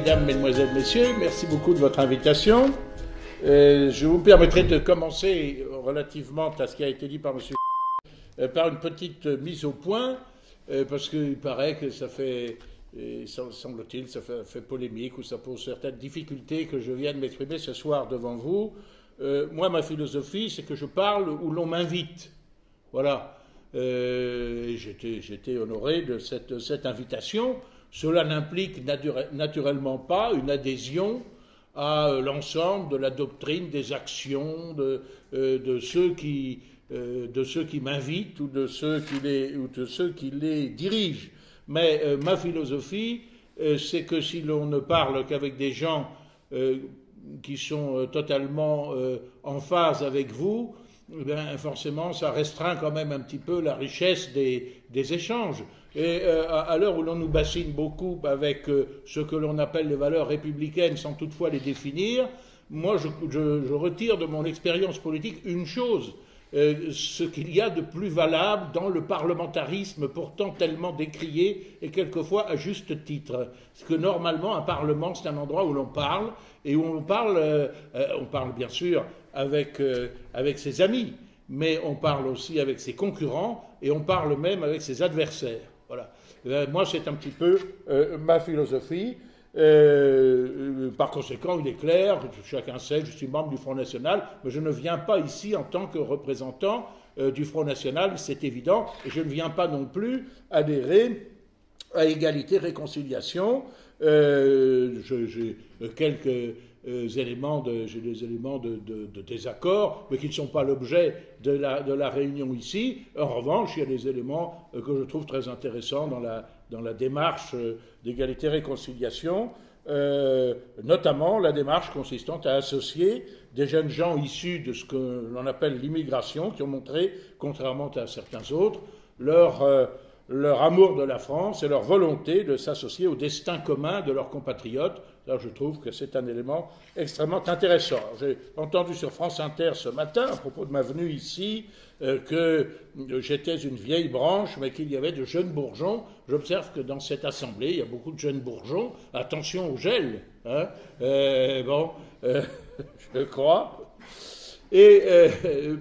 Mesdames, Mesdemoiselles, Messieurs, merci beaucoup de votre invitation. Euh, je vous permettrai de commencer relativement à ce qui a été dit par M. Euh, par une petite mise au point, euh, parce qu'il paraît que ça fait, semble-t-il, ça fait, polémique ou ça pose certaines difficultés que je viens de m'exprimer ce soir devant vous. moi, ma philosophie, c'est que je parle où l'on m'invite. Voilà. J'étais honoré de cette invitation. Cela n'implique naturellement pas une adhésion à euh, l'ensemble de la doctrine des actions de, euh, ceux qui, euh, de ceux qui m'invitent ou de ceux qui les, dirigent. Mais ma philosophie, c'est que si l'on ne parle qu'avec des gens qui sont totalement en phase avec vous, eh forcément, ça restreint quand même un petit peu la richesse des échanges. Et euh, à l'heure où l'on nous bassine beaucoup avec euh, ce que l'on appelle les valeurs républicaines sans toutefois les définir, moi je, je, retire de mon expérience politique une chose, euh, ce qu'il y a de plus valable dans le parlementarisme pourtant tellement décrié et quelquefois à juste titre. Parce que normalement un parlement c'est un endroit où l'on parle et où on parle, on parle bien sûr avec, avec ses amis, mais on parle aussi avec ses concurrents et on parle même avec ses adversaires. Euh, moi, c'est un petit peu euh, ma philosophie. Euh, par conséquent, il est clair, chacun sait, je suis membre du Front National, mais je ne viens pas ici en tant que représentant du Front National, c'est évident, et je ne viens pas non plus adhérer à égalité réconciliation. J'ai quelques euh, éléments j'ai des éléments de, désaccord, mais qui ne sont pas l'objet de la, de la réunion ici. En revanche, il y a des éléments euh, que je trouve très intéressants dans la, dans la démarche euh, d'égalité-réconciliation, notamment la démarche consistant à associer des jeunes gens issus de ce que l'on appelle l'immigration, qui ont montré, contrairement à certains autres, leur leur amour de la France et leur volonté de s'associer au destin commun de leurs compatriotes. Là, je trouve que c'est un élément extrêmement intéressant. J'ai entendu sur France Inter ce matin, à propos de ma venue ici, euh, que j'étais une vieille branche, mais qu'il y avait de jeunes bourgeons. J'observe que dans cette assemblée, il y a beaucoup de jeunes bourgeons. Attention au gel. Hein euh, bon, euh, je crois. Et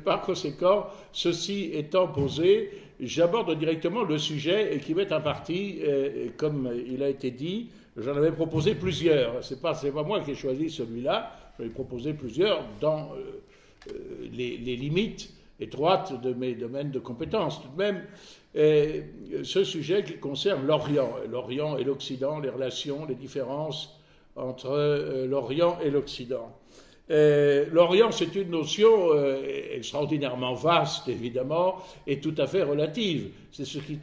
par conséquent, ceci étant posé, j'aborde directement le sujet qui met un parti, euh, comme il a été dit, j'en avais proposé plusieurs. Ce n'est pas, pas moi qui ai choisi celui-là, j'en ai proposé plusieurs dans euh, euh, les, limites étroites de mes domaines de compétences. Tout de même, ce sujet qui concerne l'Orient, l'Orient et l'Occident, les relations, les différences entre l'Orient et l'Occident. Euh, L'Orient, c'est une notion euh, extraordinairement vaste, évidemment, et tout à fait relative. C'est ce, qui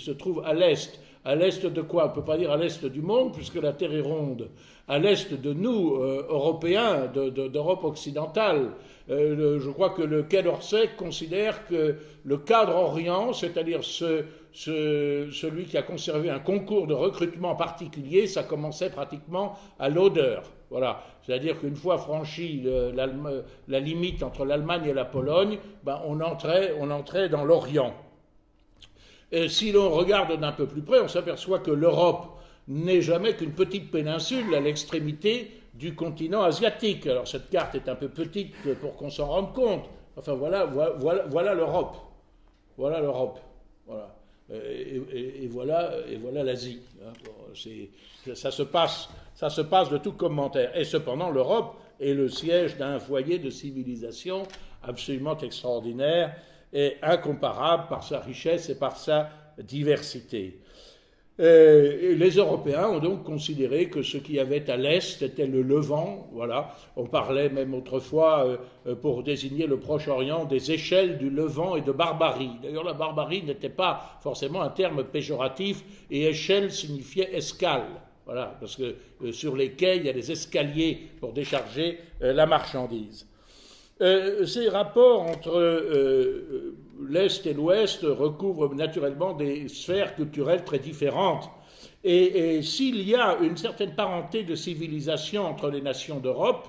se trouve à l'Est. À l'Est de quoi? On ne peut pas dire à l'Est du monde, puisque la Terre est ronde. À l'Est de nous, euh, Européens, d'Europe occidentale. Je crois que le Quai d'Orsay considère que le cadre Orient, c'est-à-dire ce, celui qui a conservé un concours de recrutement particulier, ça commençait pratiquement à l'odeur. Voilà. C'est-à-dire qu'une fois franchi la limite entre l'Allemagne et la Pologne, ben, on, entrait, dans l'Orient. Si l'on regarde d'un peu plus près, on s'aperçoit que l'Europe n'est jamais qu'une petite péninsule à l'extrémité du continent asiatique. Alors cette carte est un peu petite pour qu'on s'en rende compte. Enfin voilà, voilà, voilà l'Europe. Voilà l'Europe. Voilà. Et, voilà, et voilà l'Asie. Hein. ça se passe ça se passe de tout commentaire. Et cependant, l'Europe est le siège d'un foyer de civilisation absolument extraordinaire et incomparable par sa richesse et par sa diversité. Les Européens ont donc considéré que ce qu'il y avait à l'Est était le Levant. Voilà. On parlait même autrefois, euh, euh, pour désigner le Proche-Orient, des échelles du Levant et de barbarie. D'ailleurs, la barbarie n'était pas forcément un terme péjoratif, et échelle signifiait escale. Voilà, parce que euh, sur les quais, il y a des escaliers pour décharger euh, la marchandise. Euh, ces rapports entre l'Est et l'Ouest recouvrent naturellement des sphères culturelles très différentes. Et, s'il y a une certaine parenté de civilisation entre les nations d'Europe,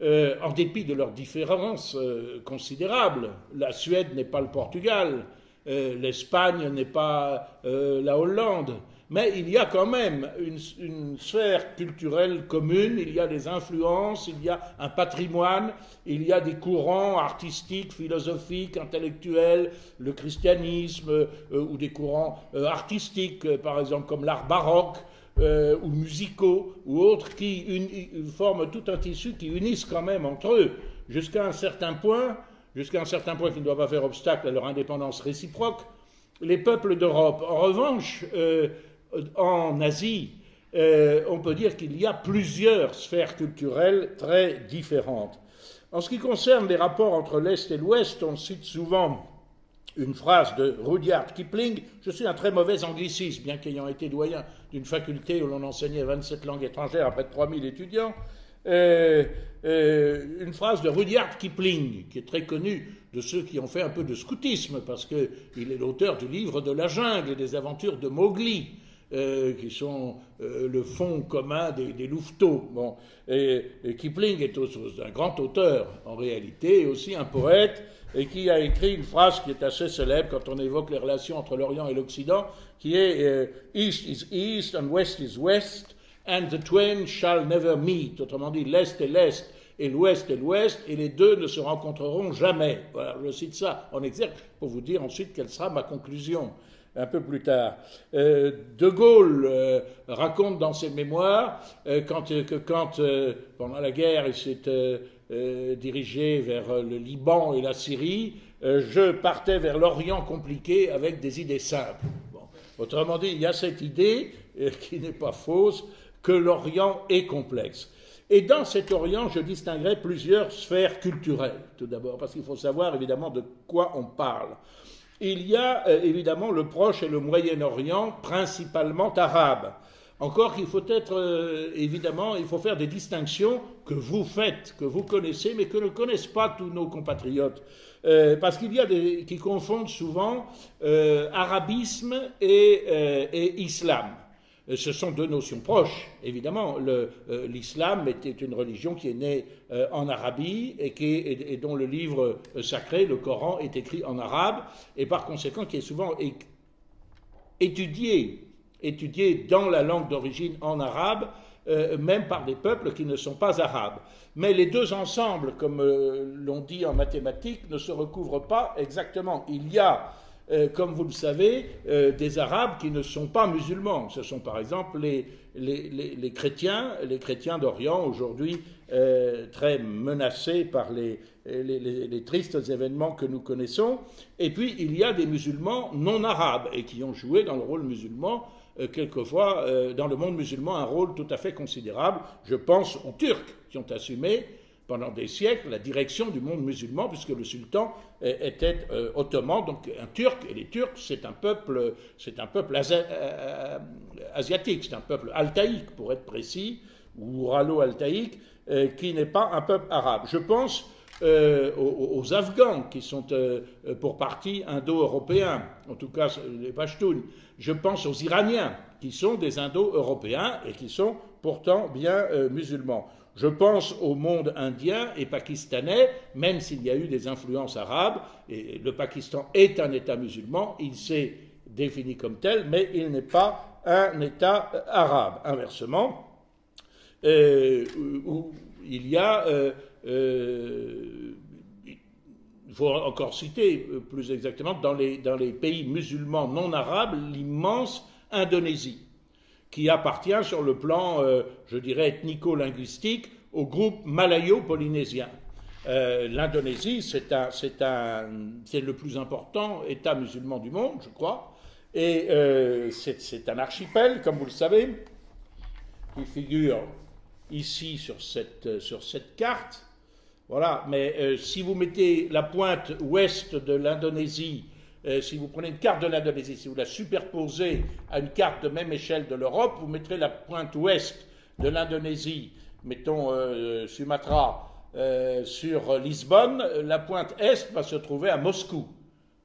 en dépit de leurs différences considérables, la Suède n'est pas le Portugal, l'Espagne n'est pas la Hollande, Mais il y a quand même une, sphère culturelle commune, il y a des influences, il y a un patrimoine, il y a des courants artistiques, philosophiques, intellectuels, le christianisme, euh, ou des courants euh, artistiques, euh, par exemple comme l'art baroque, ou musicaux, ou autres, qui forment tout un tissu qui unissent quand même entre eux, jusqu'à un certain point, jusqu'à un certain point qui ne doit pas faire obstacle à leur indépendance réciproque, les peuples d'Europe. En revanche, en Asie, euh, on peut dire qu'il y a plusieurs sphères culturelles très différentes. En ce qui concerne les rapports entre l'Est et l'Ouest, on cite souvent une phrase de Rudyard Kipling. Je suis un très mauvais angliciste, bien qu'ayant été doyen d'une faculté où l'on enseignait 27 langues étrangères à près de 3000 étudiants. Euh, euh, une phrase de Rudyard Kipling, qui est très connu de ceux qui ont fait un peu de scoutisme, parce qu'il est l'auteur du livre de la jungle et des aventures de Mowgli. Euh, qui sont euh, le fond commun des, louveteaux. Bon. Et, Kipling est un grand auteur, en réalité, et aussi un poète, et qui a écrit une phrase qui est assez célèbre quand on évoque les relations entre l'Orient et l'Occident, qui est euh, East is East and West is West, and the twain shall never meet. Autrement dit, l'Est est l'Est et l'Ouest est l'Ouest, et les deux ne se rencontreront jamais. Je cite ça en exergue pour vous dire ensuite quelle sera ma conclusion un peu plus tard. Euh, de Gaulle euh, raconte dans ses mémoires euh, que quand, pendant la guerre, il s'est dirigé vers le Liban et la Syrie, je partais vers l'Orient compliqué avec des idées simples. Autrement dit, il y a cette idée, qui n'est pas fausse, que l'Orient est complexe. Et dans cet Orient, je distinguerai plusieurs sphères culturelles, tout d'abord, parce qu'il faut savoir évidemment de quoi on parle. Il y a euh, évidemment le Proche et le Moyen-Orient, principalement arabes. Encore qu'il faut être, euh, évidemment, il faut faire des distinctions que vous faites, que vous connaissez, mais que ne connaissent pas tous nos compatriotes. Euh, parce qu'il y a des qui confondent souvent arabisme et islam. Euh, ce sont deux notions proches, évidemment. Euh, l'islam était une religion qui est née euh, en Arabie et, dont le livre sacré, le Coran, est écrit en arabe et par conséquent qui est souvent étudié, étudié dans la langue d'origine en arabe, même par des peuples qui ne sont pas arabes. Mais les deux ensembles, comme l'on dit en mathématiques, ne se recouvrent pas exactement. Il y a euh, comme vous le savez, euh, des Arabes qui ne sont pas musulmans. Ce sont par exemple les, les, chrétiens, les chrétiens d'Orient aujourd'hui euh, très menacés par les, tristes événements que nous connaissons. Et puis il y a des musulmans non arabes et qui ont joué dans le rôle musulman quelquefois dans le monde musulman un rôle tout à fait considérable. Je pense aux Turcs qui ont assumé pendant des siècles la direction du monde musulman, puisque le sultan était euh, ottoman, donc un turc, et les Turcs, c'est un peuple, c'est un peuple euh, asiatique, c'est un peuple altaïque, pour être précis, ou ralo-altaïque, euh, qui n'est pas un peuple arabe. Je pense aux, Afghans, qui sont pour partie indo-européens, en tout cas les Pashtuns. Je pense aux Iraniens, qui sont des indo-européens et qui sont pourtant bien musulmans. Je pense au monde indien et pakistanais, même s'il y a eu des influences arabes, et le Pakistan est un État musulman, il s'est défini comme tel, mais il n'est pas un État arabe. Inversement, euh, il y a, euh, euh, il faut encore citer plus exactement, dans les pays musulmans non arabes, l'immense Indonésie qui appartient sur le plan, euh, je dirais, ethnico-linguistique au groupe malayo-polynésien. Euh, L'Indonésie, c'est le plus important État musulman du monde, je crois, et euh, c'est un archipel, comme vous le savez, qui figure ici sur cette, sur cette carte. Voilà, mais si vous mettez la pointe ouest de l'Indonésie euh, si vous prenez une carte de l'Indonésie, si vous la superposez à une carte de même échelle de l'Europe, vous mettrez la pointe ouest de l'Indonésie, mettons euh, Sumatra, euh, sur Lisbonne, la pointe est va se trouver à Moscou.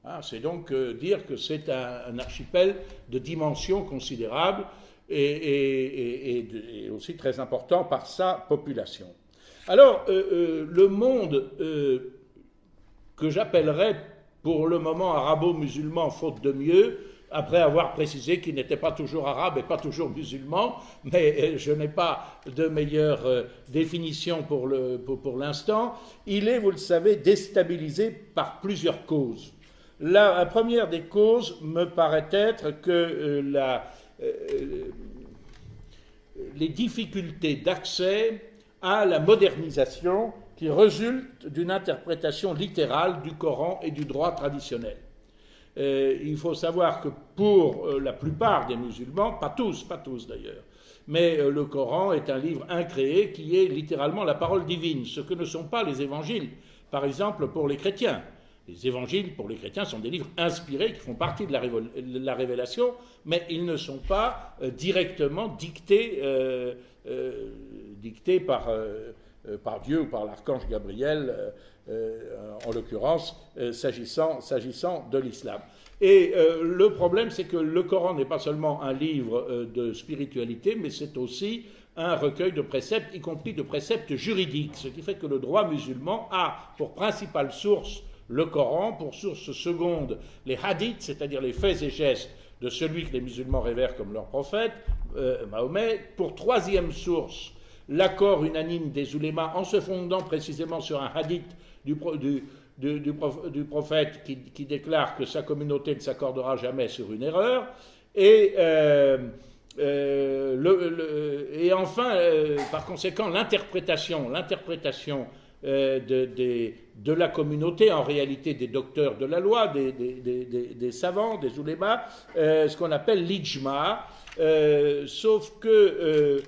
Hein, c'est donc dire que c'est un, archipel de dimension considérable et, aussi très important par sa population. Alors, le monde que j'appellerais pour le moment arabo-musulman, faute de mieux, après avoir précisé qu'il n'était pas toujours arabe et pas toujours musulman, mais euh, je n'ai pas de meilleure euh, définition pour l'instant. il est, vous le savez, déstabilisé par plusieurs causes. La, première des causes me paraît être que euh, les difficultés d'accès à la modernisation qui résultent d'une interprétation littérale du Coran et du droit traditionnel. Euh, il faut savoir que pour euh, la plupart des musulmans, pas tous, pas tous d'ailleurs, mais euh, le Coran est un livre incréé qui est littéralement la parole divine, ce que ne sont pas les évangiles, par exemple pour les chrétiens. Les évangiles, pour les chrétiens, sont des livres inspirés qui font partie de la, révélation, mais ils ne sont pas directement dictés, dictés par, par Dieu ou par l'archange Gabriel euh, en l'occurrence, euh, s'agissant, de l'islam. Et euh, le problème, c'est que le Coran n'est pas seulement un livre de spiritualité, mais c'est aussi un recueil de préceptes, y compris de préceptes juridiques, ce qui fait que le droit musulman a pour principale source le Coran, pour source seconde les hadiths, c'est-à-dire les faits et gestes de celui que les musulmans révèrent comme leur prophète, Mahomet, pour troisième source l'accord unanime des oulémas en se fondant précisément sur un hadith du, du, prophète qui, déclare que sa communauté ne s'accordera jamais sur une erreur. Et, euh, euh, et enfin, euh, par conséquent, l'interprétation, l'interprétation de, de, la communauté, en réalité des docteurs de la loi, des, des savants, des oulémas, ce qu'on appelle l'ijma, sauf que,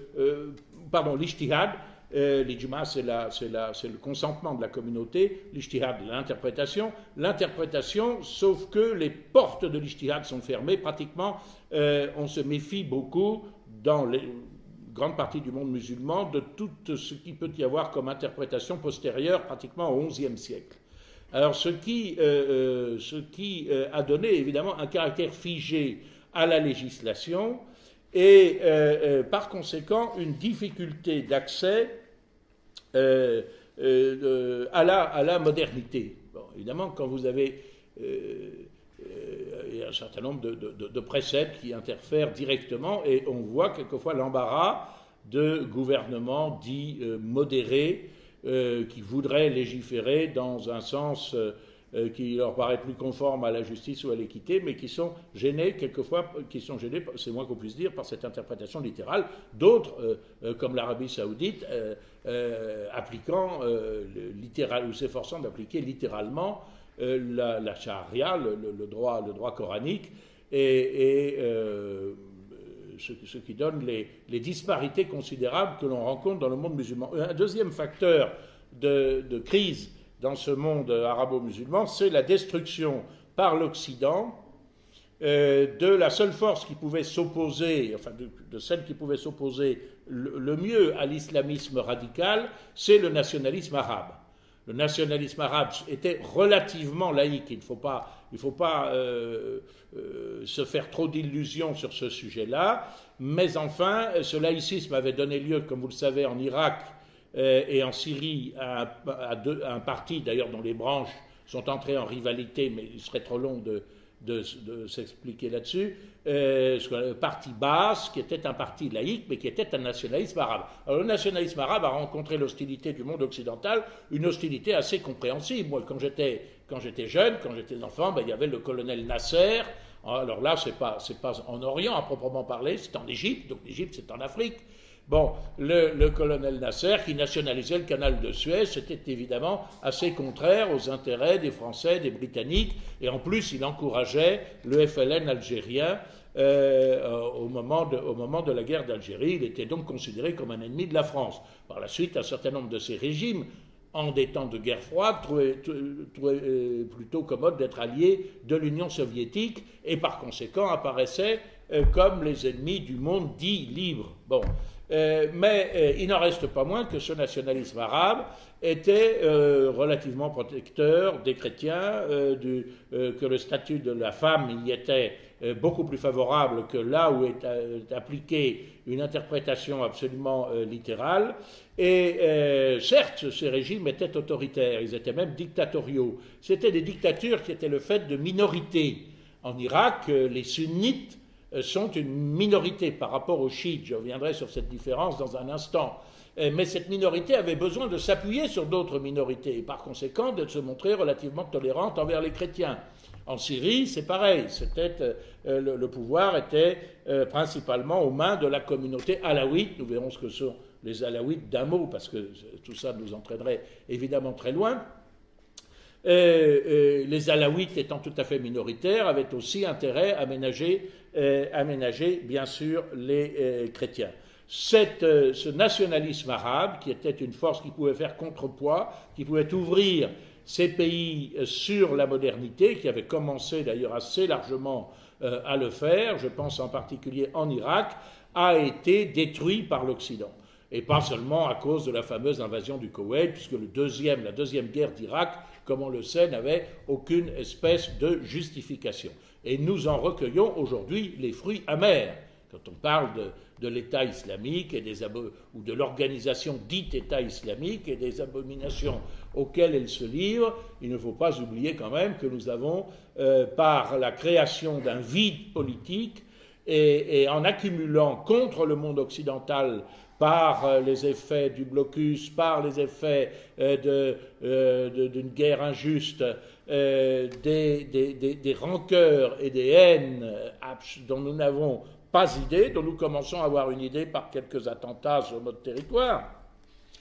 pardon, l'ijtihad, euh, c'est le consentement de la communauté, l'ijtihad, l'interprétation. L'interprétation, sauf que les portes de l'ijtihad sont fermées, pratiquement, euh, on se méfie beaucoup dans les grandes parties du monde musulman de tout ce qui peut y avoir comme interprétation postérieure, pratiquement au XIe siècle. Alors, ce qui, euh, ce qui a donné évidemment un caractère figé à la législation, et par conséquent une difficulté d'accès euh, euh, à, la, modernité. évidemment, quand vous avez euh, un certain nombre de, préceptes qui interfèrent directement, et on voit quelquefois l'embarras de gouvernements dits modérés qui voudraient légiférer dans un sens euh, qui leur paraît plus conforme à la justice ou à l'équité, mais qui sont gênés quelquefois, qui sont gênés, c'est moins qu'on puisse dire, par cette interprétation littérale. D'autres, euh, euh, comme l'Arabie saoudite, appliquant littéral ou s'efforçant d'appliquer littéralement la, charia, le, droit, le droit coranique, et, ce, qui donne les, disparités considérables que l'on rencontre dans le monde musulman. Un deuxième facteur de crise dans ce monde arabo-musulman, c'est la destruction par l'Occident euh, de la seule force qui pouvait s'opposer, enfin de, celle qui pouvait s'opposer le, mieux à l'islamisme radical, c'est le nationalisme arabe. Le nationalisme arabe était relativement laïque. Il ne faut pas, il faut pas euh, euh, se faire trop d'illusions sur ce sujet-là. Mais enfin, ce laïcisme avait donné lieu, comme vous le savez, en Irak et en Syrie un parti d'ailleurs dont les branches sont entrées en rivalité, mais il serait trop long de, s'expliquer là-dessus, euh, le parti basse, qui était un parti laïque, mais qui était un nationalisme arabe. Alors le nationalisme arabe a rencontré l'hostilité du monde occidental, une hostilité assez compréhensible. Moi, quand j'étais, quand j'étais jeune, quand j'étais enfant, ben, il y avait le colonel Nasser. Alors là, c'est pas, c'est pas en Orient à proprement parler, c'est en Égypte, donc l'Égypte c'est en Afrique. Bon, le, colonel Nasser, qui nationalisait le canal de Suez, c'était évidemment assez contraire aux intérêts des Français, des Britanniques, et en plus, il encourageait le FLN algérien euh, au, moment de, la guerre d'Algérie. Il était donc considéré comme un ennemi de la France. Par la suite, un certain nombre de ces régimes, en des temps de guerre froide, trouvaient, euh, plutôt commode d'être alliés de l'Union soviétique et par conséquent apparaissaient euh, comme les ennemis du monde dit libre. Bon. Euh, mais euh, il n'en reste pas moins que ce nationalisme arabe était euh, relativement protecteur des chrétiens, que le statut de la femme y était beaucoup plus favorable que là où est, appliquée une interprétation absolument littérale. Et certes, ces régimes étaient autoritaires, ils étaient même dictatoriaux. C'était des dictatures qui étaient le fait de minorités En Irak, les sunnites sont une minorité par rapport aux chiites. Je reviendrai sur cette différence dans un instant. Mais cette minorité avait besoin de s'appuyer sur d'autres minorités et par conséquent de se montrer relativement tolérante envers les chrétiens. En Syrie, c'est pareil. C'était, euh, le, pouvoir était euh, principalement aux mains de la communauté alaouite. Nous verrons ce que sont les alaouites d'un mot, parce que tout ça nous entraînerait évidemment très loin. Euh, les alaouites étant tout à fait minoritaires avaient aussi intérêt à ménager, ménager bien sûr les chrétiens. ce nationalisme arabe, qui était une force qui pouvait faire contrepoids, qui pouvait ouvrir ces pays euh, sur la modernité, qui avaient commencé d'ailleurs assez largement euh, à le faire, je pense en particulier en Irak, a été détruit par l'Occident. Et pas seulement à cause de la fameuse invasion du Koweït, puisque la deuxième guerre d'Irak, comme on le sait, n'avait aucune espèce de justification. Et nous en recueillons aujourd'hui les fruits amers. Quand on parle de l'État islamique et des ou de l'organisation dite État islamique et des abominations auxquelles elle se livre, il ne faut pas oublier quand même que nous avons, euh, par la création d'un vide politique et, en accumulant contre le monde occidental par euh, les effets du blocus, par les effets euh, d'une guerre injuste, des, rancœurs et des haines dont nous n'avons pas idée, dont nous commençons à avoir une idée par quelques attentats sur notre territoire,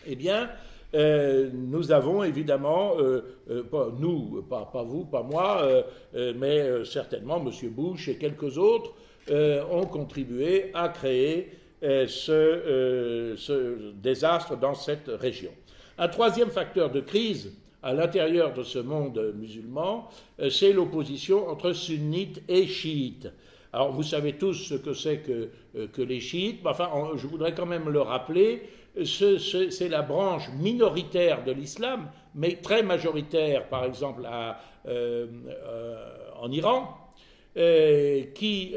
eh bien, euh, nous avons évidemment, euh, euh, pas nous, pas, pas, vous, pas moi, mais certainement M. Bush et quelques autres ont contribué à créer ce, ce, désastre dans cette région. Un troisième facteur de crise à l'intérieur de ce monde musulman, c'est l'opposition entre sunnites et chiites. Alors vous savez tous ce que c'est que, euh, que, les chiites, enfin je voudrais quand même le rappeler, c'est la branche minoritaire de l'islam, mais très majoritaire, par exemple euh, euh, en Iran, qui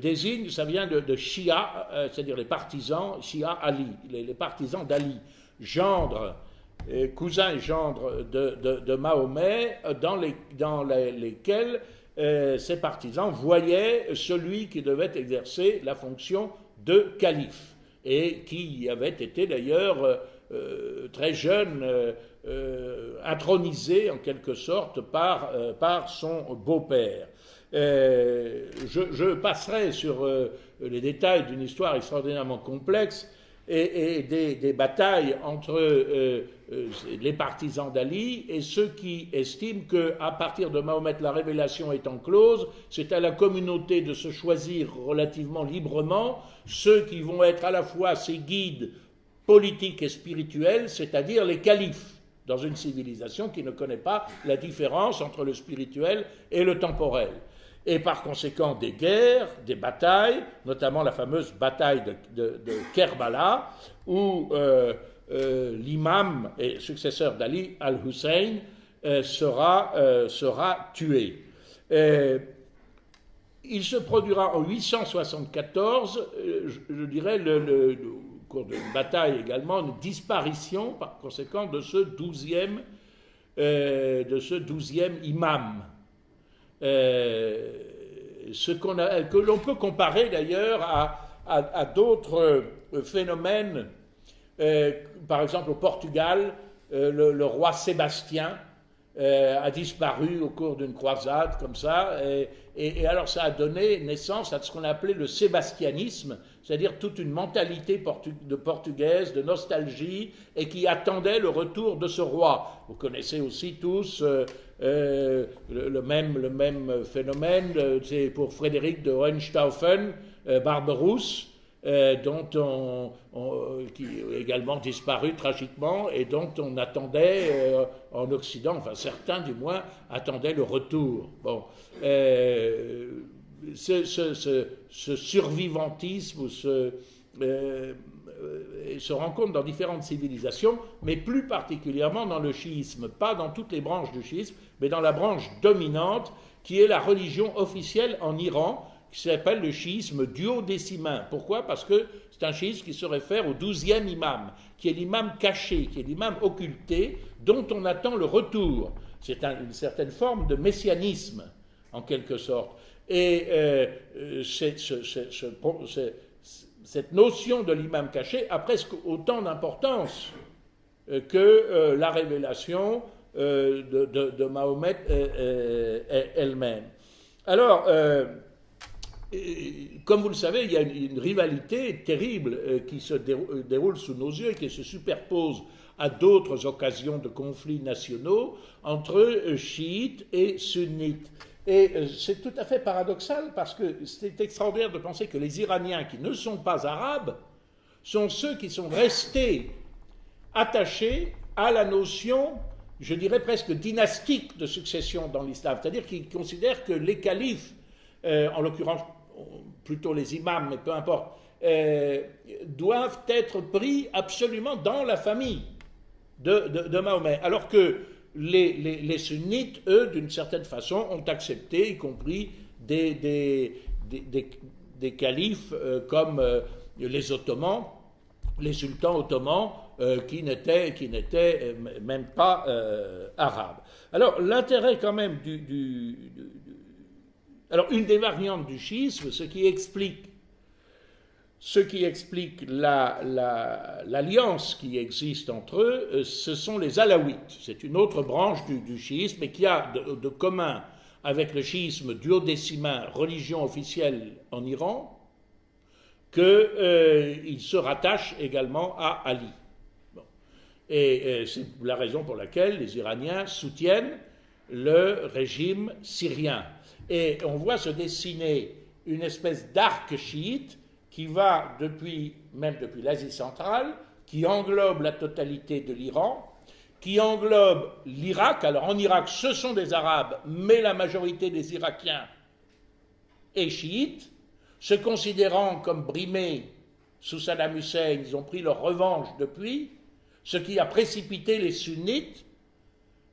désigne, ça vient de, Shia, c'est-à-dire les partisans, Shia Ali, les, partisans d'Ali, gendre, cousin et gendre de, Mahomet, dans, les, dans lesquels euh, ces partisans voyaient celui qui devait exercer la fonction de calife et qui avait été d'ailleurs euh, euh, très jeune intronisé en quelque sorte par, par son beau-père. Je, passerai sur les détails d'une histoire extraordinairement complexe et, des, batailles entre euh, euh, les partisans d'Ali et ceux qui estiment qu'à partir de Mahomet, la révélation étant close, c'est à la communauté de se choisir relativement librement. Ceux qui vont être à la fois ses guides politiques et spirituels, c'est-à-dire les califes dans une civilisation qui ne connaît pas la différence entre le spirituel et le temporel et par conséquent des guerres, des batailles, notamment la fameuse bataille de, Kerbala, où euh, euh, l'imam et successeur d'Ali al-Hussein euh, sera, tué. il se produira en 874, je, dirais, le, au cours d'une bataille également, une disparition par conséquent de ce douzième imam. Euh, ce que l'on peut comparer d'ailleurs à, d'autres euh, phénomènes. Euh, par exemple, au Portugal, le, roi Sébastien a disparu au cours d'une croisade comme ça, et, alors ça a donné naissance à ce qu'on a appelé le sébastianisme, c'est-à-dire toute une mentalité de portugaise, de nostalgie, et qui attendait le retour de ce roi. Vous connaissez aussi tous le, même, le même phénomène, euh, c'est pour Frédéric de Hohenstaufen, euh, Barberousse, dont on, qui a également disparu tragiquement et dont on attendait en Occident, enfin certains du moins, attendaient le retour. Bon, ce, ce, survivantisme euh, se rencontre dans différentes civilisations, mais plus particulièrement dans le chiisme, pas dans toutes les branches du chiisme, mais dans la branche dominante qui est la religion officielle en Iran, qui s'appelle le chiisme duodécimain. Pourquoi? Parce que c'est un chiisme qui se réfère au douzième imam, qui est l'imam caché, qui est l'imam occulté, dont on attend le retour. C'est une certaine forme de messianisme. en quelque sorte. Et euh, cette notion de l'imam caché a presque autant d'importance que la révélation de, Mahomet elle-même. Alors, comme vous le savez, il y a une, rivalité terrible euh, qui se euh, déroule, sous nos yeux et qui se superpose à d'autres occasions de conflits nationaux entre euh, chiites et sunnites. Et c'est tout à fait paradoxal parce que c'est extraordinaire de penser que les Iraniens qui ne sont pas arabes sont ceux qui sont restés attachés à la notion, je dirais presque dynastique de succession dans l'islam, c'est-à-dire qu'ils considèrent que les califes, en l'occurrence plutôt les imams, mais peu importe, euh, doivent être pris absolument dans la famille de, Mahomet. Alors que les, sunnites, eux, d'une certaine façon, ont accepté, y compris des, des, califes euh, comme euh, les Ottomans, les sultans ottomans, qui n'étaient, qui n'étaient même pas arabes. Alors l'intérêt quand même du alors, une des variantes du schisme, ce qui explique, ce qui explique l'alliance qui existe entre eux, euh, ce sont les alaouites. C'est une autre branche du, schisme et qui a de, commun avec le schisme duodécimain, religion officielle en Iran, qu'il euh, se rattache également à Ali. Et euh, c'est la raison pour laquelle les Iraniens soutiennent le régime syrien. Et on voit se dessiner une espèce d'arc chiite qui va depuis, même depuis l'Asie centrale, qui englobe la totalité de l'Iran, qui englobe l'Irak. Alors en Irak, ce sont des Arabes, mais la majorité des Irakiens est chiite, se considérant comme brimés sous Saddam Hussein, ils ont pris leur revanche depuis, ce qui a précipité les sunnites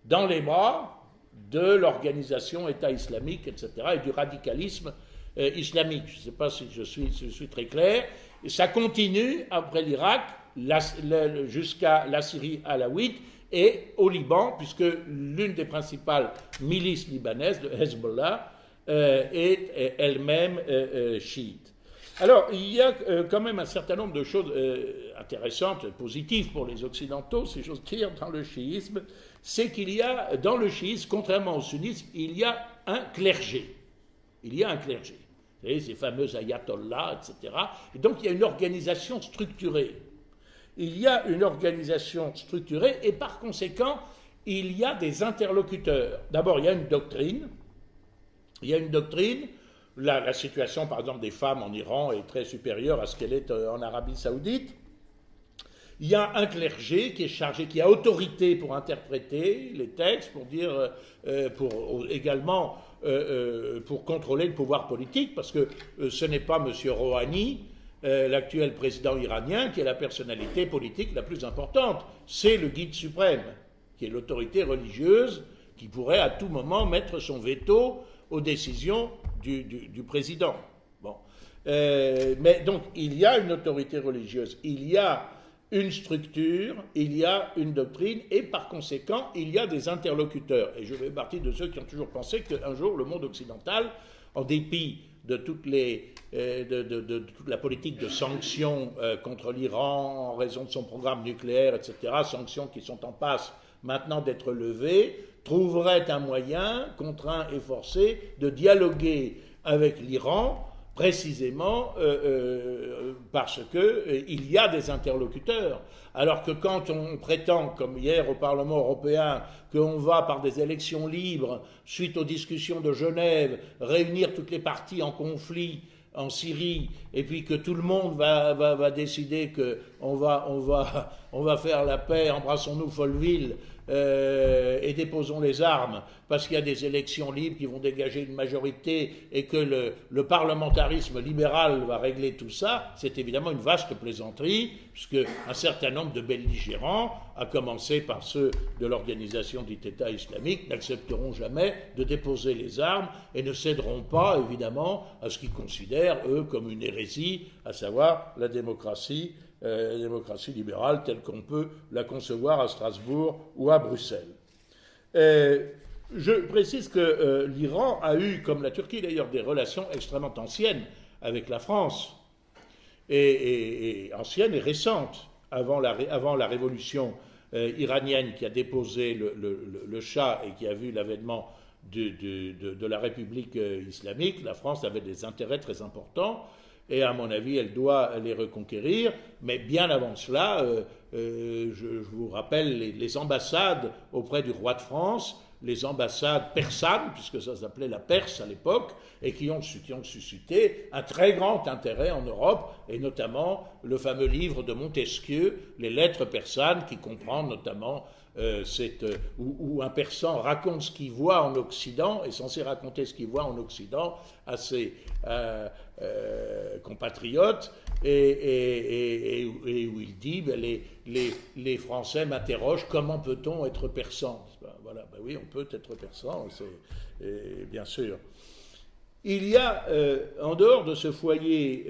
dans les bras de l'organisation État islamique, etc., et du radicalisme euh, islamique. Je ne sais pas si je suis, très clair. Ça continue après l'Irak jusqu'à la Syrie alaouite et au Liban, puisque l'une des principales milices libanaises, le Hezbollah, euh, est elle-même euh, chiite. Alors, il y a quand même un certain nombre de choses intéressantes, positives pour les Occidentaux, si j'ose dire, dans le chiisme c'est qu'il y a, dans le chiisme, contrairement au sunnisme, il y a un clergé. Il y a un clergé. Vous savez, ces fameux ayatollahs, etc. Et donc il y a une organisation structurée. Il y a une organisation structurée et par conséquent, il y a des interlocuteurs. D'abord, il y a une doctrine. Il y a une doctrine. La, situation, par exemple, des femmes en Iran est très supérieure à ce qu'elle est euh, en Arabie saoudite. Il y a un clergé qui est chargé, qui a autorité pour interpréter les textes, pour dire, euh, euh, pour également pour contrôler le pouvoir politique, parce que ce n'est pas M. Rouhani, l'actuel président iranien, qui est la personnalité politique la plus importante. C'est le guide suprême, qui est l'autorité religieuse, qui pourrait à tout moment mettre son veto aux décisions du, président. Bon. mais donc, il y a une autorité religieuse, il y a une structure, il y a une doctrine, et par conséquent, il y a des interlocuteurs. Et je fais partie de ceux qui ont toujours pensé qu'un jour, le monde occidental, en dépit de, toutes les, euh, de, toute la politique de sanctions euh, contre l'Iran en raison de son programme nucléaire, etc., sanctions qui sont en passe maintenant d'être levées, trouverait un moyen, contraint et forcé, de dialoguer avec l'Iran précisément euh, euh, parce qu'il euh, y a des interlocuteurs. Alors que quand on prétend, comme hier au Parlement européen, qu'on va par des élections libres, suite aux discussions de Genève, réunir toutes les parties en conflit en Syrie, et puis que tout le monde va, va, va décider qu'on va, on va, on va faire la paix, embrassons-nous Folleville, euh, et déposons les armes parce qu'il y a des élections libres qui vont dégager une majorité et que le, parlementarisme libéral va régler tout ça, c'est évidemment une vaste plaisanterie, puisque un certain nombre de belligérants, à commencer par ceux de l'organisation dit État islamique, n'accepteront jamais de déposer les armes et ne céderont pas, évidemment, à ce qu'ils considèrent, eux, comme une hérésie, à savoir la démocratie la démocratie libérale telle qu'on peut la concevoir à Strasbourg ou à Bruxelles. Euh, Je précise que l'Iran a eu, comme la Turquie d'ailleurs, des relations extrêmement anciennes avec la France, et, anciennes et récentes, avant la, révolution iranienne qui a déposé le, le, le, Shah et qui a vu l'avènement de, la République euh, islamique, la France avait des intérêts très importants et à mon avis, elle doit les reconquérir. Mais bien avant cela, euh, euh, je, vous rappelle les, ambassades auprès du roi de France, les ambassades persanes, puisque ça s'appelait la Perse à l'époque, et qui ont, suscité un très grand intérêt en Europe, et notamment le fameux livre de Montesquieu, Les lettres persanes, qui comprend notamment euh, euh, où, un persan raconte ce qu'il voit en Occident, est censé raconter ce qu'il voit en Occident à ses compatriotes, et, où il dit ben, les, Français m'interrogent comment peut-on être persan? Voilà, ben oui, on peut être persan, bien sûr. Il y a, en dehors de ce foyer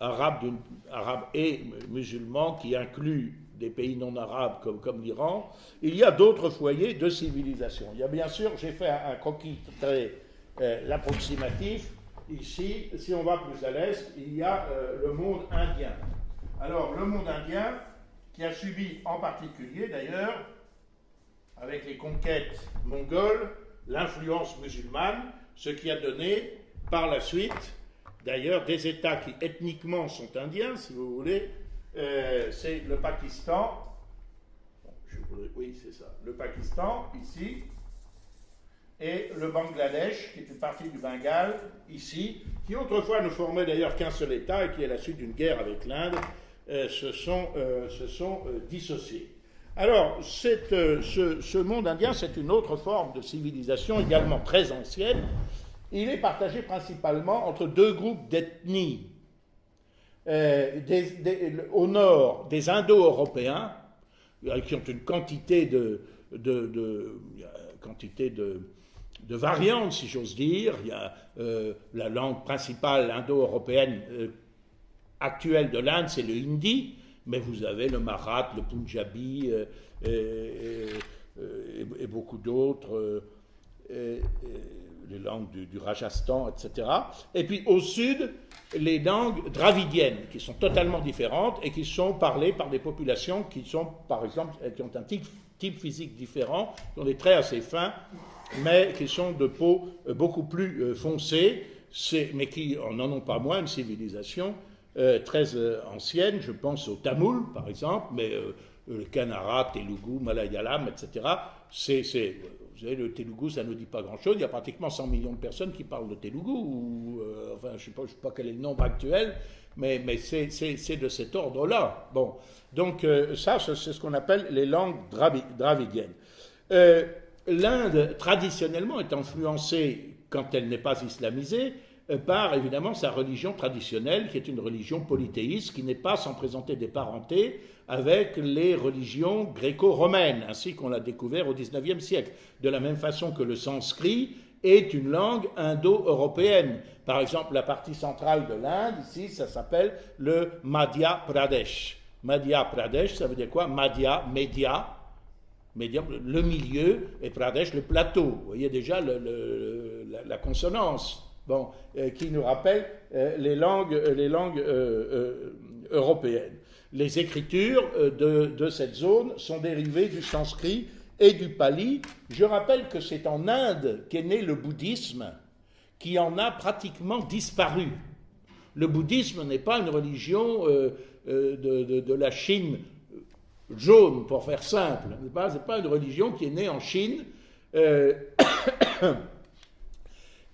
arabe, arabe et musulman qui inclut des pays non arabes comme, comme l'Iran, il y a d'autres foyers de civilisation. Il y a bien sûr, j'ai fait un, croquis très euh, approximatif. Ici, si on va plus à l'est, il y a euh, le monde indien. Alors, le monde indien, qui a subi en particulier d'ailleurs, avec les conquêtes mongoles, l'influence musulmane, ce qui a donné par la suite, d'ailleurs, des États qui ethniquement sont indiens, si vous voulez, euh, c'est le Pakistan. oui, c'est ça. Le Pakistan, ici, et le Bangladesh, qui est une partie du Bengale, ici, qui autrefois ne formait d'ailleurs qu'un seul État et qui, à la suite d'une guerre avec l'Inde, euh, se sont, euh, se sont dissociés. Alors, ce, monde indien, c'est une autre forme de civilisation également très ancienne. Il est partagé principalement entre deux groupes d'ethnies euh, au nord des Indo-Européens, euh, qui ont une quantité de, quantité de, variantes, si j'ose dire. Il y a euh, la langue principale indo-européenne actuelle de l'Inde, c'est le hindi, mais vous avez le marat, le punjabi et, beaucoup d'autres les langues du, Rajasthan, etc. Et puis au sud, les langues dravidiennes, qui sont totalement différentes et qui sont parlées par des populations qui sont, par exemple, qui ont un type, physique différent, qui ont des traits assez fins, mais qui sont de peau euh, beaucoup plus euh, foncée, mais qui n'en ont pas moins une civilisation euh, très ancienne. Je pense au Tamoul, par exemple, mais le Kannara, Telugu, Malayalam, etc. C'est vous savez, le Telugu, ça ne dit pas grand-chose. Il y a pratiquement 100 millions de personnes qui parlent de Telugu. Enfin, je ne sais, pas quel est le nombre actuel, mais, mais c'est de cet ordre-là. Bon, donc ça, c'est ce qu'on appelle les langues dravidiennes. L'Inde, traditionnellement, est influencée, quand elle n'est pas islamisée, par évidemment sa religion traditionnelle, qui est une religion polythéiste, qui n'est pas sans présenter des parentés avec les religions gréco-romaines, ainsi qu'on l'a découvert au XIXe siècle, de la même façon que le sanskrit est une langue indo-européenne. Par exemple, la partie centrale de l'Inde, ici, ça s'appelle le Madhya Pradesh. Madhya Pradesh, ça veut dire quoi? Madhya, média, le milieu, et Pradesh, le plateau. Vous voyez déjà la, consonance. Bon, euh, qui nous rappelle euh, les langues, euh, européennes les écritures de, cette zone sont dérivées du sanskrit et du pali. Je rappelle que c'est en Inde qu'est né le bouddhisme, qui en a pratiquement disparu. Le bouddhisme n'est pas une religion de, la Chine jaune, pour faire simple. Ce n'est pas, une religion qui est née en Chine.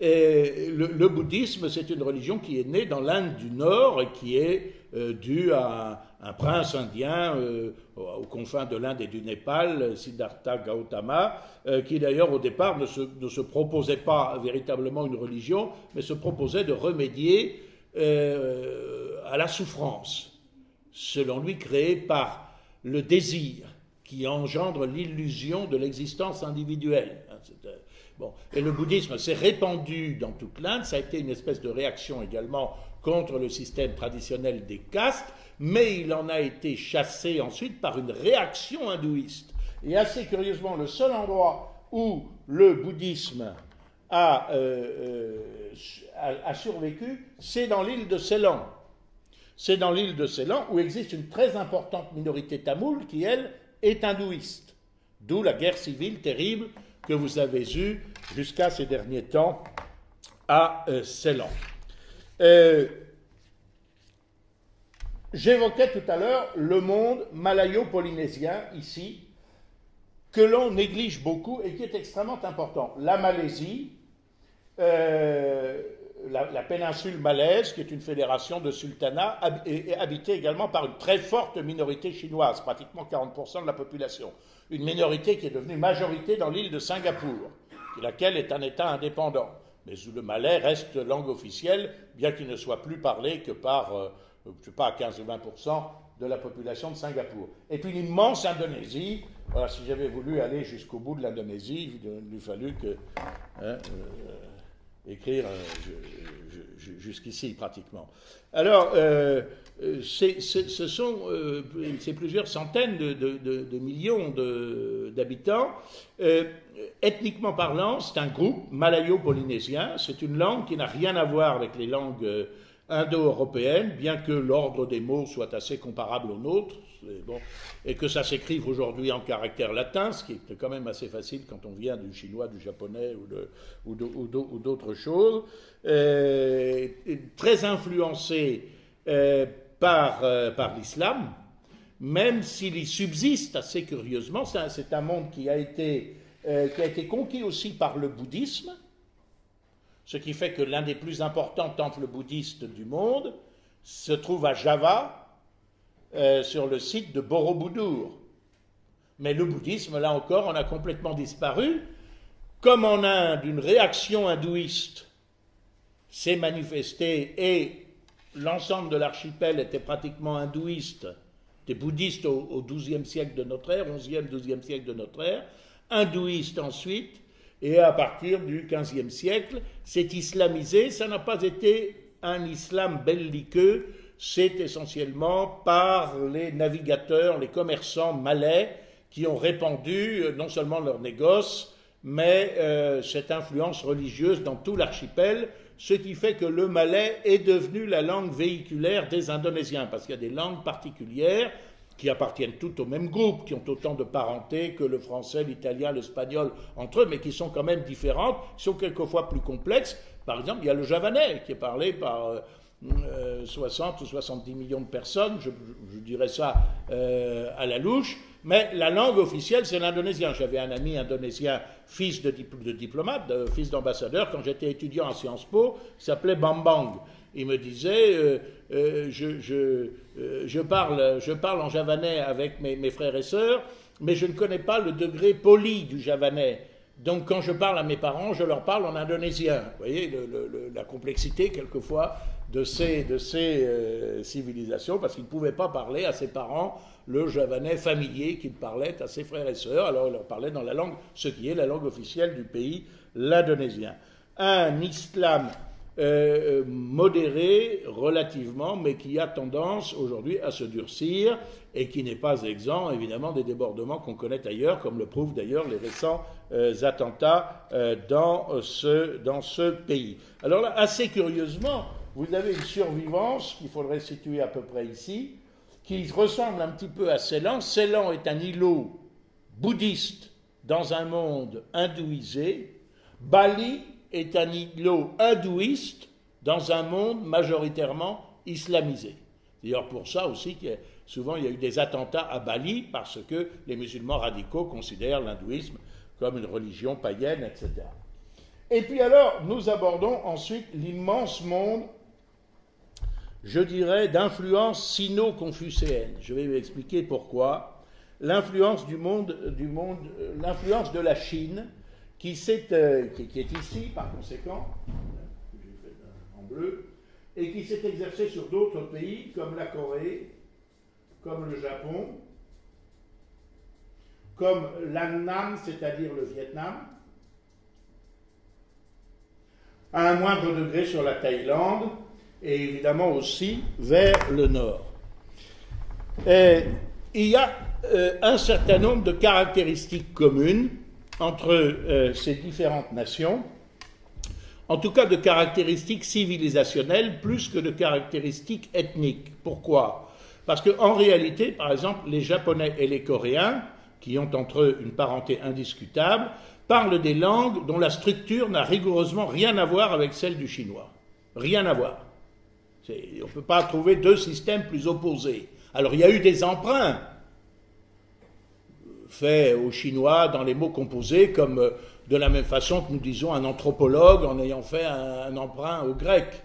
Et le, bouddhisme, c'est une religion qui est née dans l'Inde du Nord et qui est due à un prince indien euh, aux confins de l'Inde et du Népal, Siddhartha Gautama, euh, qui d'ailleurs au départ ne se, proposait pas véritablement une religion, mais se proposait de remédier euh, à la souffrance, selon lui créée par le désir qui engendre l'illusion de l'existence individuelle. Hein, bon. Et le bouddhisme s'est répandu dans toute l'Inde, ça a été une espèce de réaction également contre le système traditionnel des castes, mais il en a été chassé ensuite par une réaction hindouiste. Et assez curieusement, le seul endroit où le bouddhisme a, euh, a survécu, c'est dans l'île de Ceylan. C'est dans l'île de Ceylan où existe une très importante minorité tamoule qui, elle, est hindouiste. D'où la guerre civile terrible que vous avez eue jusqu'à ces derniers temps à euh, Ceylan. Euh, j'évoquais tout à l'heure le monde malayo-polynésien ici, que l'on néglige beaucoup et qui est extrêmement important. La Malaisie, euh, la, péninsule malaise, qui est une fédération de sultanats, est habitée également par une très forte minorité chinoise, pratiquement 40% de la population. Une minorité qui est devenue majorité dans l'île de Singapour, laquelle est un État indépendant, mais où le malais reste langue officielle, bien qu'il ne soit plus parlé que par, euh, je sais pas, 15 ou 20% de la population de Singapour. Et puis une immense Indonésie. Voilà, si j'avais voulu aller jusqu'au bout de l'Indonésie, il lui fallu que. Hein, euh, écrire euh, jusqu'ici pratiquement. Alors, euh, euh, ce sont c'est plusieurs centaines de, millions d'habitants. ethniquement parlant, c'est un groupe malayo-polynésien. C'est une langue qui n'a rien à voir avec les langues indo-européennes, bien que l'ordre des mots soit assez comparable au nôtre et que ça s'écrive aujourd'hui en caractère latin, ce qui est quand même assez facile quand on vient du chinois, du japonais ou, d'autres choses, euh, très influencé euh, par, euh, par l'islam, même s'il y subsiste assez curieusement, c'est un, monde qui a été conquis aussi par le bouddhisme, ce qui fait que l'un des plus importants temples bouddhistes du monde se trouve à Java, euh, sur le site de Borobudur. Mais le bouddhisme, là encore, en a complètement disparu. Comme en Inde, une réaction hindouiste s'est manifestée et l'ensemble de l'archipel était pratiquement hindouiste, des bouddhistes au XIIe siècle de notre ère, XIe, XIIe siècle de notre ère, hindouiste ensuite, et à partir du XVe siècle, c'est islamisé. Ça n'a pas été un islam belliqueux c'est essentiellement par les navigateurs, les commerçants malais qui ont répandu euh, non seulement leur négoce, mais euh, cette influence religieuse dans tout l'archipel, ce qui fait que le malais est devenu la langue véhiculaire des Indonésiens, parce qu'il y a des langues particulières qui appartiennent toutes au même groupe, qui ont autant de parenté que le français, l'italien, l'espagnol entre eux, mais qui sont quand même différentes, sont quelquefois plus complexes. Par exemple, il y a le javanais qui est parlé par euh, 60 euh, ou 70 millions de personnes, je, dirais ça euh, à la louche, mais la langue officielle, c'est l'indonésien. J'avais un ami indonésien, fils de, diplomate, fils d'ambassadeur, quand j'étais étudiant à Sciences Po, qui s'appelait Bambang. Il me disait, euh, je, parle, je parle en javanais avec mes, mes frères et sœurs, mais je ne connais pas le degré poli du javanais. Donc quand je parle à mes parents, je leur parle en indonésien. Vous voyez la complexité quelquefois de ces, de ces euh, civilisations, parce qu'ils ne pouvaient pas parler à ses parents le javanais familier qu'il parlait à ses frères et sœurs, alors il leur parlait dans la langue, ce qui est la langue officielle du pays, l'indonésien. Un islam euh, euh, modéré relativement, mais qui a tendance aujourd'hui à se durcir et qui n'est pas exempt évidemment des débordements qu'on connaît ailleurs, comme le prouvent d'ailleurs les récents attentats dans, ce, dans ce pays. Alors là, assez curieusement, vous avez une survivance qu'il faudrait situer à peu près ici, qui ressemble un petit peu à Ceylan. Ceylan est un îlot bouddhiste dans un monde hindouisé. Bali est un îlot hindouiste dans un monde majoritairement islamisé. D'ailleurs, pour ça aussi, souvent il y a eu des attentats à Bali parce que les musulmans radicaux considèrent l'hindouisme comme une religion païenne, etc. Et puis alors, nous abordons ensuite l'immense monde je dirais, d'influence sino-confucéenne. Je vais vous expliquer pourquoi. L'influence du monde, euh, l'influence de la Chine, qui, euh, qui, est ici par conséquent, en bleu, et qui s'est exercée sur d'autres pays comme la Corée, comme le Japon, comme l'Annam, c'est-à-dire le Vietnam, à un moindre degré sur la et évidemment aussi vers le nord. Il y a euh, un certain nombre de caractéristiques communes entre euh, ces différentes nations, en tout cas de caractéristiques civilisationnelles plus que de caractéristiques ethniques. Pourquoi? Parce qu'en réalité, par exemple, les Japonais et les Coréens, qui ont entre eux une parenté indiscutable, parlent des langues dont la structure n'a rigoureusement rien à voir avec celle du chinois. Rien à voir. On ne peut pas trouver deux systèmes plus opposés. Alors il y a eu des emprunts faits aux Chinois dans les mots composés, comme euh, de la même façon que nous disons un anthropologue en ayant fait un, emprunt au grec,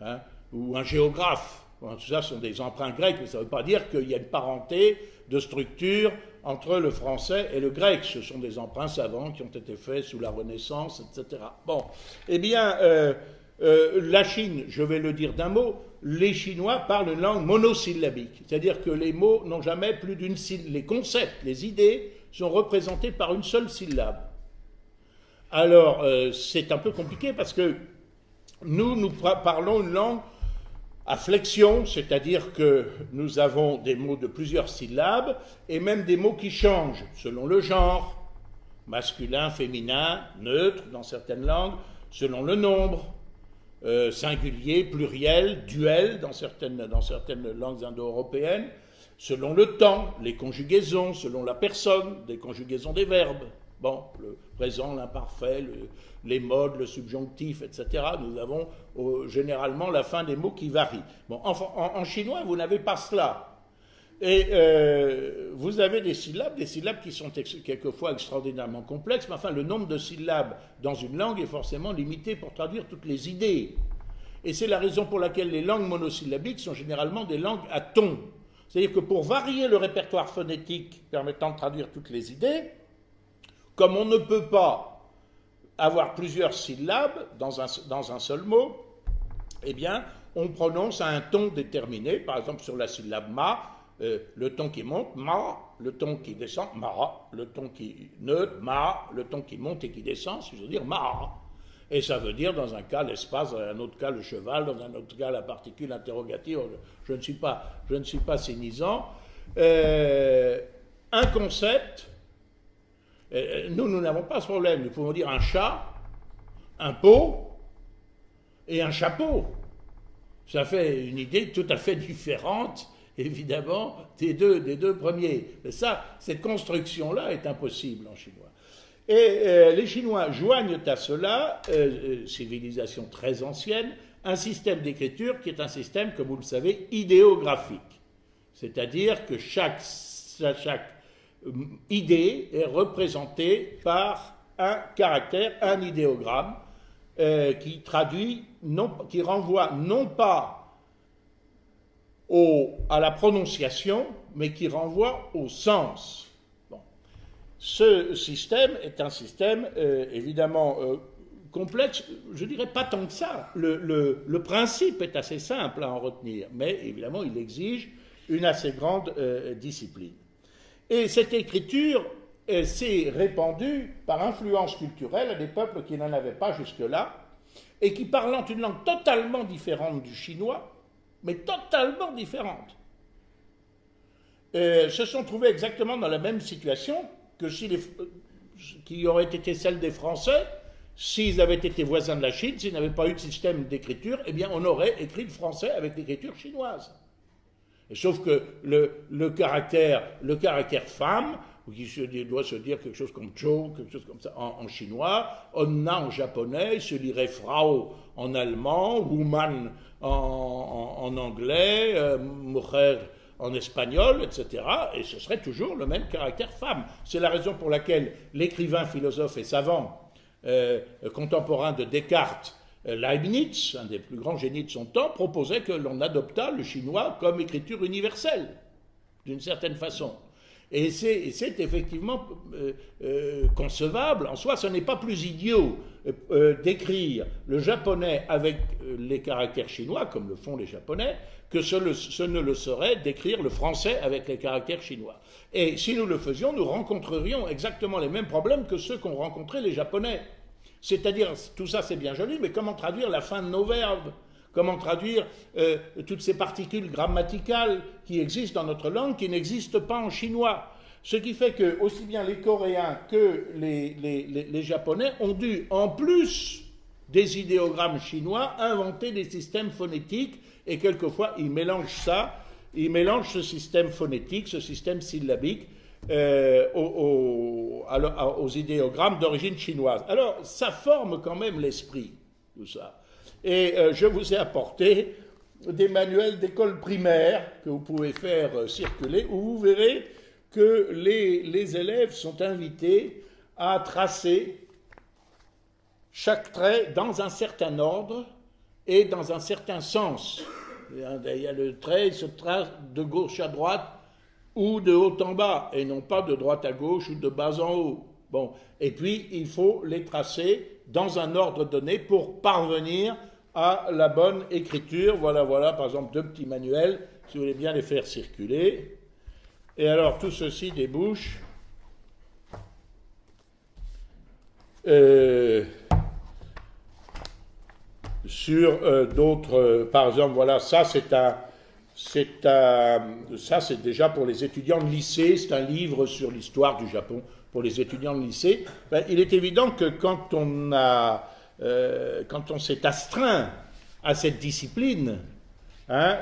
hein, ou un géographe. tout ça sont des emprunts grecs, mais ça ne veut pas dire qu'il y a une parenté de structure entre le français et le grec. Ce sont des emprunts savants qui ont été faits sous la Renaissance, etc. Bon, eh bien, euh, euh, la Chine, je vais le dire d'un mot, les Chinois parlent une langue monosyllabique, c'est-à-dire que les mots n'ont jamais plus d'une syllabe, les concepts, les idées sont représentés par une seule syllabe. Alors, euh, c'est un peu compliqué parce que nous, nous parlons une langue à flexion, c'est-à-dire que nous avons des mots de plusieurs syllabes et même des mots qui changent selon le genre, masculin, féminin, neutre dans certaines langues, selon le nombre, euh, singulier, pluriel, duel dans certaines, dans certaines langues indo-européennes, selon le temps, les conjugaisons, selon la personne, des conjugaisons des verbes. Bon, le présent, l'imparfait, les modes, le subjonctif, etc. Nous avons généralement la fin des mots qui varient. Bon, en, chinois, vous n'avez pas cela. Et euh, vous avez des syllabes, des syllabes qui sont quelquefois extraordinairement complexes, mais enfin, le nombre de syllabes dans une langue est forcément limité pour traduire toutes les idées. Et c'est la raison pour laquelle les langues monosyllabiques sont généralement des langues à ton. C'est-à-dire que pour varier le répertoire phonétique permettant de traduire toutes les idées, comme on ne peut pas avoir plusieurs syllabes dans un, dans un seul mot, eh bien, on prononce à un ton déterminé. Par exemple, sur la syllabe ma, euh, le ton qui monte, ma, le ton qui descend, ma, le ton qui neutre, ma, le ton qui monte et qui descend, je veux dire ma. Et ça veut dire, dans un cas, l'espace, dans un autre cas, le cheval, dans un autre cas, la particule interrogative. Je ne suis pas, je ne suis pas cynisant. Euh, un concept euh, nous, nous n'avons pas ce problème. Nous pouvons dire un chat, un pot et un chapeau. Ça fait une idée tout à fait différente, évidemment, des deux, des deux premiers. ça, cette construction-là est impossible en chinois. Et euh, les Chinois joignent à cela, euh, civilisation très ancienne, un système d'écriture qui est un système, comme vous le savez, idéographique. C'est-à-dire que chaque, idée est représentée par un caractère, un idéogramme, euh, qui traduit, qui renvoie non pas à la prononciation, mais qui renvoie au sens. Ce système est un système euh, évidemment euh, complexe, je dirais pas tant que ça. Le, principe est assez simple à en retenir, mais évidemment il exige une assez grande discipline. Et cette écriture s'est répandue par influence culturelle à des peuples qui n'en avaient pas jusque-là, et qui, parlant une langue totalement différente du chinois, mais totalement différente, se sont trouvés exactement dans la même situation que si les, qui aurait été celle des Français s'ils avaient été voisins de la Chine, s'ils n'avaient pas eu de système d'écriture, eh bien on aurait écrit le français avec l'écriture chinoise. Sauf que le, caractère, le caractère femme, qui doit se dire quelque chose comme Cho, quelque chose comme ça en, chinois, Onna en japonais, se lirait Frau en allemand, Woman en, anglais, euh, Mujer en espagnol, etc. Et ce serait toujours le même caractère femme. C'est la raison pour laquelle l'écrivain, philosophe et savant euh, contemporain de Descartes euh, Leibniz, un des plus grands génies de son temps, proposait que l'on adoptât le chinois comme écriture universelle, d'une certaine façon. Et c'est effectivement euh, concevable. En soi, ce n'est pas plus idiot d'écrire le japonais avec les caractères chinois, comme le font les japonais, que ce, ne le serait d'écrire le français avec les caractères chinois. Et si nous le faisions, nous rencontrerions exactement les mêmes problèmes que ceux qu'ont rencontrés les japonais. C'est-à-dire, tout ça c'est bien joli, mais comment traduire la fin de nos verbes? Comment traduire euh, toutes ces particules grammaticales qui existent dans notre langue qui n'existent pas en chinois? Ce qui fait que aussi bien les Coréens que les, Japonais ont dû, en plus des idéogrammes chinois, inventer des systèmes phonétiques et quelquefois ils mélangent ça, ils mélangent ce système phonétique, ce système syllabique euh, aux, idéogrammes d'origine chinoise. Alors, ça forme quand même l'esprit, tout ça. Et euh, je vous ai apporté des manuels d'école primaire que vous pouvez faire euh, circuler, où vous verrez que les, élèves sont invités à tracer chaque trait dans un certain ordre et dans un certain sens. Il y a le trait, il se trace de gauche à droite ou de haut en bas, et non pas de droite à gauche ou de bas en haut. Bon, et puis il faut les tracer dans un ordre donné pour parvenir à la bonne écriture. Voilà, voilà, par exemple, deux petits manuels, si vous voulez bien les faire circuler. Et alors, tout ceci débouche euh, sur euh, d'autres. Euh, par exemple, voilà, ça c'est un. C'est ça, c'est déjà pour les étudiants de lycée. C'est un livre sur l'histoire du Japon pour les étudiants de lycée. Ben, il est évident que quand on a quand on s'est astreint à cette discipline hein,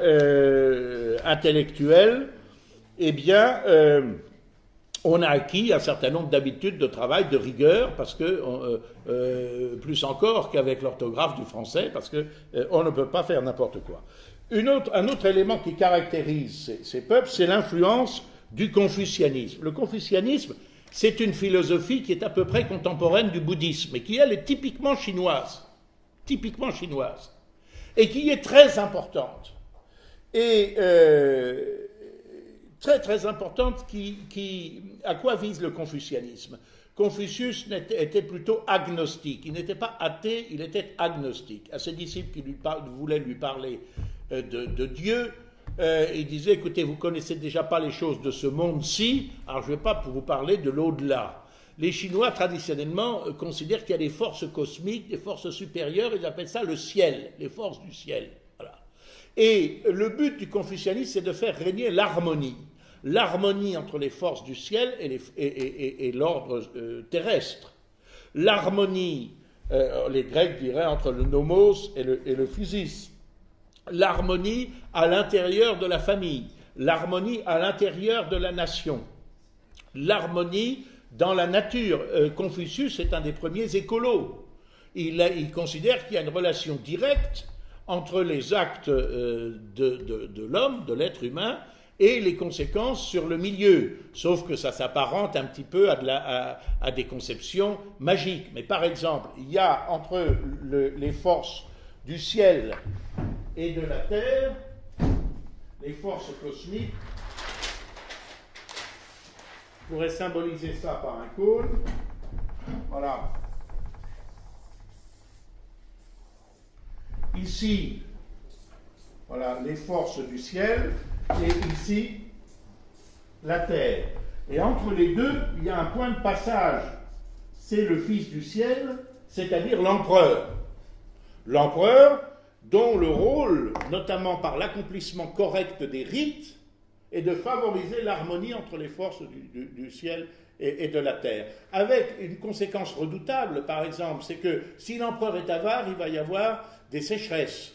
intellectuelle, eh bien, euh, on a acquis un certain nombre d'habitudes de travail, de rigueur, parce que plus encore qu'avec l'orthographe du français, parce que on ne peut pas faire n'importe quoi. un autre élément qui caractérise ces, ces peuples, c'est l'influence du confucianisme. Le confucianisme, c'est une philosophie qui est à peu près contemporaine du bouddhisme et qui, elle, est typiquement chinoise. Typiquement chinoise. Et qui est très importante. Et euh, très très importante qui, à quoi vise le confucianisme? Confucius était, plutôt agnostique. Il n'était pas athée, il était agnostique. À ses disciples qui lui voulaient lui parler euh, de Dieu, euh, il disait, écoutez, vous connaissez déjà pas les choses de ce monde-ci, alors je ne vais pas vous parler de l'au-delà. Les Chinois, traditionnellement, euh, considèrent qu'il y a des forces cosmiques, des forces supérieures, ils appellent ça le ciel, les forces du ciel. Et le but du confucianisme, c'est de faire régner l'harmonie. L'harmonie entre les forces du ciel et, l'ordre euh, terrestre. L'harmonie, les Grecs diraient, entre le nomos et le, physis l'harmonie à l'intérieur de la famille, l'harmonie à l'intérieur de la nation, l'harmonie dans la nature. Euh, Confucius est un des premiers écolos. Il, considère qu'il y a une relation directe entre les actes euh, de, l'homme, de l'être humain, et les conséquences sur le milieu, sauf que ça s'apparente un petit peu à, des conceptions magiques. Mais par exemple, il y a entre les forces du ciel et de la Terre, les forces cosmiques, je pourrais symboliser ça par un cône. Voilà. Ici, voilà les forces du ciel, et ici, la terre. Et entre les deux, il y a un point de passage. C'est le Fils du ciel, c'est-à-dire l'empereur. L'empereur, dont le rôle, notamment par l'accomplissement correct des rites, est de favoriser l'harmonie entre les forces du, ciel et, de la terre. Avec une conséquence redoutable, par exemple, c'est que si l'empereur est avare, il va y avoir des sécheresses.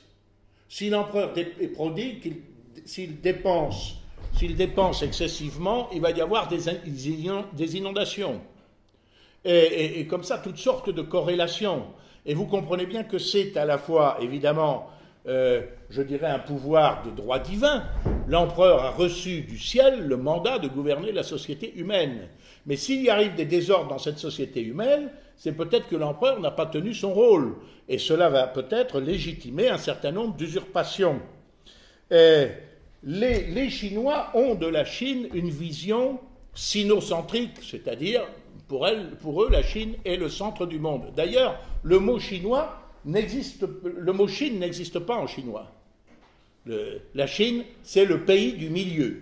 Si l'empereur est prodigue, s'il dépense, s'il dépense excessivement, il va y avoir des, inondations. et, comme ça, toutes sortes de corrélations. Et vous comprenez bien que c'est à la fois, évidemment, euh, je dirais, un pouvoir de droit divin. L'empereur a reçu du ciel le mandat de gouverner la société humaine. Mais s'il y arrive des désordres dans cette société humaine, c'est peut-être que l'empereur n'a pas tenu son rôle. Et cela va peut-être légitimer un certain nombre d'usurpations. Les, Chinois ont de la Chine une vision sinocentrique, c'est-à-dire pour, eux, la Chine est le centre du monde. D'ailleurs, le mot chinois n'existe, le mot Chine n'existe pas en chinois. la Chine, c'est le pays du milieu.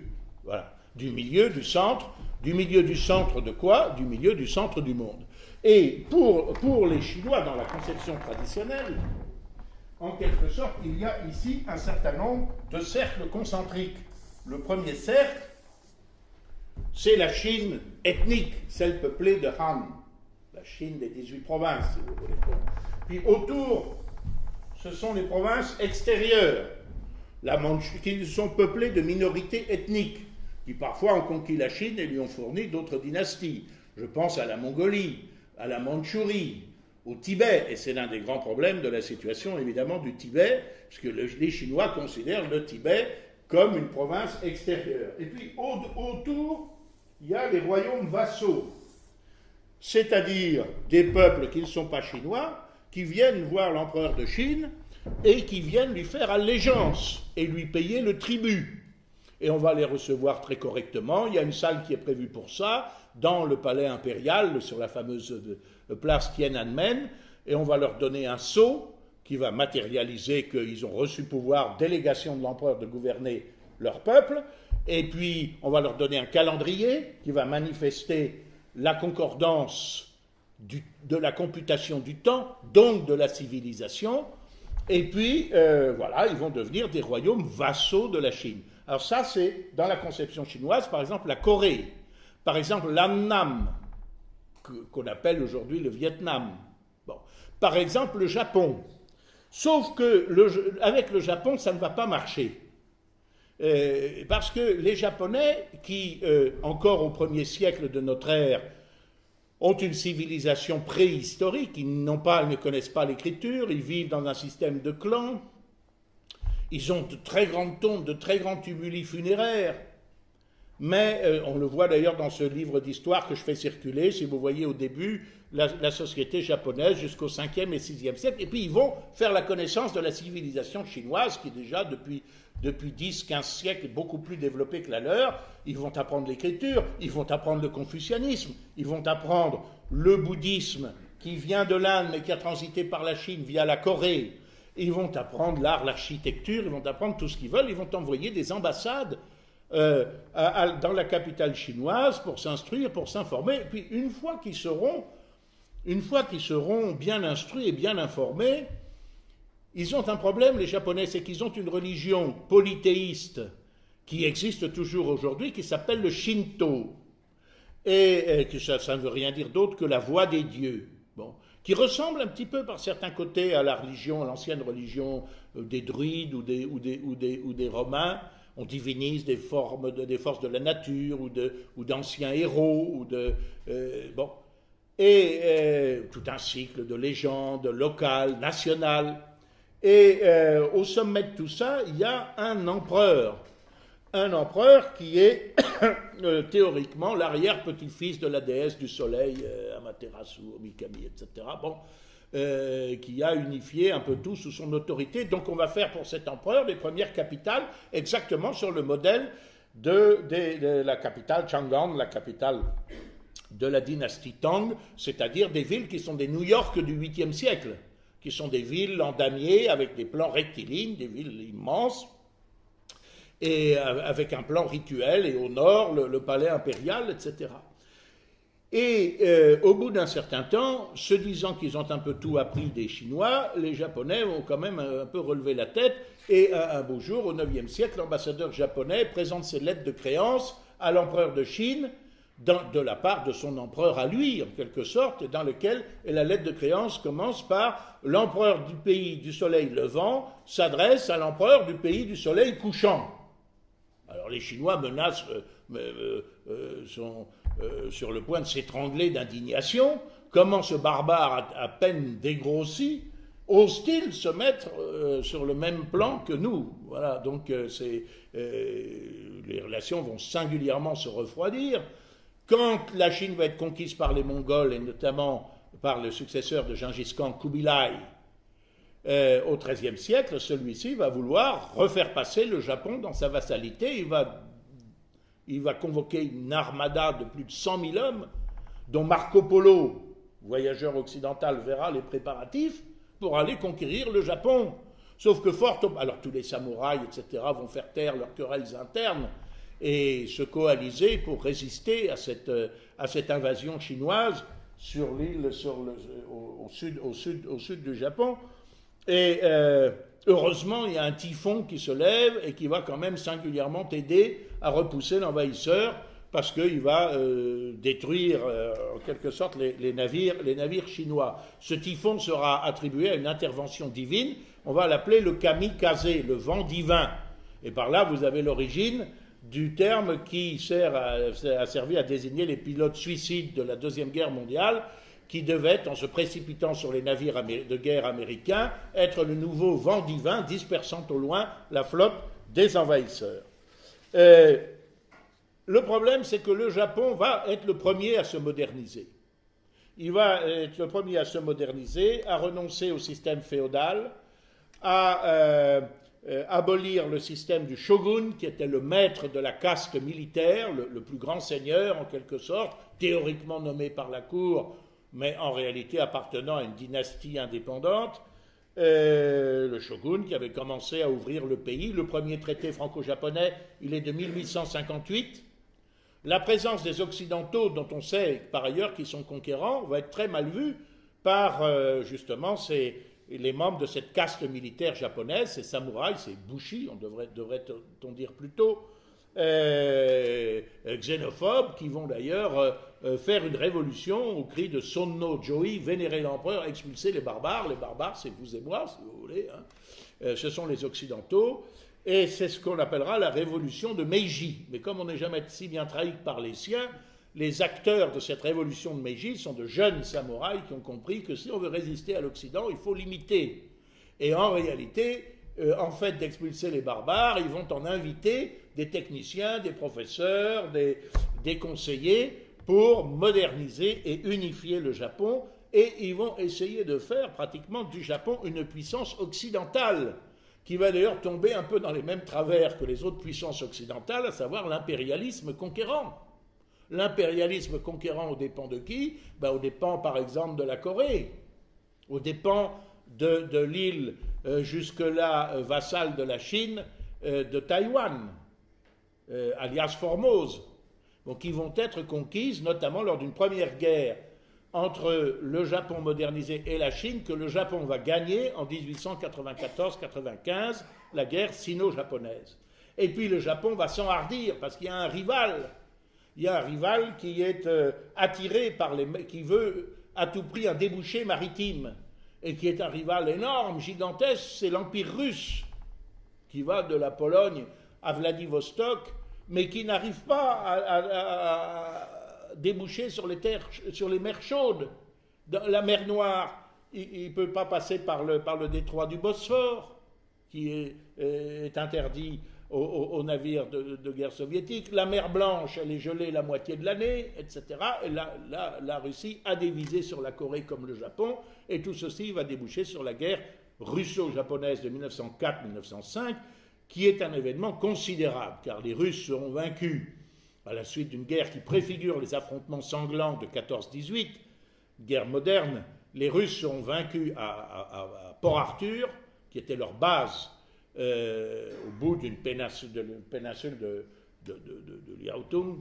Du milieu, du centre. Du milieu du centre de quoi? Du milieu du centre du monde. Et pour les Chinois, dans la conception traditionnelle, en quelque sorte, il y a ici un certain nombre de cercles concentriques. Le premier cercle, c'est la Chine ethnique, celle peuplée de Han, la Chine des 18 provinces, si vous voulez. Puis autour, ce sont les provinces extérieures, la qui sont peuplées de minorités ethniques, qui parfois ont conquis la Chine et lui ont fourni d'autres dynasties. Je pense à la Mongolie, à la Mandchourie, au Tibet, et c'est l'un des grands problèmes de la situation évidemment du Tibet, puisque les Chinois considèrent le Tibet comme une province extérieure. Et puis autour, il y a les royaumes vassaux, c'est-à-dire des peuples qui ne sont pas chinois, qui viennent voir l'empereur de Chine et qui viennent lui faire allégeance et lui payer le tribut. Et on va les recevoir très correctement. Il y a une salle qui est prévue pour ça, dans le palais impérial, sur la fameuse euh, place Tiananmen, et on va leur donner un sceau qui va matérialiser qu'ils ont reçu pouvoir, délégation de l'empereur de gouverner leur peuple, et puis on va leur donner un calendrier qui va manifester la concordance de la computation du temps, donc de la civilisation, et puis euh, voilà, ils vont devenir des royaumes vassaux de la Chine. Alors ça, c'est dans la conception chinoise, par exemple, la Corée, par exemple, l'Annam, qu'on appelle aujourd'hui le Vietnam. Bon. Par exemple, le Japon. Sauf que avec le Japon, ça ne va pas marcher. Euh, parce que les Japonais, qui, euh, encore au premier siècle de notre ère, ont une civilisation préhistorique, ils, n'ont pas, ils ne connaissent pas l'écriture, ils vivent dans un système de clans, ils ont de très grandes tombes, de très grands tumuli funéraires, mais euh, on le voit d'ailleurs dans ce livre d'histoire que je fais circuler, si vous voyez au début, la, société japonaise jusqu'au 5e et 6e siècle, et puis ils vont faire la connaissance de la civilisation chinoise qui déjà depuis, depuis 10, 15 siècles est beaucoup plus développée que la leur. Ils vont apprendre l'écriture, ils vont apprendre le confucianisme, ils vont apprendre le bouddhisme qui vient de l'Inde mais qui a transité par la Chine via la Corée. Ils vont apprendre l'art, l'architecture, ils vont apprendre tout ce qu'ils veulent, ils vont envoyer des ambassades euh, dans la capitale chinoise pour s'instruire, pour s'informer. Et puis une fois qu'ils seront, une fois qu'ils seront bien instruits et bien informés, ils ont un problème, les Japonais, c'est qu'ils ont une religion polythéiste qui existe toujours aujourd'hui, qui s'appelle le Shinto. Et, que ça, ne veut rien dire d'autre que la voix des dieux. Bon, qui ressemble un petit peu par certains côtés à la religion, à l'ancienne religion euh, des druides ou des, ou des, ou des, ou des romains, on divinise des formes, des forces de la nature ou, d'anciens héros ou de euh, bon et euh, tout un cycle de légendes locales, nationales. Et euh, au sommet de tout ça, il y a un empereur, un empereur qui est théoriquement l'arrière-petit-fils de la déesse du soleil, Amaterasu, Mikami, etc. Bon, euh, qui a unifié un peu tout sous son autorité. Donc on va faire pour cet empereur les premières capitales exactement sur le modèle de, la capitale Chang'an, la capitale de la dynastie Tang, c'est-à-dire des villes qui sont des New York du 8e siècle, qui sont des villes en damier avec des plans rectilignes, des villes immenses, et euh, avec un plan rituel, et au nord, le palais impérial, etc. Et euh, au bout d'un certain temps, se disant qu'ils ont un peu tout appris des Chinois, les Japonais ont quand même un, peu relevé la tête. Et un, beau jour, au IXe siècle, l'ambassadeur japonais présente ses lettres de créance à l'empereur de Chine, de la part de son empereur à lui, en quelque sorte, dans lequel la lettre de créance commence par l'empereur du pays du soleil levant s'adresse à l'empereur du pays du soleil couchant. Alors les Chinois menacent, euh, euh, sont, euh, sur le point de s'étrangler d'indignation, comment ce barbare à, peine dégrossi ose-t-il se mettre euh, sur le même plan que nous? Voilà, donc euh, les relations vont singulièrement se refroidir. Quand la Chine va être conquise par les Mongols, et notamment par le successeur de Gengis Khan, Kubilai, au XIIIe siècle, celui-ci va vouloir refaire passer le Japon dans sa vassalité. Il va il va convoquer une armada de plus de 100 000 hommes, dont Marco Polo, voyageur occidental, verra les préparatifs pour aller conquérir le Japon. Sauf que fort, alors tous les samouraïs, etc., vont faire taire leurs querelles internes et se coaliser pour résister à cette, cette invasion chinoise sur l'île, au, sud, au, sud, au sud du Japon. Et heureusement, il y a un typhon qui se lève et qui va quand même singulièrement aider à repousser l'envahisseur parce qu'il va euh, détruire euh, en quelque sorte les, navires, les navires chinois. Ce typhon sera attribué à une intervention divine, on va l'appeler le kamikaze, le vent divin. Et par là, vous avez l'origine du terme qui sert à, a servi à désigner les pilotes suicides de la Deuxième Guerre mondiale, qui devaient, en se précipitant sur les navires de guerre américains, être le nouveau vent divin dispersant au loin la flotte des envahisseurs. Euh, le problème, c'est que le Japon va être le premier à se moderniser. Il va être le premier à se moderniser, à renoncer au système féodal, à euh, euh, abolir le système du shogun, qui était le maître de la caste militaire, le, plus grand seigneur en quelque sorte, théoriquement nommé par la cour, mais en réalité appartenant à une dynastie indépendante. Euh, le shogun qui avait commencé à ouvrir le pays. Le premier traité franco-japonais, il est de 1858. La présence des Occidentaux, dont on sait par ailleurs qu'ils sont conquérants, va être très mal vue par euh, justement les membres de cette caste militaire japonaise, ces samouraïs, ces bushi, on devrait, devrait-on dire plutôt, euh, xénophobes, qui vont d'ailleurs euh, faire une révolution au cri de Sonno Joi, vénérer l'empereur, expulser les barbares. Les barbares, c'est vous et moi, si vous voulez. Hein. ce sont les Occidentaux. Et c'est ce qu'on appellera la révolution de Meiji. Mais comme on n'est jamais si bien trahi par les siens, les acteurs de cette révolution de Meiji sont de jeunes samouraïs qui ont compris que si on veut résister à l'Occident, il faut limiter. Et en réalité, euh, en fait d'expulser les barbares, ils vont en inviter des techniciens, des professeurs, des, conseillers pour moderniser et unifier le Japon. Et ils vont essayer de faire pratiquement du Japon une puissance occidentale qui va d'ailleurs tomber un peu dans les mêmes travers que les autres puissances occidentales, à savoir l'impérialisme conquérant. L'impérialisme conquérant au dépend de qui? Ben, Au dépend par exemple de la Corée, au dépend de, l'île euh, jusque-là euh, vassale de la Chine, euh, de Taïwan, alias Formose, qui vont être conquises notamment lors d'une première guerre entre le Japon modernisé et la Chine que le Japon va gagner en 1894-95, la guerre sino-japonaise. Et puis le Japon va s'enhardir parce qu'il y a un rival. Il y a un rival qui est euh, attiré par les. qui veut à tout prix un débouché maritime et qui est un rival énorme, gigantesque, c'est l'Empire russe qui va de la Pologne à Vladivostok, mais qui n'arrive pas à déboucher sur les, terres, sur les mers chaudes. La mer Noire, il ne peut pas passer par le, détroit du Bosphore, qui est, est interdit aux, navires de, guerre soviétique. La mer Blanche, elle est gelée la moitié de l'année, etc. Et la, la, Russie a dévisé sur la Corée comme le Japon, et tout ceci va déboucher sur la guerre russo-japonaise de 1904-1905, qui est un événement considérable, car les Russes seront vaincus à la suite d'une guerre qui préfigure les affrontements sanglants de 14-18, guerre moderne, les Russes sont vaincus à, Port-Arthur, qui était leur base euh, au bout d'une péninsule de, de, Liaotung,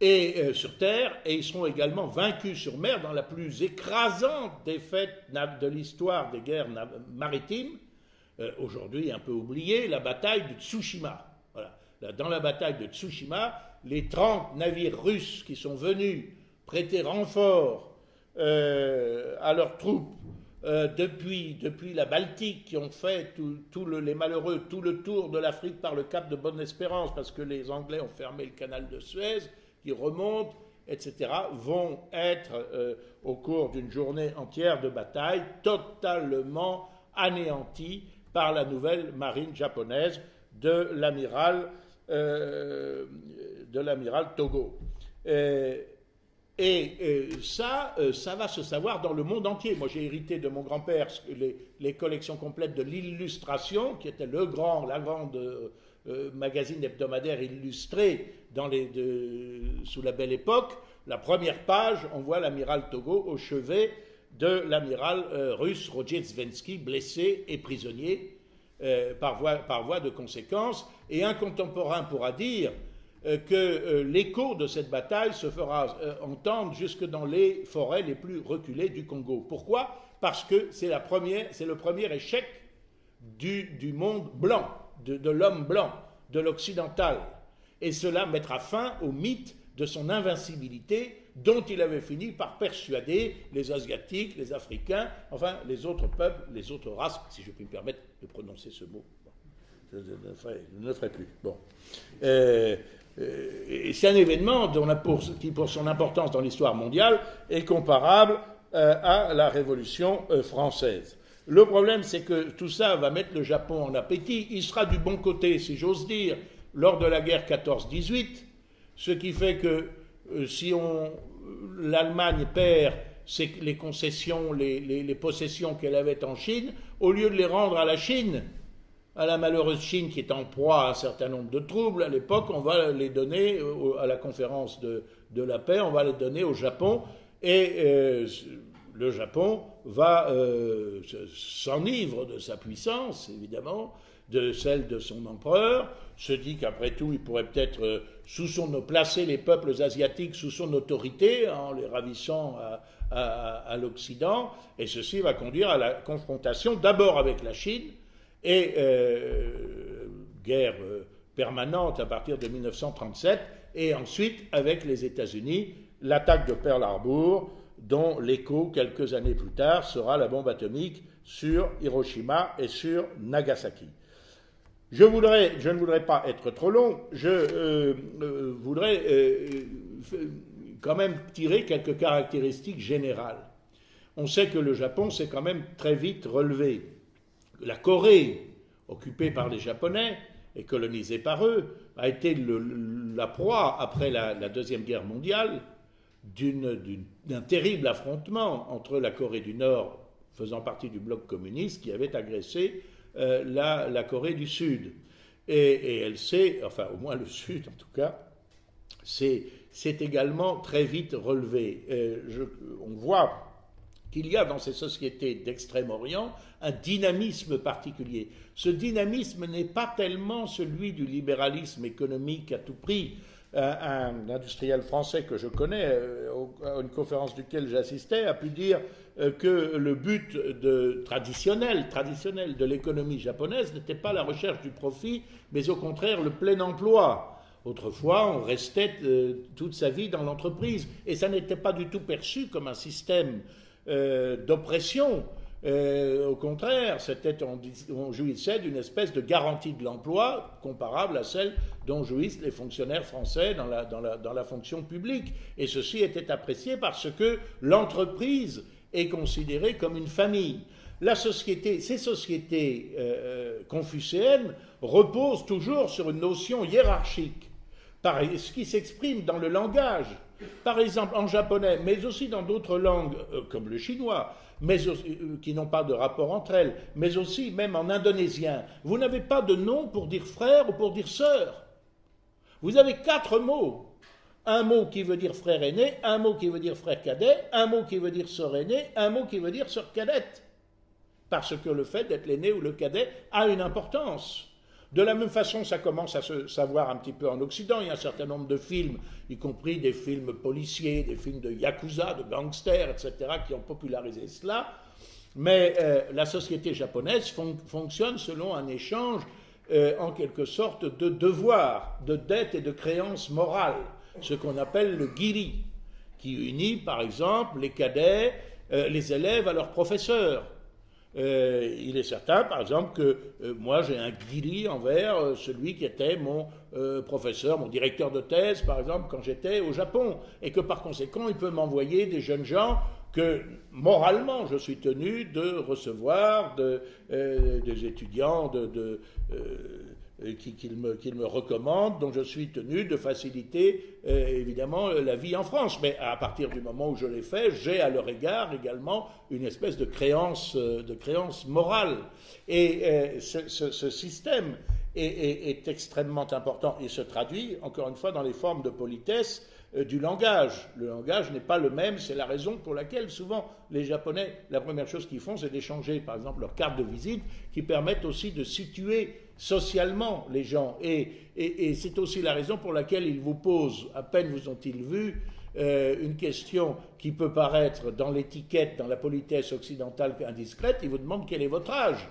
et euh, sur terre, et ils seront également vaincus sur mer dans la plus écrasante défaite de l'histoire des guerres maritimes, euh, aujourd'hui un peu oubliée, la bataille de Tsushima dans la bataille de Tsushima, les 30 navires russes qui sont venus prêter renfort euh, à leurs troupes euh, depuis, depuis la Baltique, qui ont fait les malheureux tout le tour de l'Afrique par le cap de Bonne-Espérance, parce que les Anglais ont fermé le canal de Suez, qui remontent, etc., vont être, au cours d'une journée entière de bataille, totalement anéantis par la nouvelle marine japonaise de l'amiral euh, de l'amiral Togo. Euh, et euh, ça, ça va se savoir dans le monde entier. Moi, j'ai hérité de mon grand-père les, collections complètes de l'illustration, qui était le grand, la grande magazine hebdomadaire illustré dans les, sous la belle époque. La première page, on voit l'amiral Togo au chevet de l'amiral russe Roger Zvensky, blessé et prisonnier par, voie, par voie de conséquence. Et un contemporain pourra dire que l'écho de cette bataille se fera entendre jusque dans les forêts les plus reculées du Congo. Pourquoi? Parce que c'est le premier échec du, monde blanc, de l'homme blanc, de l'occidental. Et cela mettra fin au mythe de son invincibilité dont il avait fini par persuader les Asiatiques, les Africains, enfin les autres peuples, les autres races, si je puis me permettre de prononcer ce mot. Je ne le ferai, plus. Bon. Euh, euh, c'est un événement dont qui, pour son importance dans l'histoire mondiale, est comparable euh, à la Révolution française. Le problème, c'est que tout ça va mettre le Japon en appétit. Il sera du bon côté, si j'ose dire, lors de la guerre 14-18, ce qui fait que euh, si l'Allemagne perd les concessions, les, possessions qu'elle avait en Chine, au lieu de les rendre à la Chine, à la malheureuse Chine qui est en proie à un certain nombre de troubles, à l'époque, on va les donner à la conférence de, la paix, on va les donner au Japon, et euh, le Japon va euh, s'enivre de sa puissance, évidemment, de celle de son empereur, se dit qu'après tout, il pourrait peut-être euh, sous son, placer les peuples asiatiques sous son autorité en les ravissant à, l'Occident, et ceci va conduire à la confrontation d'abord avec la Chine, et euh, guerre euh, permanente à partir de 1937, et ensuite avec les États-Unis, l'attaque de Pearl Harbor, dont l'écho, quelques années plus tard, sera la bombe atomique sur Hiroshima et sur Nagasaki. Je, ne voudrais pas être trop long, je euh, euh, voudrais euh, quand même tirer quelques caractéristiques générales. On sait que le Japon s'est quand même très vite relevé. La Corée, occupée par les Japonais et colonisée par eux, a été la proie, après la Deuxième Guerre mondiale, d'un terrible affrontement entre la Corée du Nord, faisant partie du bloc communiste, qui avait agressé euh, la, Corée du Sud. Et, elle sait, enfin au moins le Sud en tout cas, c'est également très vite relevé. On voit qu'il y a dans ces sociétés d'Extrême-Orient un dynamisme particulier. Ce dynamisme n'est pas tellement celui du libéralisme économique à tout prix, un, industriel français que je connais, euh, à une conférence duquel j'assistais, a pu dire que le but traditionnel, traditionnel de l'économie japonaise n'était pas la recherche du profit, mais au contraire le plein emploi. Autrefois, on restait euh, toute sa vie dans l'entreprise, et ça n'était pas du tout perçu comme un système d'oppression. Euh, au contraire, c'était, on, jouissait d'une espèce de garantie de l'emploi comparable à celle dont jouissent les fonctionnaires français dans la, dans la, dans la fonction publique. Et ceci était apprécié parce que l'entreprise est considérée comme une famille. Ces sociétés euh, euh, confucéennes reposent toujours sur une notion hiérarchique, ce qui s'exprime dans le langage. Par exemple, en japonais, mais aussi dans d'autres langues, comme le chinois, mais euh, qui n'ont pas de rapport entre elles, mais aussi même en indonésien. Vous n'avez pas de nom pour dire frère ou pour dire sœur. Vous avez quatre mots. Un mot qui veut dire frère aîné, un mot qui veut dire frère cadet, un mot qui veut dire sœur aînée, un mot qui veut dire sœur cadette. Parce que le fait d'être l'aîné ou le cadet a une importance. De la même façon, ça commence à se savoir un petit peu en Occident. Il y a un certain nombre de films, y compris des films policiers, des films de yakuza, de gangsters, etc., qui ont popularisé cela. Mais euh, la société japonaise fonctionne selon un échange, euh, en quelque sorte, de devoirs, de dettes et de créances morales, ce qu'on appelle le giri, qui unit, par exemple, les cadets, euh, les élèves à leurs professeurs. Euh, il est certain, par exemple, que euh, moi j'ai un guiri envers celui qui était mon professeur, mon directeur de thèse, par exemple, quand j'étais au Japon, et que par conséquent, il peut m'envoyer des jeunes gens que moralement je suis tenu de recevoir des étudiants de qu'il me, me, recommande, dont je suis tenu de faciliter euh, évidemment la vie en France. Mais à partir du moment où je l'ai fait, j'ai à leur égard également une espèce de créance, euh, de créance morale. Et ce, système est, est, extrêmement important et se traduit, encore une fois, dans les formes de politesse du langage. Le langage n'est pas le même, c'est la raison pour laquelle souvent les Japonais, la première chose qu'ils font, c'est d'échanger par exemple leurs cartes de visite qui permettent aussi de situer socialement les gens. Et, et, c'est aussi la raison pour laquelle ils vous posent, à peine vous ont-ils vu, euh, une question qui peut paraître dans l'étiquette, dans la politesse occidentale indiscrète, ils vous demandent quel est votre âge.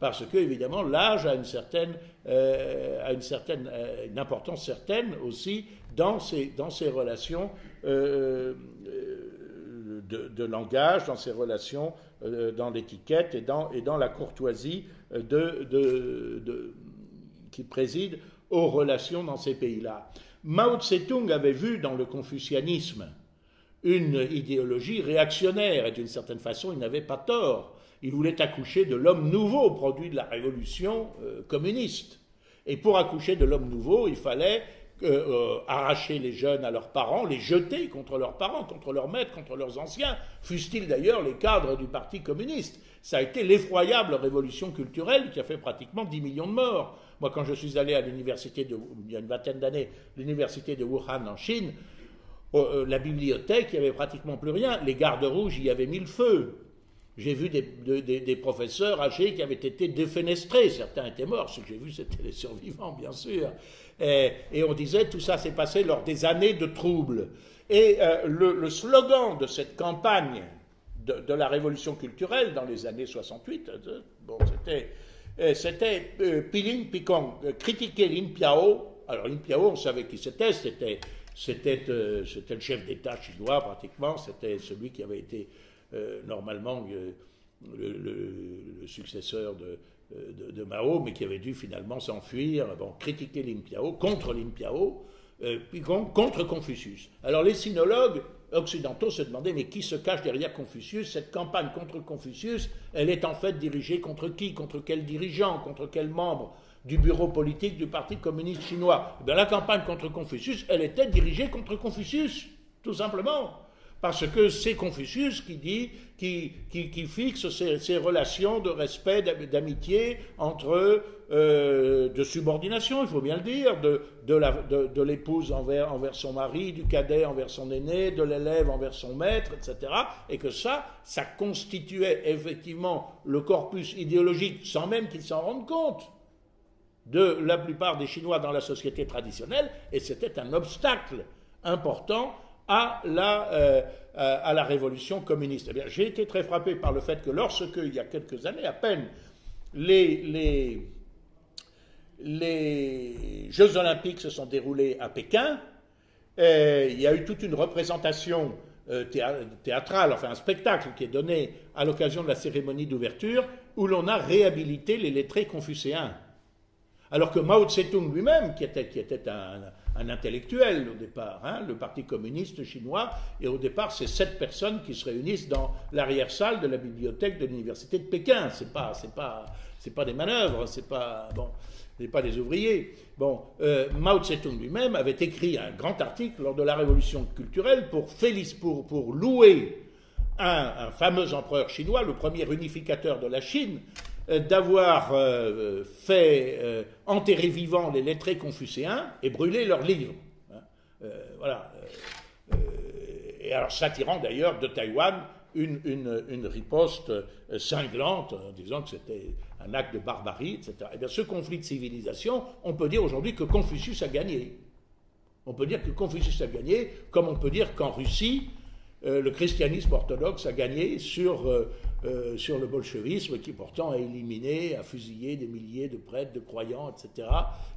Parce que, évidemment, l'âge a une certaine, euh, a une certaine euh, une importance certaine aussi dans ces, dans ces relations de, de, langage, dans ces relations dans l'étiquette et dans, et dans la courtoisie de, de, qui préside aux relations dans ces pays-là. Mao Tse-tung avait vu dans le confucianisme une idéologie réactionnaire, et d'une certaine façon, il n'avait pas tort. Il voulait accoucher de l'homme nouveau, produit de la révolution euh, communiste. Et pour accoucher de l'homme nouveau, il fallait euh, arracher les jeunes à leurs parents, les jeter contre leurs parents, contre leurs maîtres, contre leurs anciens, fussent-ils d'ailleurs les cadres du Parti communiste. Ça a été l'effroyable révolution culturelle qui a fait pratiquement 10 millions de morts. Moi, quand je suis allé à l'université il y a une vingtaine d'années, l'université de Wuhan en Chine, euh, la bibliothèque, il n'y avait pratiquement plus rien. Les gardes rouges y avaient mis le feu. J'ai vu des, professeurs âgés qui avaient été défenestrés. Certains étaient morts. Ce que j'ai vu, c'était les survivants, bien sûr. Et, on disait tout ça s'est passé lors des années de troubles. Et euh, le, slogan de cette campagne de, la révolution culturelle dans les années 68, euh, bon, c'était euh, euh, Piling Picong, euh, critiquer Lin Piao. Alors Lin Piao, on savait qui c'était, c'était, c'était, c'était le chef d'État chinois pratiquement, c'était celui qui avait été normalement le, successeur de, de, Mao, mais qui avait dû finalement s'enfuir, bon, critiquer Lin Piao, contre Lin Piao, Picong contre Confucius. Alors les sinologues occidentaux se demandaient mais qui se cache derrière Confucius? Cette campagne contre Confucius, elle est en fait dirigée contre qui? Contre quel dirigeant? Contre quel membre du bureau politique du Parti communiste chinois? Eh La campagne contre Confucius, elle était dirigée contre Confucius, tout simplement parce que c'est Confucius qui dit, qui, fixe ces, relations de respect, d'amitié entre, euh, de subordination, il faut bien le dire, de, de l'épouse envers, envers son mari, du cadet envers son aîné, de l'élève envers son maître, etc. Et que ça, ça constituait effectivement le corpus idéologique, sans même qu'ils s'en rendent compte, de la plupart des Chinois dans la société traditionnelle, et c'était un obstacle important à la, euh, à la révolution communiste. Eh j'ai été très frappé par le fait que lorsque, il y a quelques années à peine, les, les, les Jeux olympiques se sont déroulés à Pékin, euh, il y a eu toute une représentation euh, théâtrale, enfin un spectacle qui est donné à l'occasion de la cérémonie d'ouverture, où l'on a réhabilité les lettrés confucéens. Alors que Mao Tse-tung lui-même, qui était, qui était un, un intellectuel au départ, hein, le Parti communiste chinois, et au départ, c'est sept personnes qui se réunissent dans l'arrière-salle de la bibliothèque de l'université de Pékin. C'est pas, c'est pas, c'est pas des manœuvres, c'est pas bon, pas des ouvriers. Bon, euh, Mao Tse-tung lui-même avait écrit un grand article lors de la Révolution culturelle pour, pour, pour louer un, fameux empereur chinois, le premier unificateur de la Chine, d'avoir euh, fait euh, enterrer vivants les lettrés confucéens et brûler leurs livres. Hein. voilà. et alors s'attirant d'ailleurs de Taïwan une, une, riposte cinglante en disant que c'était un acte de barbarie, etc. Et eh bien ce conflit de civilisation, on peut dire aujourd'hui que Confucius a gagné. On peut dire que Confucius a gagné, comme on peut dire qu'en Russie, le christianisme orthodoxe a gagné sur euh, sur le bolchevisme qui pourtant a éliminé, a fusillé des milliers de prêtres, de croyants, etc.,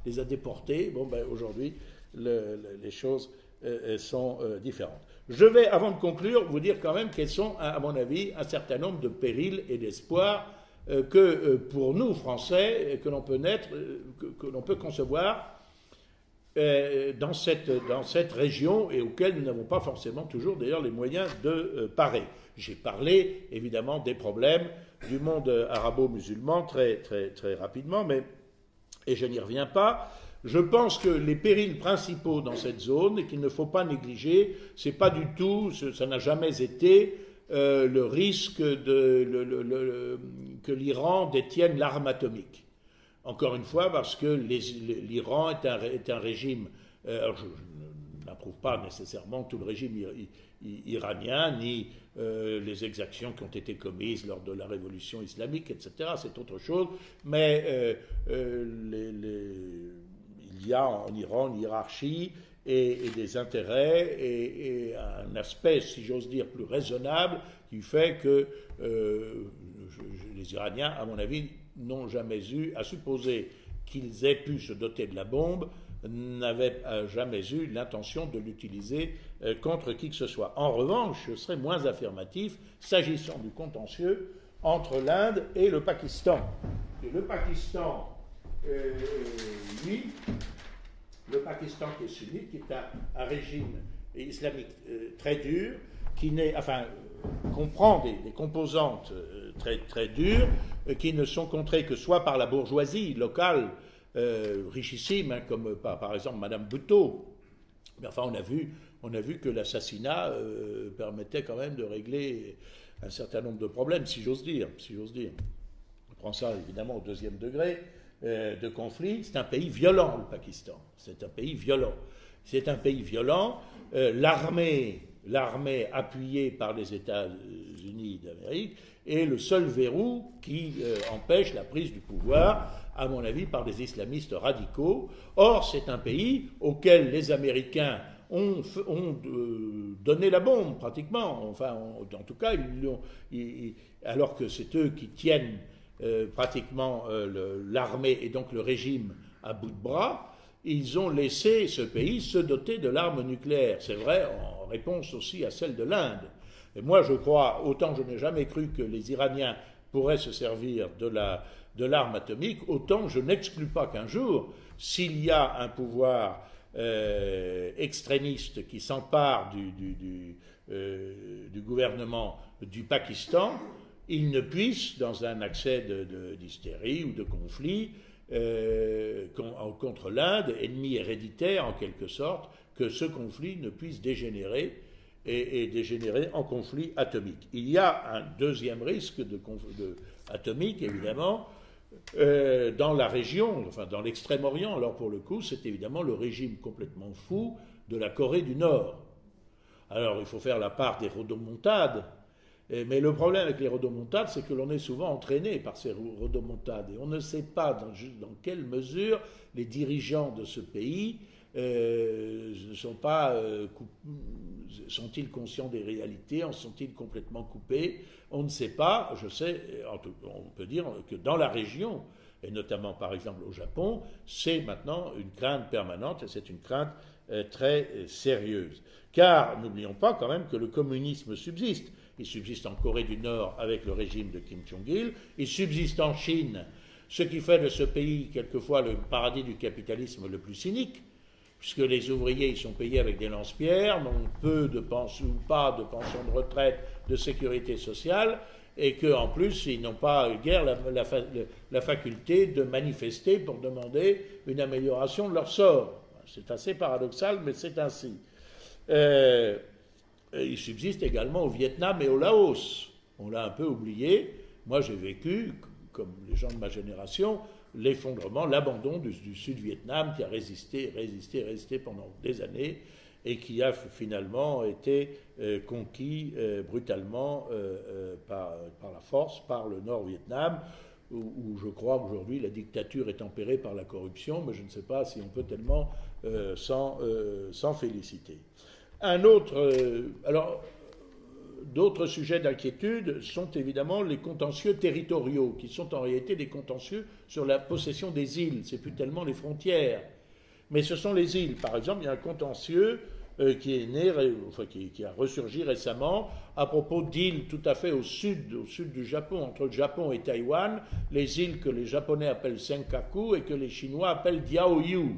les a déportés. Bon, ben, aujourd'hui, les choses euh, euh, sont différentes. Je vais, avant de conclure, vous dire quand même quels sont, à, mon avis, un certain nombre de périls et d'espoirs que pour nous, Français, que l'on peut, naître, que, l'on peut concevoir dans, cette, dans cette région et auxquels nous n'avons pas forcément toujours d'ailleurs les moyens de parer. J'ai parlé évidemment des problèmes du monde arabo-musulman très, très, très rapidement, mais, et je n'y reviens pas. Je pense que les périls principaux dans cette zone, et qu'il ne faut pas négliger, c'est pas du tout, ça n'a jamais été euh, le risque de, que l'Iran détienne l'arme atomique. Encore une fois, parce que l'Iran est un, régime, euh, n'approuve pas nécessairement tout le régime iranien, ni euh, les exactions qui ont été commises lors de la révolution islamique, etc. C'est autre chose. Mais euh, il y a en Iran une hiérarchie et, des intérêts et, un aspect, si j'ose dire, plus raisonnable qui fait que les Iraniens, à mon avis, n'ont jamais eu à supposer qu'ils aient pu se doter de la bombe n'avait jamais eu l'intention de l'utiliser euh, contre qui que ce soit. En revanche, je serais moins affirmatif s'agissant du contentieux entre l'Inde et le Pakistan. le Pakistan, euh, lui, le Pakistan qui est sunnite, qui est un, régime islamique euh, très dur, qui n'est, enfin, comprend des, composantes très, très dures, qui ne sont contrées que soit par la bourgeoisie locale, euh, richissimes, hein, comme par, par, exemple Madame Buteau. Mais enfin, on a vu, on a vu que l'assassinat euh, permettait quand même de régler un certain nombre de problèmes, si j'ose dire. Si dire. On prend ça évidemment au deuxième degré euh, de conflit. C'est un pays violent, le Pakistan. C'est un pays violent. C'est un pays violent. l'armée, l'armée appuyée par les États-Unis d'Amérique est le seul verrou qui empêche la prise du pouvoir à mon avis, par des islamistes radicaux. Or, c'est un pays auquel les Américains ont, euh, donné la bombe, pratiquement. Enfin, en tout cas, alors que c'est eux qui tiennent euh, pratiquement euh, l'armée et donc le régime à bout de bras, ils ont laissé ce pays se doter de l'arme nucléaire. C'est vrai en réponse aussi à celle de l'Inde. Et moi, je crois, autant je n'ai jamais cru que les Iraniens pourraient se servir de la, de l'arme atomique, autant je n'exclus pas qu'un jour, s'il y a un pouvoir euh, extrémiste qui s'empare du, euh, du, gouvernement du Pakistan, il ne puisse, dans un accès d'hystérie ou de conflit euh, contre l'Inde, ennemi héréditaire en quelque sorte, que ce conflit ne puisse dégénérer et, dégénérer en conflit atomique. Il y a un deuxième risque de, atomique, évidemment, euh, dans la région, enfin dans l'extrême-orient, alors pour le coup, c'est évidemment le régime complètement fou de la Corée du Nord. Alors il faut faire la part des rodomontades, mais le problème avec les rodomontades, c'est que l'on est souvent entraîné par ces rodomontades et on ne sait pas dans quelle mesure les dirigeants de ce pays euh, ne sont pas euh, sont-ils conscients des réalités? En sont-ils complètement coupés? On ne sait pas. Je sais, on peut dire que dans la région, et notamment par exemple au Japon, c'est maintenant une crainte permanente et c'est une crainte euh, très sérieuse. Car n'oublions pas quand même que le communisme subsiste. Il subsiste en Corée du Nord avec le régime de Kim Jong-il, il subsiste en Chine, ce qui fait de ce pays quelquefois le paradis du capitalisme le plus cynique puisque les ouvriers ils sont payés avec des lance-pierres, n'ont peu de pensions ou pas de pension de retraite, de sécurité sociale, et qu'en plus ils n'ont pas guère la, faculté de manifester pour demander une amélioration de leur sort. C'est assez paradoxal, mais c'est ainsi. Euh, il subsiste également au Vietnam et au Laos. On l'a un peu oublié. Moi, j'ai vécu, comme les gens de ma génération, l'effondrement, l'abandon du, Sud-Vietnam qui a résisté, résisté, résisté pendant des années et qui a finalement été euh, conquis euh, brutalement euh, par, la force par le Nord-Vietnam, où, je crois qu'aujourd'hui la dictature est tempérée par la corruption, mais je ne sais pas si on peut tellement s'en féliciter. Un autre. alors, D'autres sujets d'inquiétude sont évidemment les contentieux territoriaux, qui sont en réalité des contentieux sur la possession des îles. C'est plus tellement les frontières, mais ce sont les îles. Par exemple, il y a un contentieux euh, qui est né, qui, a ressurgi récemment à propos d'îles tout à fait au sud, au sud du Japon, entre le Japon et Taïwan, les îles que les Japonais appellent Senkaku et que les Chinois appellent Diaoyu.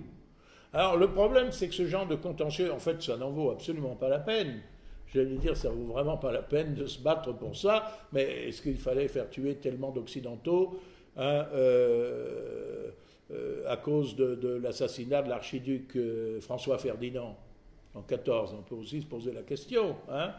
Alors le problème, c'est que ce genre de contentieux, en fait, ça n'en vaut absolument pas la peine J'allais dire, ça vaut vraiment pas la peine de se battre pour ça, mais est-ce qu'il fallait faire tuer tellement d'Occidentaux hein, euh, euh, à cause de, l'assassinat de l'archiduc euh, François Ferdinand en 14 On peut aussi se poser la question. Hein.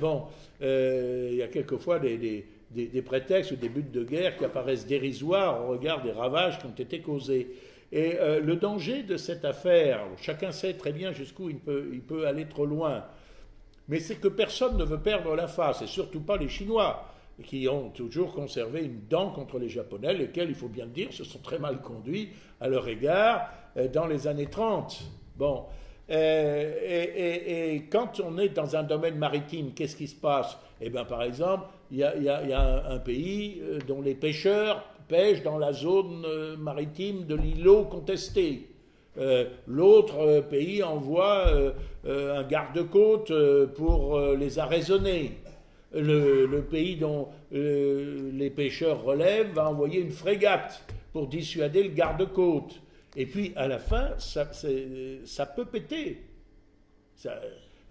bon, il y a quelquefois des, prétextes ou des buts de guerre qui apparaissent dérisoires au regard des ravages qui ont été causés. Et le danger de cette affaire, chacun sait très bien jusqu'où il peut aller trop loin, mais c'est que personne ne veut perdre la face, et surtout pas les Chinois, qui ont toujours conservé une dent contre les Japonais, lesquels, il faut bien le dire, se sont très mal conduits à leur égard euh, dans les années 30. Bon. Euh, et, quand on est dans un domaine maritime, qu'est-ce qui se passe? Eh bien, par exemple, il y a, un, pays dont les pêcheurs pêche dans la zone euh, maritime de l'îlot contesté. Euh, l'autre euh, pays envoie un garde-côte pour les arraisonner. Le, pays dont les pêcheurs relèvent va envoyer une frégate pour dissuader le garde-côte. Et puis à la fin, ça, ça peut péter.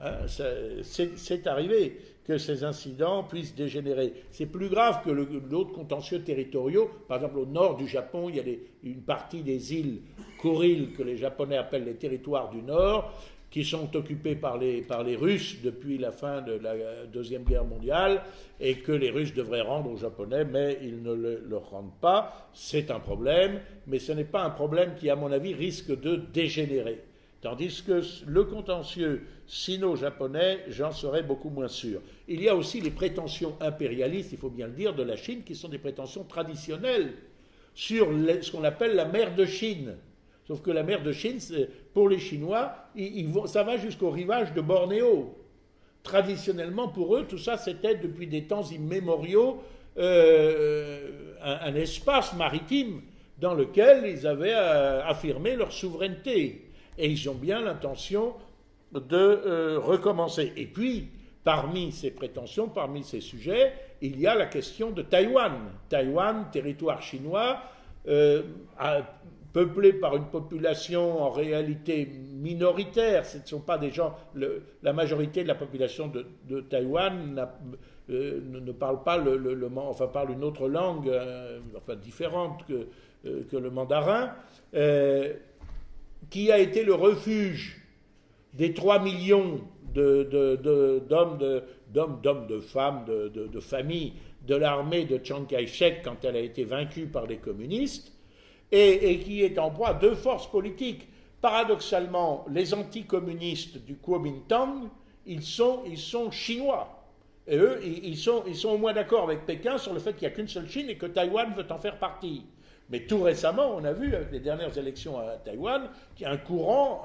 Hein, c'est arrivé que ces incidents puissent dégénérer. C'est plus grave que l'autre contentieux territoriaux. Par exemple, au nord du Japon, il y a une partie des îles Kuril que les Japonais appellent les territoires du Nord, qui sont occupés par les, Russes depuis la fin de la Deuxième Guerre mondiale et que les Russes devraient rendre aux Japonais, mais ils ne le, leur rendent pas. C'est un problème, mais ce n'est pas un problème qui, à mon avis, risque de dégénérer. Tandis que le contentieux sino-japonais, j'en serais beaucoup moins sûr. Il y a aussi les prétentions impérialistes, il faut bien le dire, de la Chine, qui sont des prétentions traditionnelles sur ce qu'on appelle la mer de Chine. Sauf que la mer de Chine, pour les Chinois, ça va jusqu'au rivage de Bornéo. Traditionnellement, pour eux, tout ça, c'était depuis des temps immémoriaux euh, un, espace maritime dans lequel ils avaient euh, affirmé leur souveraineté et ils ont bien l'intention de euh, recommencer. Et puis, parmi ces prétentions, parmi ces sujets, il y a la question de Taïwan. Taïwan, territoire chinois, euh, peuplé par une population en réalité minoritaire. Ce ne sont pas des gens. la majorité de la population de, Taïwan euh, ne, parle pas le, le, enfin parle une autre langue, enfin différente que le mandarin qui a été le refuge des 3 millions d'hommes, de, d'hommes, de, femmes, de, familles de l'armée de Chiang Kai-shek quand elle a été vaincue par les communistes, et, qui est en proie à deux forces politiques. Paradoxalement, les anticommunistes du Kuomintang, ils sont, chinois. Et eux, ils sont, ils sont au moins d'accord avec Pékin sur le fait qu'il n'y a qu'une seule Chine et que Taïwan veut en faire partie. Mais tout récemment, on a vu avec les dernières élections à Taïwan qu'il y a un courant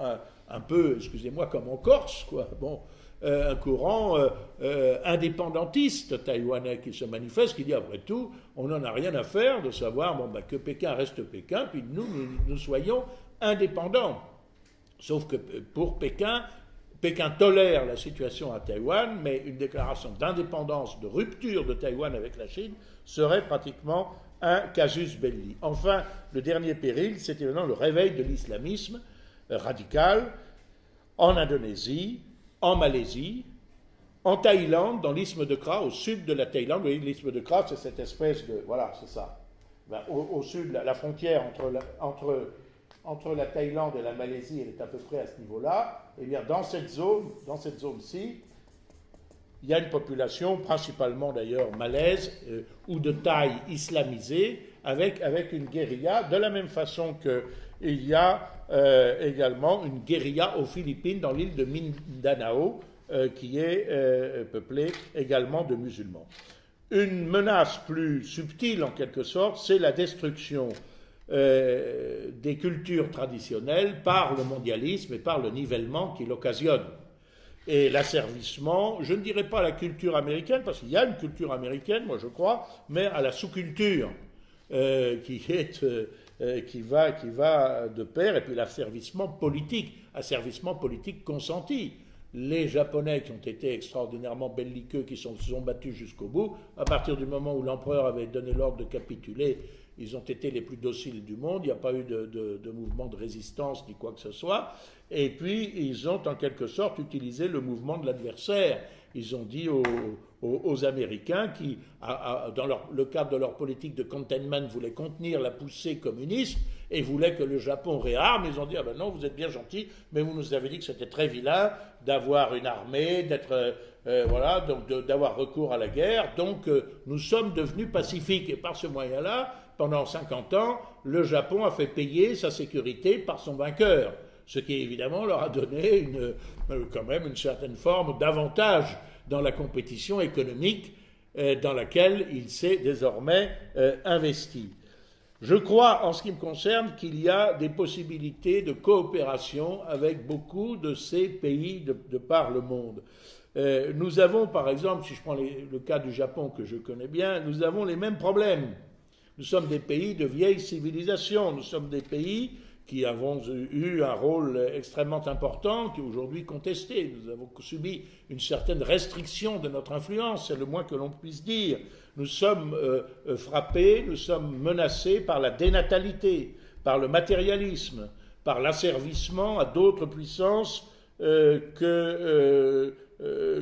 un, peu, excusez-moi, comme en Corse, quoi. Bon, euh, un courant euh, euh, indépendantiste taïwanais qui se manifeste, qui dit après tout, on n'en a rien à faire de savoir bon, bah, que Pékin reste Pékin, puis nous, nous, soyons indépendants. Sauf que pour Pékin, Pékin tolère la situation à Taïwan, mais une déclaration d'indépendance, de rupture de Taïwan avec la Chine serait pratiquement un casus belli. Enfin, le dernier péril, c'est évidemment le réveil de l'islamisme euh, radical en Indonésie, en Malaisie, en Thaïlande, dans l'isthme de Kra, au sud de la Thaïlande. Vous voyez, l'isthme de Kra, c'est cette espèce de. Voilà, c'est ça. Ben, au, sud, la, frontière entre la, entre, entre la Thaïlande et la Malaisie, elle est à peu près à ce niveau-là. Et eh bien, dans cette zone, dans cette zone-ci, il y a une population, principalement d'ailleurs malaise euh, ou de taille islamisée, avec, une guérilla, de la même façon qu'il y a euh, également une guérilla aux Philippines, dans l'île de Mindanao, euh, qui est peuplée également de musulmans. Une menace plus subtile, en quelque sorte, c'est la destruction des cultures traditionnelles par le mondialisme et par le nivellement qu'il occasionne et l'asservissement, je ne dirais pas la culture américaine, parce qu'il y a une culture américaine, moi je crois, mais à la sous-culture euh, qui, euh, euh, qui, va, qui va de pair, et puis l'asservissement politique, asservissement politique consenti. Les Japonais qui ont été extraordinairement belliqueux, qui sont, se sont battus jusqu'au bout, à partir du moment où l'empereur avait donné l'ordre de capituler, ils ont été les plus dociles du monde, il n'y a pas eu de, mouvement de résistance ni quoi que ce soit. Et puis, ils ont en quelque sorte utilisé le mouvement de l'adversaire. Ils ont dit aux, Américains qui, dans le cadre de leur politique de containment, voulaient contenir la poussée communiste et voulaient que le Japon réarme. Ils ont dit, ah ben non, vous êtes bien gentil, mais vous nous avez dit que c'était très vilain d'avoir une armée, d'être... Euh, voilà, donc d'avoir recours à la guerre. Donc euh, nous sommes devenus pacifiques et par ce moyen-là, pendant 50 ans, le Japon a fait payer sa sécurité par son vainqueur, ce qui évidemment leur a donné euh, quand même une certaine forme d'avantage dans la compétition économique euh, dans laquelle il s'est désormais euh, investi. Je crois, en ce qui me concerne, qu'il y a des possibilités de coopération avec beaucoup de ces pays de, par le monde. nous avons, par exemple, si je prends le cas du Japon que je connais bien, nous avons les mêmes problèmes. Nous sommes des pays de vieille civilisation, nous sommes des pays qui avons eu un rôle extrêmement important, qui est aujourd'hui contesté. Nous avons subi une certaine restriction de notre influence, c'est le moins que l'on puisse dire. Nous sommes euh, euh, frappés, nous sommes menacés par la dénatalité, par le matérialisme, par l'asservissement à d'autres puissances euh, que,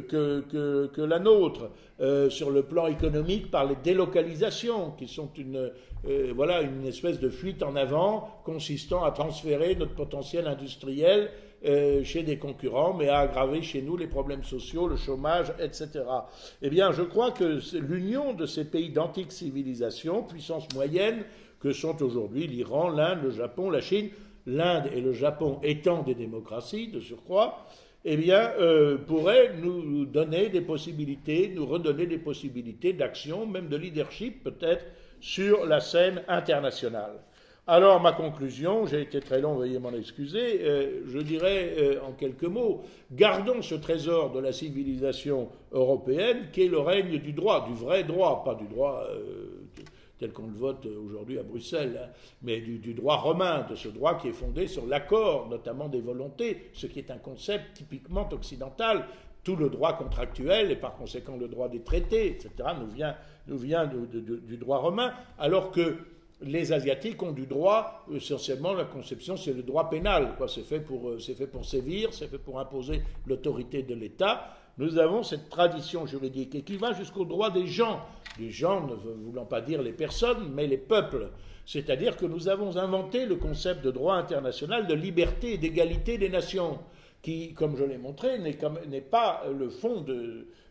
que, que, la nôtre. Euh, sur le plan économique par les délocalisations, qui sont une, euh, voilà, une espèce de fuite en avant consistant à transférer notre potentiel industriel euh, chez des concurrents, mais à aggraver chez nous les problèmes sociaux, le chômage, etc. Eh bien, je crois que l'union de ces pays d'antique civilisation, puissance moyenne, que sont aujourd'hui l'Iran, l'Inde, le Japon, la Chine, l'Inde et le Japon étant des démocraties de surcroît, eh bien, euh, pourrait nous donner des possibilités, nous redonner des possibilités d'action, même de leadership peut-être, sur la scène internationale. Alors, ma conclusion, j'ai été très long, veuillez m'en excuser, euh, je dirais euh, en quelques mots, gardons ce trésor de la civilisation européenne qui est le règne du droit, du vrai droit, pas du droit tel qu'on le vote aujourd'hui à Bruxelles, hein, mais du, droit romain, de ce droit qui est fondé sur l'accord, notamment des volontés, ce qui est un concept typiquement occidental. Tout le droit contractuel et par conséquent le droit des traités, etc., nous vient, du droit romain, alors que les Asiatiques ont du droit, essentiellement la conception c'est le droit pénal, c'est fait, c'est fait pour sévir, c'est fait pour imposer l'autorité de l'État, nous avons cette tradition juridique et qui va jusqu'au droit des gens. Les gens ne voulant pas dire les personnes, mais les peuples. C'est-à-dire que nous avons inventé le concept de droit international de liberté et d'égalité des nations, qui, comme je l'ai montré, n'est pas le fond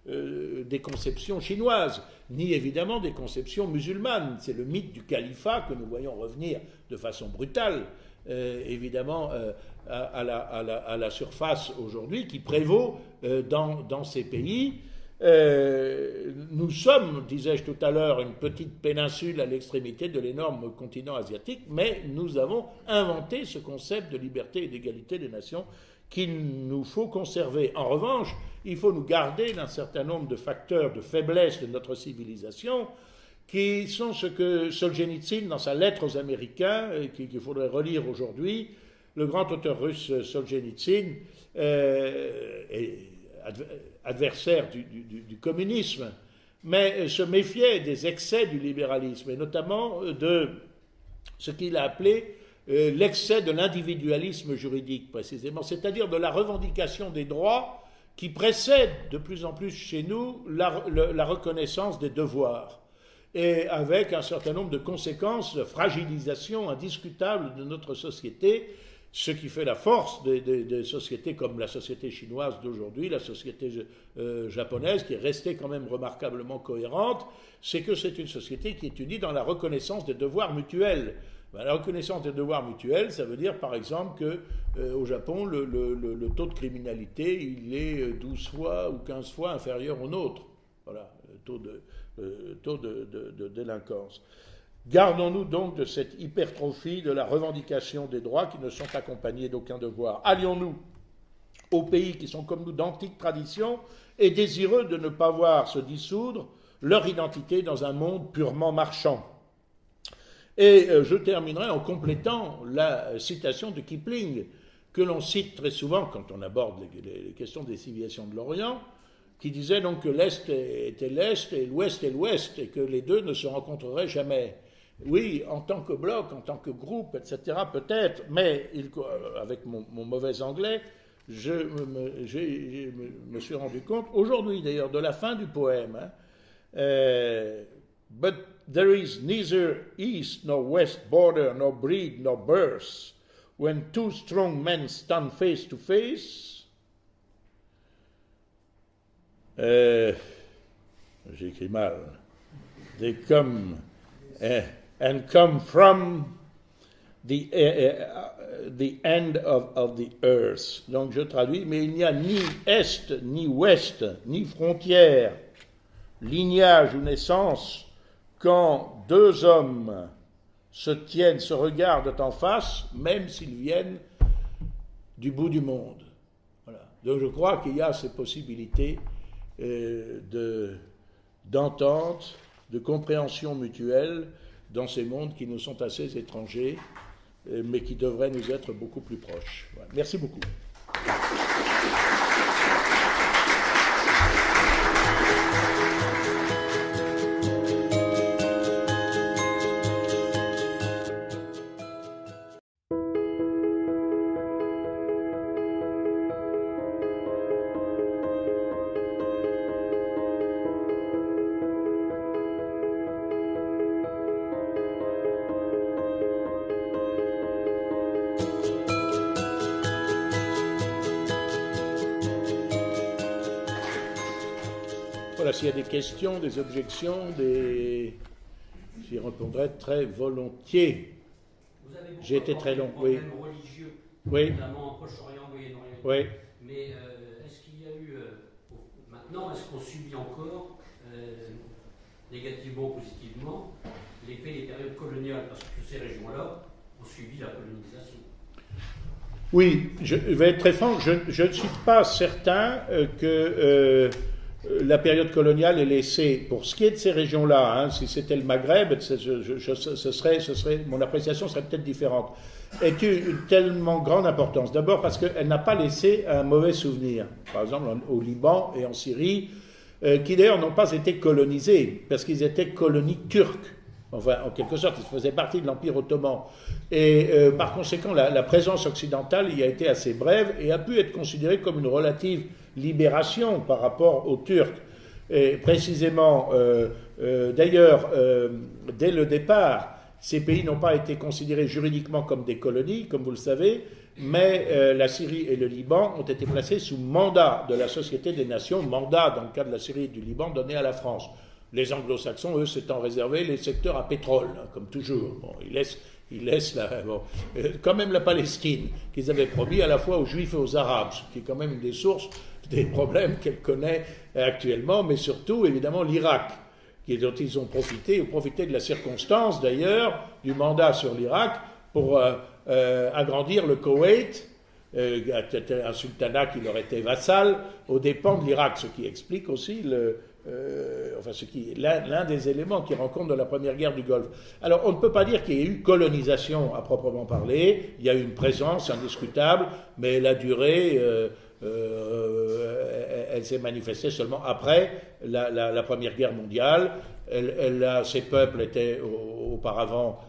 euh, des conceptions chinoises, ni évidemment des conceptions musulmanes. C'est le mythe du califat que nous voyons revenir de façon brutale, euh, évidemment, euh, à, la, surface aujourd'hui qui prévaut euh, dans, ces pays. Euh, nous sommes, disais-je tout à l'heure, une petite péninsule à l'extrémité de l'énorme continent asiatique, mais nous avons inventé ce concept de liberté et d'égalité des nations qu'il nous faut conserver. En revanche, il faut nous garder d'un certain nombre de facteurs de faiblesse de notre civilisation, qui sont ce que Solzhenitsyn, dans sa lettre aux Américains, qu'il faudrait relire aujourd'hui, le grand auteur russe Solzhenitsyn euh, adversaire du, communisme, mais se méfiait des excès du libéralisme, et notamment de ce qu'il a appelé euh, l'excès de l'individualisme juridique, précisément, c'est-à-dire de la revendication des droits qui précède de plus en plus chez nous la reconnaissance des devoirs et avec un certain nombre de conséquences de fragilisation indiscutable de notre société ce qui fait la force des, sociétés comme la société chinoise d'aujourd'hui, la société euh, japonaise, qui est restée quand même remarquablement cohérente, c'est que c'est une société qui est unie dans la reconnaissance des devoirs mutuels. Ben, la reconnaissance des devoirs mutuels, ça veut dire par exemple que euh, au Japon, le, taux de criminalité, il est 12 fois ou 15 fois inférieur au nôtre. Voilà, le taux de, euh, taux de délinquance. Gardons-nous donc de cette hypertrophie de la revendication des droits qui ne sont accompagnés d'aucun devoir. Allions-nous aux pays qui sont comme nous d'antiques traditions et désireux de ne pas voir se dissoudre leur identité dans un monde purement marchand? Et euh, je terminerai en complétant la citation de Kipling, que l'on cite très souvent quand on aborde les, questions des civilisations de l'Orient, qui disait donc que l'Est était l'Est et l'Ouest est l'Ouest, et que les deux ne se rencontreraient jamais. Oui, en tant que bloc, en tant que groupe, etc., peut-être, mais euh, avec mon, mauvais anglais, je me, suis rendu compte, aujourd'hui d'ailleurs, de la fin du poème, hein, euh, But there is neither east nor west border, nor breed nor birth. When two strong men stand face to face. Euh, J'écris mal. They come. Eh, and come from the, uh, the end of, the earth. Donc je traduis, mais il n'y a ni est, ni ouest, ni frontière, lignage ou naissance quand deux hommes se tiennent, se regardent en face, même s'ils viennent du bout du monde. Donc je crois qu'il y a ces possibilités euh, de, d'entente, de compréhension mutuelle dans ces mondes qui nous sont assez étrangers, euh, mais qui devraient nous être beaucoup plus proches. Merci beaucoup. Questions, des objections, des... j'y répondrai très volontiers. J'ai été très long, oui. religieux, Oui, notamment en Proche-Orient, Moyen-Orient. oui. Mais euh, est-ce qu'il y a eu, euh, maintenant, est-ce qu'on subit encore, euh, négativement ou positivement, l'effet des périodes coloniales? Parce que ces régions-là ont subi la colonisation. Oui, je vais être très franc, je, je ne suis pas certain que la période coloniale ait laissé, pour ce qui est de ces régions-là, hein, si c'était le Maghreb, ce, serait, mon appréciation serait peut-être différente, eu une tellement grande importance? D'abord parce qu'elle n'a pas laissé un mauvais souvenir. Par exemple, au Liban et en Syrie, euh, qui d'ailleurs n'ont pas été colonisés, parce qu'ils étaient colonies turques. Enfin, en quelque sorte, ils faisaient partie de l'Empire ottoman. Et euh, par conséquent, la présence occidentale y a été assez brève et a pu être considérée comme une relative libération par rapport aux Turcs. Et précisément, euh, euh, d'ailleurs, euh, dès le départ, ces pays n'ont pas été considérés juridiquement comme des colonies, comme vous le savez, mais la Syrie et le Liban ont été placés sous mandat de la Société des Nations, mandat dans le cas de la Syrie et du Liban donné à la France. Les anglo-saxons, eux, s'étant réservés les secteurs à pétrole, hein, comme toujours. Ils laissent, ils laissent quand même la Palestine, qu'ils avaient promis à la fois aux Juifs et aux Arabes, ce qui est quand même une des sources des problèmes qu'elle connaît actuellement, mais surtout, évidemment, l'Irak, dont ils ont profité, ont profité de la circonstance, d'ailleurs, du mandat sur l'Irak, pour euh, euh, agrandir le Koweït, euh, un sultanat qui leur était vassal, aux dépens de l'Irak, ce qui explique aussi enfin, ce qui l'un des éléments qui rencontre dans la première guerre du Golfe. Alors, on ne peut pas dire qu'il y ait eu colonisation à proprement parler. Il y a eu une présence indiscutable, mais la durée, euh, euh, elle, s'est manifestée seulement après la, première guerre mondiale. Elle- peuples étaient au- auparavant,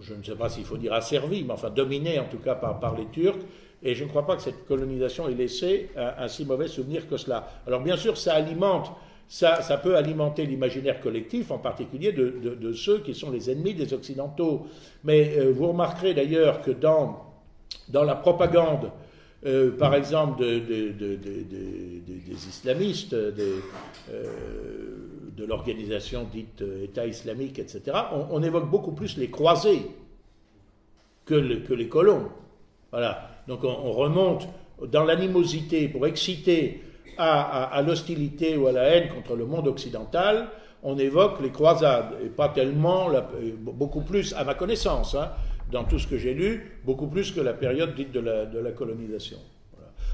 je ne sais pas s'il faut dire asservis, mais enfin dominés en tout cas par, les Turcs. Et je ne crois pas que cette colonisation ait laissé un, si mauvais souvenir que cela. Alors bien sûr, ça alimente, ça, peut alimenter l'imaginaire collectif, en particulier de, ceux qui sont les ennemis des Occidentaux. Mais euh, vous remarquerez d'ailleurs que dans la propagande, euh, par exemple, de- de- de- de- de- de- des islamistes, de, euh, l'organisation dite euh, État islamique, etc., on, évoque beaucoup plus les croisés que, le- que les colons. Voilà. Donc on, on remonte dans l'animosité pour exciter à, l'hostilité ou à la haine contre le monde occidental. On évoque les croisades et pas tellement, beaucoup plus, à ma connaissance, hein, dans tout ce que j'ai lu, beaucoup plus que la période dite de la, colonisation.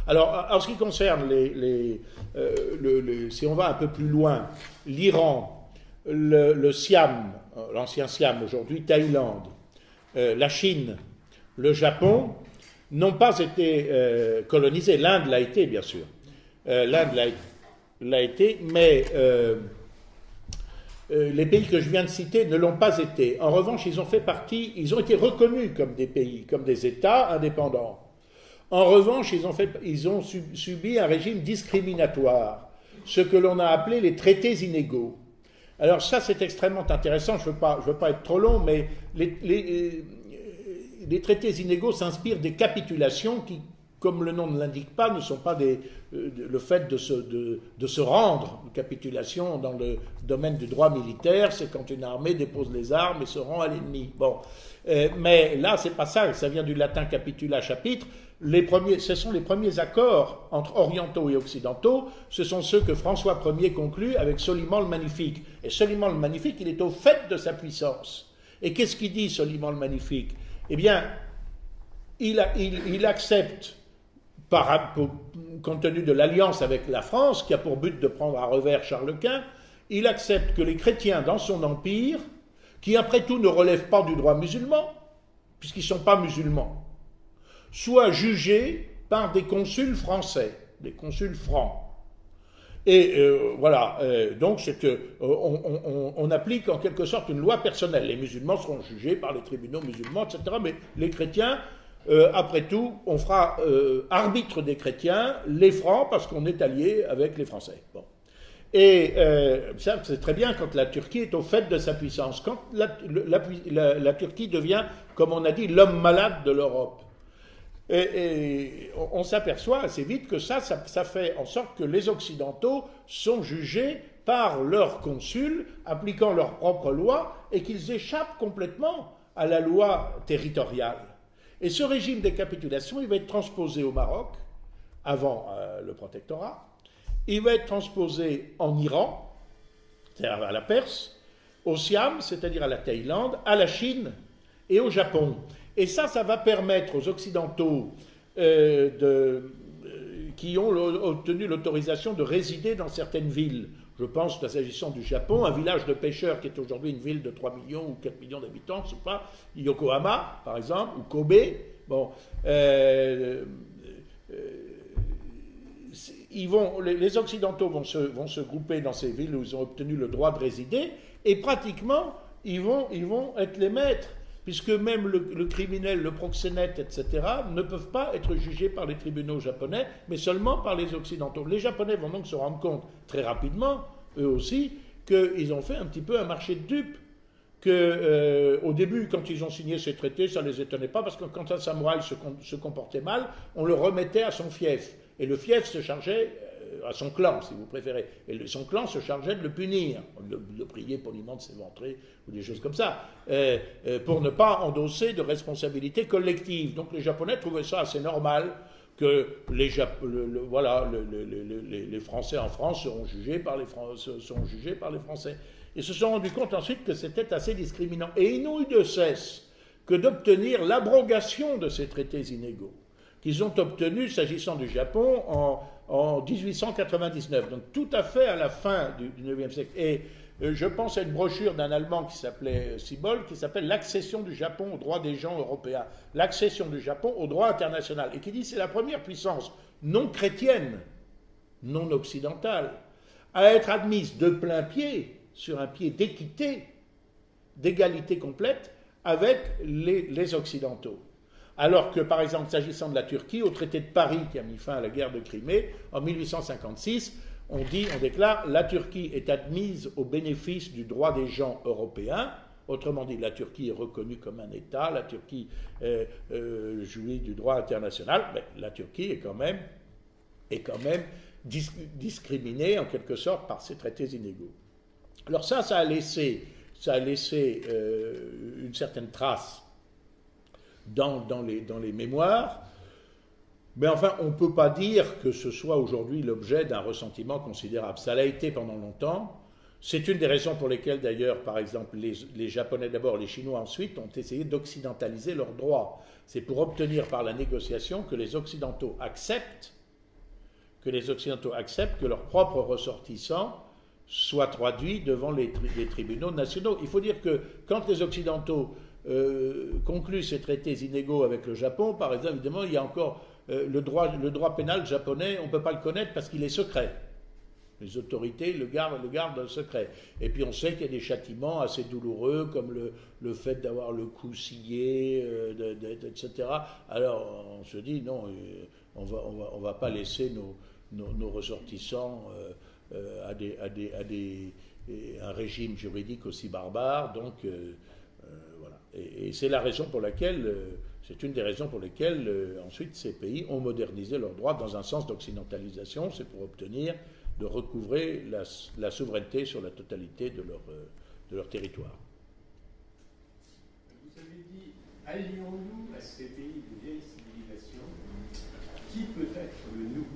Alors, en ce qui concerne les, euh, si on va un peu plus loin, l'Iran, le, Siam, euh, l'ancien Siam aujourd'hui, Thaïlande, euh, la Chine, le Japon n'ont pas été colonisés. L'Inde l'a été, bien sûr. L'Inde l'a été, mais euh, les pays que je viens de citer ne l'ont pas été. En revanche, ils ont fait partie, ils ont été reconnus comme des pays, comme des États indépendants. En revanche, ils ont, fait, ils ont sub- subi un régime discriminatoire, ce que l'on a appelé les traités inégaux. Alors ça, c'est extrêmement intéressant. Je ne veux, veux pas être trop long, mais les, euh, les traités inégaux s'inspirent des capitulations qui comme le nom ne l'indique pas, ne sont pas des, euh, le fait de se, de, se rendre, une capitulation dans le domaine du droit militaire, c'est quand une armée dépose les armes et se rend à l'ennemi. Bon, euh, mais là, c'est pas ça, ça vient du latin capitula chapitre. Les premiers, ce sont les premiers accords entre orientaux et occidentaux, ce sont ceux que François Ier conclut avec Soliman le Magnifique. Et Soliman le Magnifique, il est au fait de sa puissance. Et qu'est-ce qu'il dit, Soliman le Magnifique? Eh bien, il accepte compte tenu de l'alliance avec la France, qui a pour but de prendre à revers Charles Quint, il accepte que les chrétiens dans son empire, qui après tout ne relèvent pas du droit musulman, puisqu'ils ne sont pas musulmans, soient jugés par des consuls français, des consuls francs. Et euh, voilà, euh, donc euh, on, on, applique en quelque sorte une loi personnelle. Les musulmans seront jugés par les tribunaux musulmans, etc. Mais les chrétiens euh, après tout, on fera euh, arbitre des chrétiens, les francs, parce qu'on est allié avec les Français. Et euh, ça, c'est très bien quand la Turquie est au fait de sa puissance. Quand la, Turquie devient, comme on a dit, l'homme malade de l'Europe. Et, on, s'aperçoit assez vite que ça, ça, ça, fait en sorte que les Occidentaux sont jugés par leurs consuls, appliquant leurs propres lois, et qu'ils échappent complètement à la loi territoriale. Et ce régime des capitulations, il va être transposé au Maroc, avant euh, le protectorat, il va être transposé en Iran, c'est-à-dire à la Perse, au Siam, c'est-à-dire à la Thaïlande, à la Chine et au Japon. Et ça, ça va permettre aux Occidentaux euh, euh, qui ont obtenu l'autorisation de résider dans certaines villes je pense, s'agissant du Japon, un village de pêcheurs qui est aujourd'hui une ville de 3 millions ou 4 millions d'habitants, je sais pas, Yokohama, par exemple, ou Kobe. Euh, euh, les, Occidentaux vont se, grouper dans ces villes où ils ont obtenu le droit de résider, et pratiquement, ils vont être les maîtres puisque même le, criminel, le proxénète, etc., ne peuvent pas être jugés par les tribunaux japonais, mais seulement par les Occidentaux. Les Japonais vont donc se rendre compte très rapidement, eux aussi, qu'ils ont fait un petit peu un marché de dupes. Que, euh, au début, quand ils ont signé ces traités, ça ne les étonnait pas, parce que quand un samouraï se comportait mal, on le remettait à son fief. Et le fief se chargeait à son clan, si vous préférez. Et son clan se chargeait de le punir, de le prier poliment de s'éventrer, ou des choses comme ça, euh, euh, pour ne pas endosser de responsabilités collectives. Donc les Japonais trouvaient ça assez normal que les, voilà, les, Français en France seront jugés, par les jugés par les Français. Ils se sont rendus compte ensuite que c'était assez discriminant. Et ils n'ont eu de cesse que d'obtenir l'abrogation de ces traités inégaux qu'ils ont obtenu, s'agissant du Japon, en, en, 1899, donc tout à fait à la fin du, XIXe siècle. Et euh, je pense à une brochure d'un Allemand qui s'appelait Sibol, qui s'appelle L'accession du Japon aux droits des gens européens, l'accession du Japon au droit international, et qui dit c'est la première puissance non chrétienne, non occidentale, à être admise de plein pied, sur un pied d'équité, d'égalité complète, avec les Occidentaux. Alors que, par exemple, s'agissant de la Turquie, au traité de Paris qui a mis fin à la guerre de Crimée, en 1856, on dit, on déclare, la Turquie est admise au bénéfice du droit des gens européens. Autrement dit, la Turquie est reconnue comme un État, la Turquie euh, jouit du droit international, mais la Turquie est quand même, discriminée en quelque sorte par ces traités inégaux. Alors ça, ça a laissé, ça a laissé euh, une certaine trace dans, les, mémoires. Mais enfin, on ne peut pas dire que ce soit aujourd'hui l'objet d'un ressentiment considérable. Ça l'a été pendant longtemps. C'est une des raisons pour lesquelles, d'ailleurs, par exemple, les, Japonais d'abord, les Chinois ensuite, ont essayé d'occidentaliser leurs droits. C'est pour obtenir par la négociation que les Occidentaux acceptent que les Occidentaux acceptent que leurs propres ressortissants soient traduits devant les tribunaux nationaux. Il faut dire que quand les Occidentaux euh, conclut ces traités inégaux avec le Japon, par exemple, évidemment, il y a encore euh, le, droit, le droit pénal japonais, on ne peut pas le connaître parce qu'il est secret. Les autorités le gardent, le gardent secret. Et puis on sait qu'il y a des châtiments assez douloureux, comme le, le fait d'avoir le cou scié, euh, etc. Alors on se dit, non, on va, on va, on va pas laisser nos, nos, ressortissants à, des, à, des, à des, un régime juridique aussi barbare. Donc et, c'est la raison pour laquelle euh, C'est une des raisons pour lesquelles ensuite ces pays ont modernisé leurs droits dans un sens d'occidentalisation, c'est pour obtenir de recouvrer la, souveraineté sur la totalité de leur, de leur territoire. Vous avez dit, allions-nous à ces pays de vieille civilisation? Qui peut être le nous?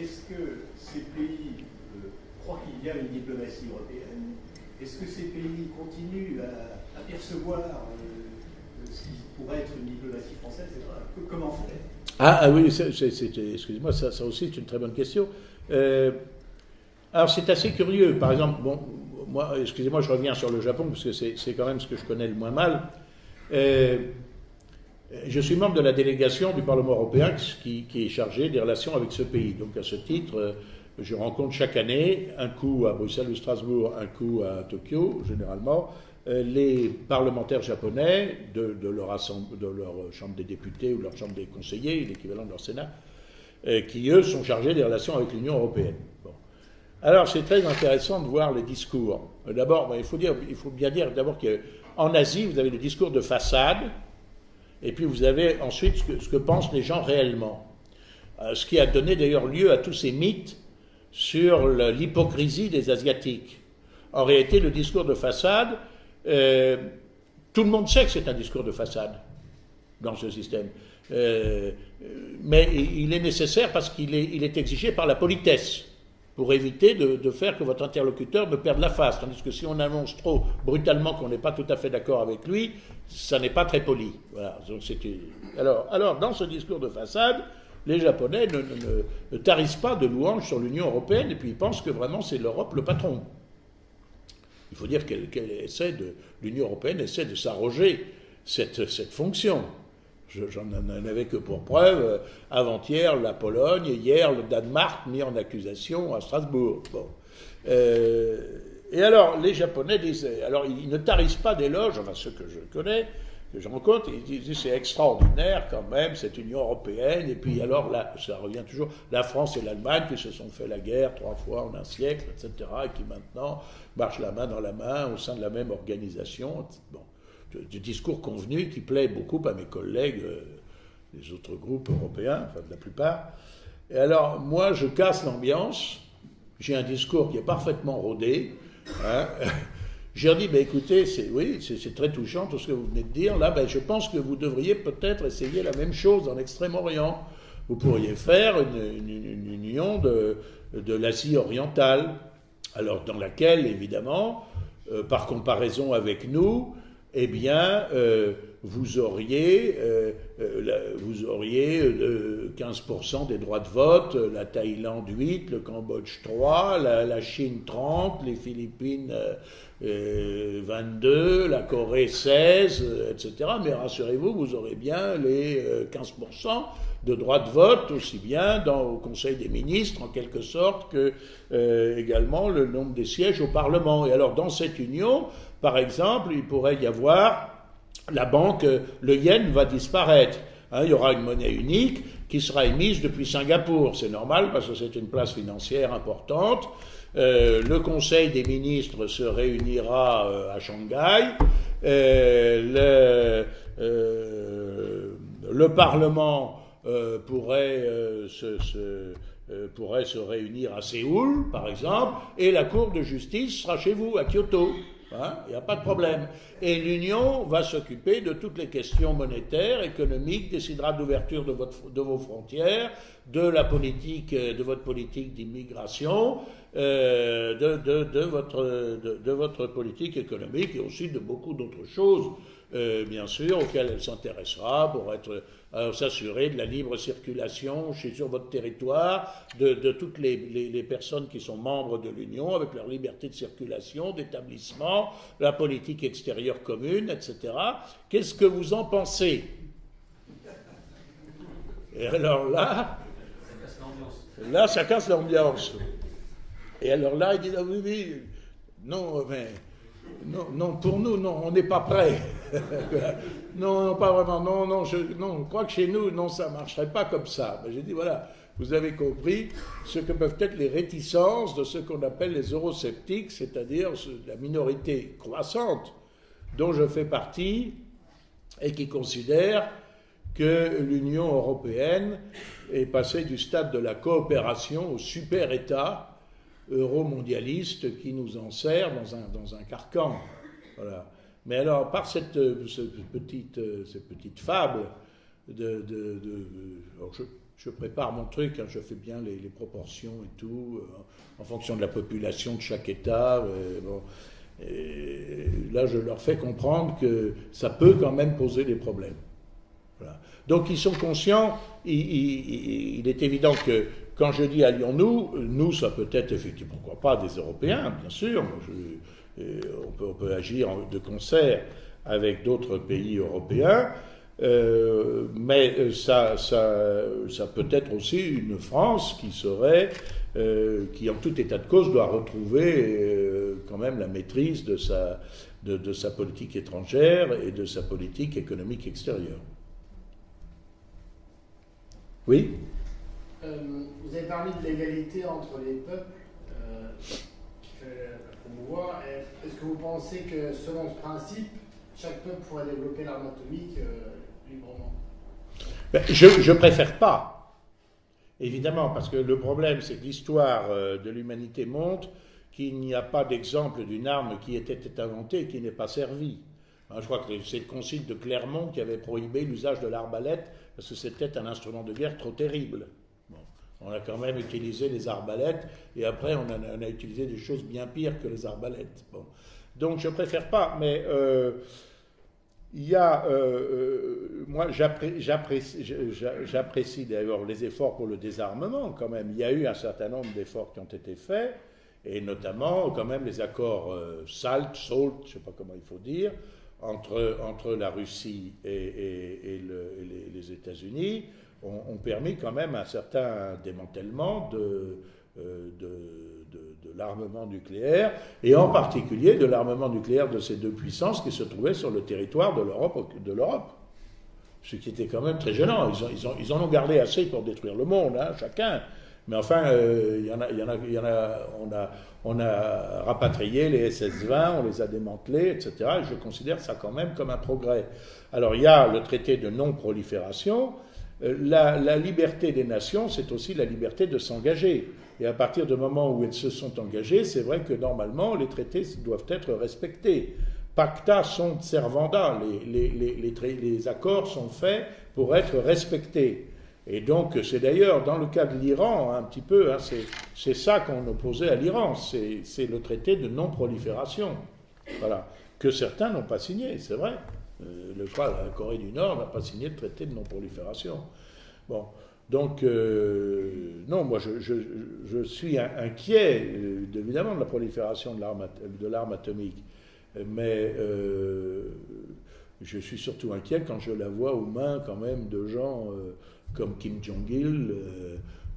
Est-ce que ces pays euh, croient qu'il y a une diplomatie européenne? Est-ce que ces pays continuent à, percevoir euh, ce qui pourrait être une diplomatie française. Comment faire ah, ah, oui, excusez-moi, ça, aussi c'est une très bonne question. Euh, alors c'est assez curieux. Par exemple, bon, moi, excusez-moi, je reviens sur le Japon parce que c'est quand même ce que je connais le moins mal. Euh, je suis membre de la délégation du Parlement européen qui, est chargée des relations avec ce pays. Donc à ce titre, je rencontre chaque année, un coup à Bruxelles ou Strasbourg, un coup à Tokyo, généralement, les parlementaires japonais de, leur de, leur chambre des députés ou leur chambre des conseillers, l'équivalent de leur Sénat, qui eux sont chargés des relations avec l'Union européenne. Alors c'est très intéressant de voir les discours. D'abord, ben, il, faut dire, il faut bien dire d'abord qu'en Asie, vous avez le discours de façade, et puis vous avez ensuite ce que, pensent les gens réellement. Euh, ce qui a donné d'ailleurs lieu à tous ces mythes sur l'hypocrisie des Asiatiques. En réalité, le discours de façade, euh, tout le monde sait que c'est un discours de façade dans ce système. Euh, mais il est nécessaire parce qu'il est, exigé par la politesse pour éviter de, faire que votre interlocuteur ne perde la face. Tandis que si on annonce trop brutalement qu'on n'est pas tout à fait d'accord avec lui, ça n'est pas très poli. Voilà. Donc alors, alors, dans ce discours de façade, les Japonais ne, ne, tarissent pas de louanges sur l'Union européenne et puis ils pensent que vraiment c'est l'Europe le patron. Il faut dire qu'elle essaie de, l'Union européenne essaie de s'arroger cette, cette fonction. J'en avais que pour preuve, euh, avant-hier la Pologne, hier le Danemark mis en accusation à Strasbourg. Euh, et alors les Japonais disaient, alors ils ne tarissent pas d'éloges, enfin ceux que je connais, que je rencontre, ils disent c'est extraordinaire quand même cette Union européenne, et puis alors là, ça revient toujours, la France et l'Allemagne qui se sont fait la guerre trois fois en un siècle, etc., et qui maintenant marchent la main dans la main au sein de la même organisation. Bon du discours convenu qui plaît beaucoup à mes collègues euh, des autres groupes européens, enfin de la plupart. Et alors, moi, je casse l'ambiance. J'ai un discours qui est parfaitement rodé. Hein. J'ai dit, ben, écoutez, c'est, oui, c'est, très touchant tout ce que vous venez de dire. Là, ben, je pense que vous devriez peut-être essayer la même chose dans l'Extrême-Orient. Vous pourriez faire une, union de, de l'Asie orientale, alors dans laquelle, évidemment, euh, par comparaison avec nous, eh bien, euh, vous auriez, euh, vous auriez 15% des droits de vote, la Thaïlande 8, le Cambodge 3, la, Chine 30, les Philippines 22, la Corée 16, etc. Mais rassurez-vous, vous aurez bien les 15% de droits de vote, aussi bien dans, au Conseil des ministres, en quelque sorte, que également le nombre des sièges au Parlement. Et alors, dans cette union, par exemple, il pourrait y avoir la banque, le yen va disparaître. Hein, il y aura une monnaie unique qui sera émise depuis Singapour. C'est normal parce que c'est une place financière importante. Euh, le Conseil des ministres se réunira euh, à Shanghai. Euh, le, Parlement pourrait se, réunir à Séoul, par exemple, et la Cour de justice sera chez vous, à Kyoto. Hein, il n'y a pas de problème. Et l'Union va s'occuper de toutes les questions monétaires, économiques, décidera de, de, vos frontières, de la politique, de votre politique d'immigration, euh, de, de, votre, de, votre politique économique et aussi de beaucoup d'autres choses, euh, bien sûr, auxquelles elle s'intéressera pour être s'assurer de la libre circulation sur votre territoire de, toutes les, personnes qui sont membres de l'Union, avec leur liberté de circulation, d'établissement, la politique extérieure commune, etc. Qu'est-ce que vous en pensez? Et alors là, là, ça casse l'ambiance. Et alors là, il dit, ah oui, oui, non, mais non, pour nous, non, on n'est pas prêt. non, non, pas vraiment. Non, non, je, non, on croit que chez nous, non, ça ne marcherait pas comme ça. J'ai dit, voilà, vous avez compris ce que peuvent être les réticences de ce qu'on appelle les eurosceptiques, c'est-à-dire la minorité croissante dont je fais partie, et qui considère que l'Union européenne est passée du stade de la coopération au super-État euro-mondialiste qui nous en sert dans un, dans un carcan. Voilà. Mais alors, par cette, petite, cette petite fable, de, je, prépare mon truc, hein, je fais bien les, proportions et tout, euh, en fonction de la population de chaque État. Euh, là, je leur fais comprendre que ça peut quand même poser des problèmes. Donc, ils sont conscients. Il, est évident que quand je dis allions-nous, nous, ça peut être effectivement, pourquoi pas, des Européens, bien sûr. Euh, on, peut, agir de concert avec d'autres pays européens. Euh, mais ça, ça, peut être aussi une France qui serait, euh, qui en tout état de cause doit retrouver euh, quand même la maîtrise de, sa politique étrangère et de sa politique économique extérieure. Oui? Vous avez parlé de l'égalité entre les peuples qui fait promouvoir. Est-ce que vous pensez que selon ce principe, chaque peuple pourrait développer l'arme atomique ben, je ne préfère pas. Évidemment, parce que le problème, c'est que l'histoire euh, de l'humanité montre qu'il n'y a pas d'exemple d'une arme qui était inventée et qui n'est pas servie. Hein, je crois que c'est le concile de Clermont qui avait prohibé l'usage de l'arbalète parce que c'était un instrument de guerre trop terrible. On a quand même utilisé les arbalètes et après on a, utilisé des choses bien pires que les arbalètes. Bon. Donc je préfère pas, mais euh, il y a, euh, euh, moi j'apprécie d'ailleurs les efforts pour le désarmement quand même. Il y a eu un certain nombre d'efforts qui ont été faits, et notamment quand même les accords SALT, SALT, je ne sais pas comment il faut dire, entre, entre la Russie et, les, États-Unis ont, permis quand même un certain démantèlement de, de l'armement nucléaire, et en particulier de l'armement nucléaire de ces deux puissances qui se trouvaient sur le territoire de l'Europe. Ce qui était quand même très gênant. Ils, en ont gardé assez pour détruire le monde, hein, chacun. Mais enfin, euh, on a rapatrié les SS-20, on les a démantelés, etc. Et je considère ça quand même comme un progrès. Alors il y a le traité de non-prolifération. Euh, la, liberté des nations, c'est aussi la liberté de s'engager. Et à partir du moment où elles se sont engagées, c'est vrai que normalement, les traités doivent être respectés. Pacta sont servanda, les, accords sont faits pour être respectés. Et donc, c'est d'ailleurs dans le cas de l'Iran, un petit peu, hein, c'est ça qu'on opposait à l'Iran, c'est le traité de non-prolifération. Voilà. Que certains n'ont pas signé, c'est vrai. Euh, le la Corée du Nord n'a pas signé le traité de non-prolifération. Bon. Donc, euh, non, moi je, suis inquiet, euh, évidemment, de la prolifération de l'arme atomique, mais je suis surtout inquiet quand je la vois aux mains quand même de gens comme Kim Jong-il,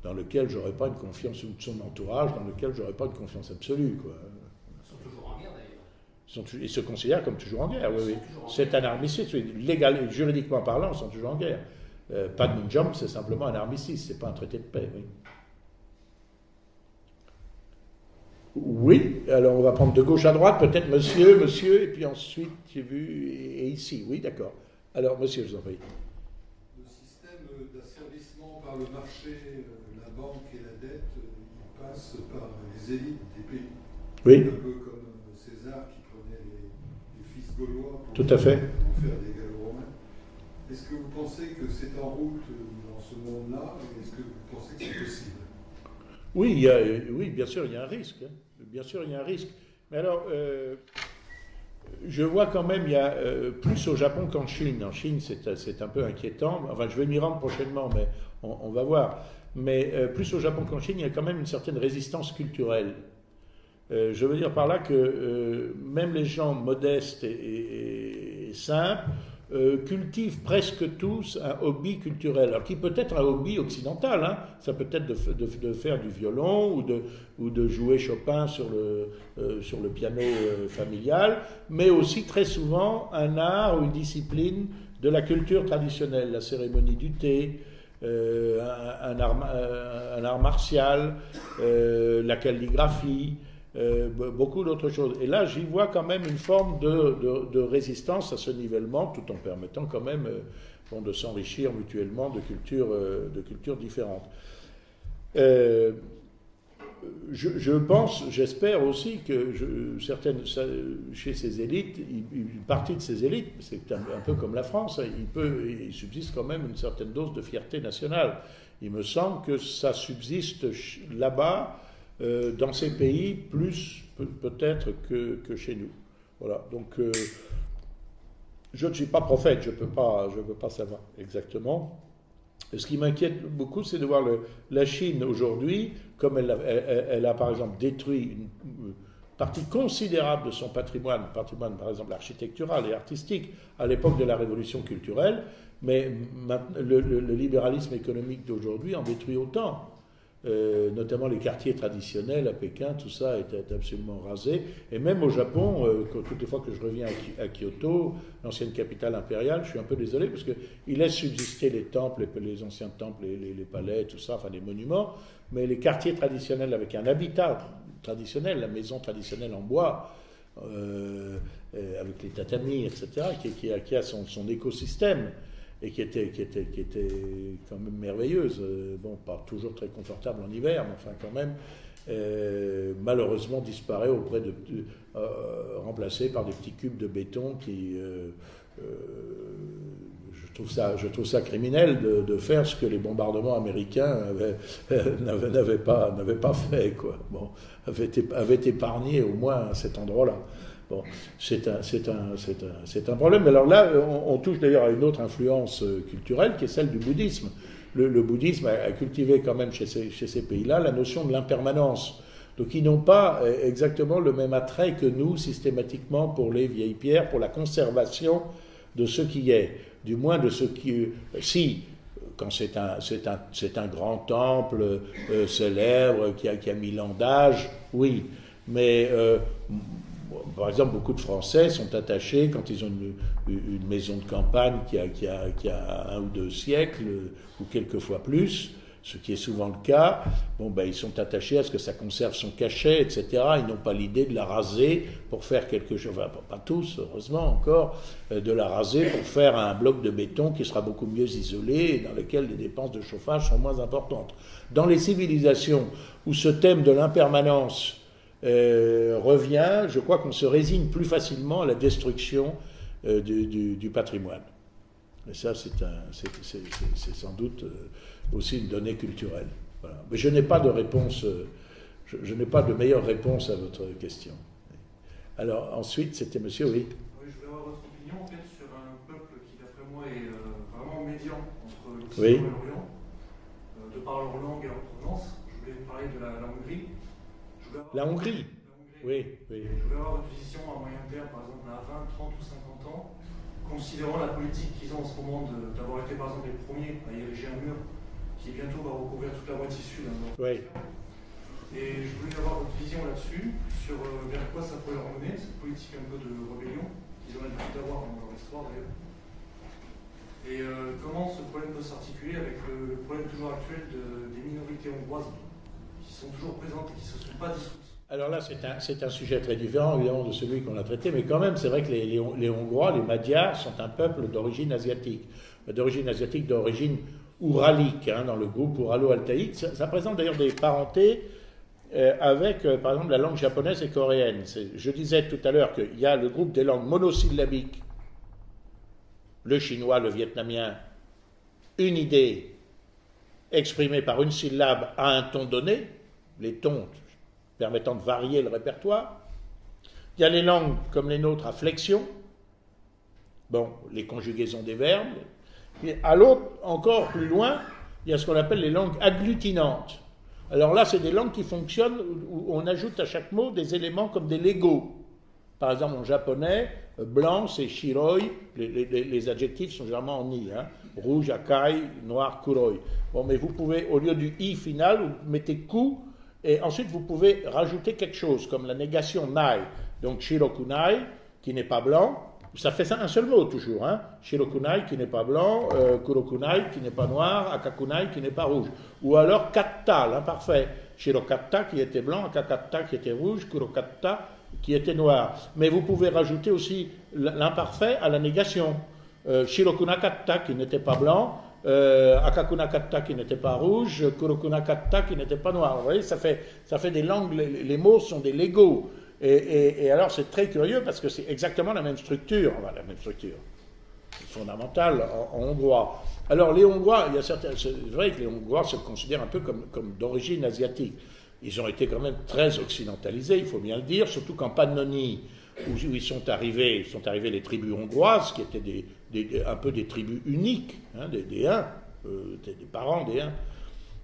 dans lequel j'aurais pas une confiance, ou de son entourage, dans lequel j'aurais pas de confiance absolue. Quoi. Ils sont toujours en guerre d'ailleurs. Ils se considèrent comme toujours en guerre, oui, oui. C'est un armistice, légal, juridiquement parlant, ils sont toujours en guerre. Euh, Jump, c'est simplement un armistice, c'est pas un traité de paix. Oui. alors on va prendre de gauche à droite, peut-être monsieur, monsieur, et puis ensuite j'ai vu, et, ici, oui, d'accord. Alors monsieur, je vous en prie. Le système d'asservissement par le marché, euh, la banque et la dette, euh, il passe par les élites des pays. Oui. Un peu comme euh, César qui prenait les, fils gaulois pour Tout à fait. faire des est-ce que vous pensez que c'est en route dans ce monde-là Est-ce que vous pensez que c'est possible? Oui, il y a, oui, bien sûr, il y a un risque. Hein. Bien sûr, il y a un risque. Mais alors, euh, je vois quand même, il y a euh, plus au Japon qu'en Chine. En Chine, c'est un peu inquiétant. Enfin, je vais m'y rendre prochainement, mais on, va voir. Mais euh, plus au Japon qu'en Chine, il y a quand même une certaine résistance culturelle. Je veux dire par là que même les gens modestes et simples euh, cultivent presque tous un hobby culturel, alors qui peut être un hobby occidental, hein. ça peut être de, faire du violon ou de, ou de jouer Chopin sur le, euh, piano euh, familial, mais aussi très souvent un art ou une discipline de la culture traditionnelle, la cérémonie du thé, un, art, martial, la calligraphie, euh, beaucoup d'autres choses. Et là, j'y vois quand même une forme de, résistance à ce nivellement, tout en permettant quand même euh, de s'enrichir mutuellement de cultures, cultures différentes. Je, pense, j'espère aussi que certaines, chez ces élites, une partie de ces élites, c'est un, peu comme la France, hein, il subsiste quand même une certaine dose de fierté nationale. Il me semble que ça subsiste là-bas, euh, dans ces pays, plus peut-être que, chez nous. Voilà. Donc, euh, je ne suis pas prophète, je ne peux, pas, peux pas savoir exactement. ce qui m'inquiète beaucoup, c'est de voir la Chine aujourd'hui, comme elle, a par exemple détruit une partie considérable de son patrimoine, patrimoine par exemple architectural et artistique, à l'époque de la révolution culturelle, mais le, libéralisme économique d'aujourd'hui en détruit autant. Euh, notamment les quartiers traditionnels à Pékin, tout ça est, absolument rasé. Et même au Japon, euh, toutes les fois que je reviens à, Kyoto, l'ancienne capitale impériale, je suis un peu désolé parce qu'il laisse subsister les temples, les, anciens temples, les, les, palais, tout ça, enfin les monuments, mais les quartiers traditionnels avec un habitat traditionnel, la maison traditionnelle en bois, euh, avec les tatamis, etc., qui, a, son écosystème et qui était, qui, était, qui était quand même merveilleuse. Euh, bon, pas toujours très confortable en hiver, mais enfin quand même, euh, malheureusement disparaît auprès de, euh, remplacé par des petits cubes de béton qui je trouve ça, je trouve ça criminel de, faire ce que les bombardements américains n'avaient pas, pas fait, quoi. Bon, avaient épargné au moins cet endroit-là. C'est un, problème. Alors là, on, touche d'ailleurs à une autre influence euh, culturelle qui est celle du bouddhisme. Le, bouddhisme a, cultivé quand même chez ces, pays-là la notion de l'impermanence. Donc ils n'ont pas euh, exactement le même attrait que nous systématiquement pour les vieilles pierres, pour la conservation de ce qui est, du moins de ce qui... Euh, si, quand c'est un grand temple célèbre qui a, qui a mille ans d'âge, oui. Mais par exemple, beaucoup de Français sont attachés, quand ils ont une, maison de campagne qui a, un ou deux siècles, ou quelquefois plus, ce qui est souvent le cas, bon, ben, ils sont attachés à ce que ça conserve son cachet, etc. Ils n'ont pas l'idée de la raser pour faire quelque chose, enfin, pas tous, heureusement encore, euh, de la raser pour faire un bloc de béton qui sera beaucoup mieux isolé et dans lequel les dépenses de chauffage sont moins importantes. Dans les civilisations où ce thème de l'impermanence euh, revient, je crois qu'on se résigne plus facilement à la destruction euh, du, patrimoine. Et ça, c'est sans doute euh, aussi une donnée culturelle. Mais je n'ai pas de réponse, je, n'ai pas de meilleure réponse à votre question. Alors ensuite, c'était monsieur, oui. Oui, je voulais avoir votre opinion en fait, sur un peuple qui, d'après moi, est vraiment médian entre l'Occident et l'Orient, de par leur langue et leur provenance. Je voulais parler de la Hongrie. La Hongrie Oui, oui. Je voulais avoir une vision à moyen terme, par exemple à 20, 30 ou 50 ans, considérant la politique qu'ils ont en ce moment d'avoir été par exemple les premiers à ériger un mur qui bientôt va recouvrir toute la moitié sud. Hein, oui. Et je voulais avoir votre vision là-dessus, sur euh, vers quoi ça pourrait leur mener, cette politique un peu de rébellion qu'ils ont l'habitude d'avoir dans leur histoire d'ailleurs. Et euh, comment ce problème peut s'articuler avec le, problème toujours actuel des minorités hongroises? Sont toujours ne se sont pas. Alors là, c'est un, un, sujet très différent, évidemment, de celui qu'on a traité, mais quand même, c'est vrai que les, les, Hongrois, les Magyars, sont un peuple d'origine asiatique, d'origine asiatique, d'origine ouralique, hein, dans le groupe ouralo-altaïque. Ça, présente d'ailleurs des parentés euh, avec, euh, par exemple, la langue japonaise et coréenne. Je disais tout à l'heure qu'il y a le groupe des langues monosyllabiques, le chinois, le vietnamien, une idée exprimée par une syllabe à un ton donné, les tons permettant de varier le répertoire. Il y a les langues comme les nôtres à flexion, bon, les conjugaisons des verbes. Et à l'autre, encore plus loin, il y a ce qu'on appelle les langues agglutinantes. Alors là, c'est des langues qui fonctionnent où on ajoute à chaque mot des éléments comme des Legos. Par exemple, en japonais, blanc, c'est shiroi, les, adjectifs sont généralement en ni. Hein. Rouge, akai, noir, kuroi. Bon, mais vous pouvez, au lieu du i final, vous mettez ku et ensuite, vous pouvez rajouter quelque chose, comme la négation nai. Donc, shirokunai, qui n'est pas blanc, Ça fait ça un seul mot toujours. Hein. Shirokunai qui n'est pas blanc, euh, Kurokunai qui n'est pas noir, Akakunai qui n'est pas rouge. Ou alors Katta, l'imparfait. Shirokatta qui était blanc, Akakatta qui était rouge, Kurokatta qui était noir. Mais vous pouvez rajouter aussi l'imparfait à la négation. Euh, Shirokunakatta qui n'était pas blanc, euh, Akakunakatta qui n'était pas rouge, Kurokunakatta qui n'était pas noir. Vous voyez, ça fait, ça fait des langues, les, mots sont des légaux. Et, alors c'est très curieux parce que c'est exactement la même structure, la même structure fondamentale en, hongrois. Alors les Hongrois, il y a certains, c'est vrai que les Hongrois se considèrent un peu comme, comme d'origine asiatique. Ils ont été quand même très occidentalisés, il faut bien le dire, surtout qu'en Pannonie, où, ils sont arrivés, sont arrivés les tribus hongroises, qui étaient des, un peu des tribus uniques, hein, des, des euh, des, parents des Huns.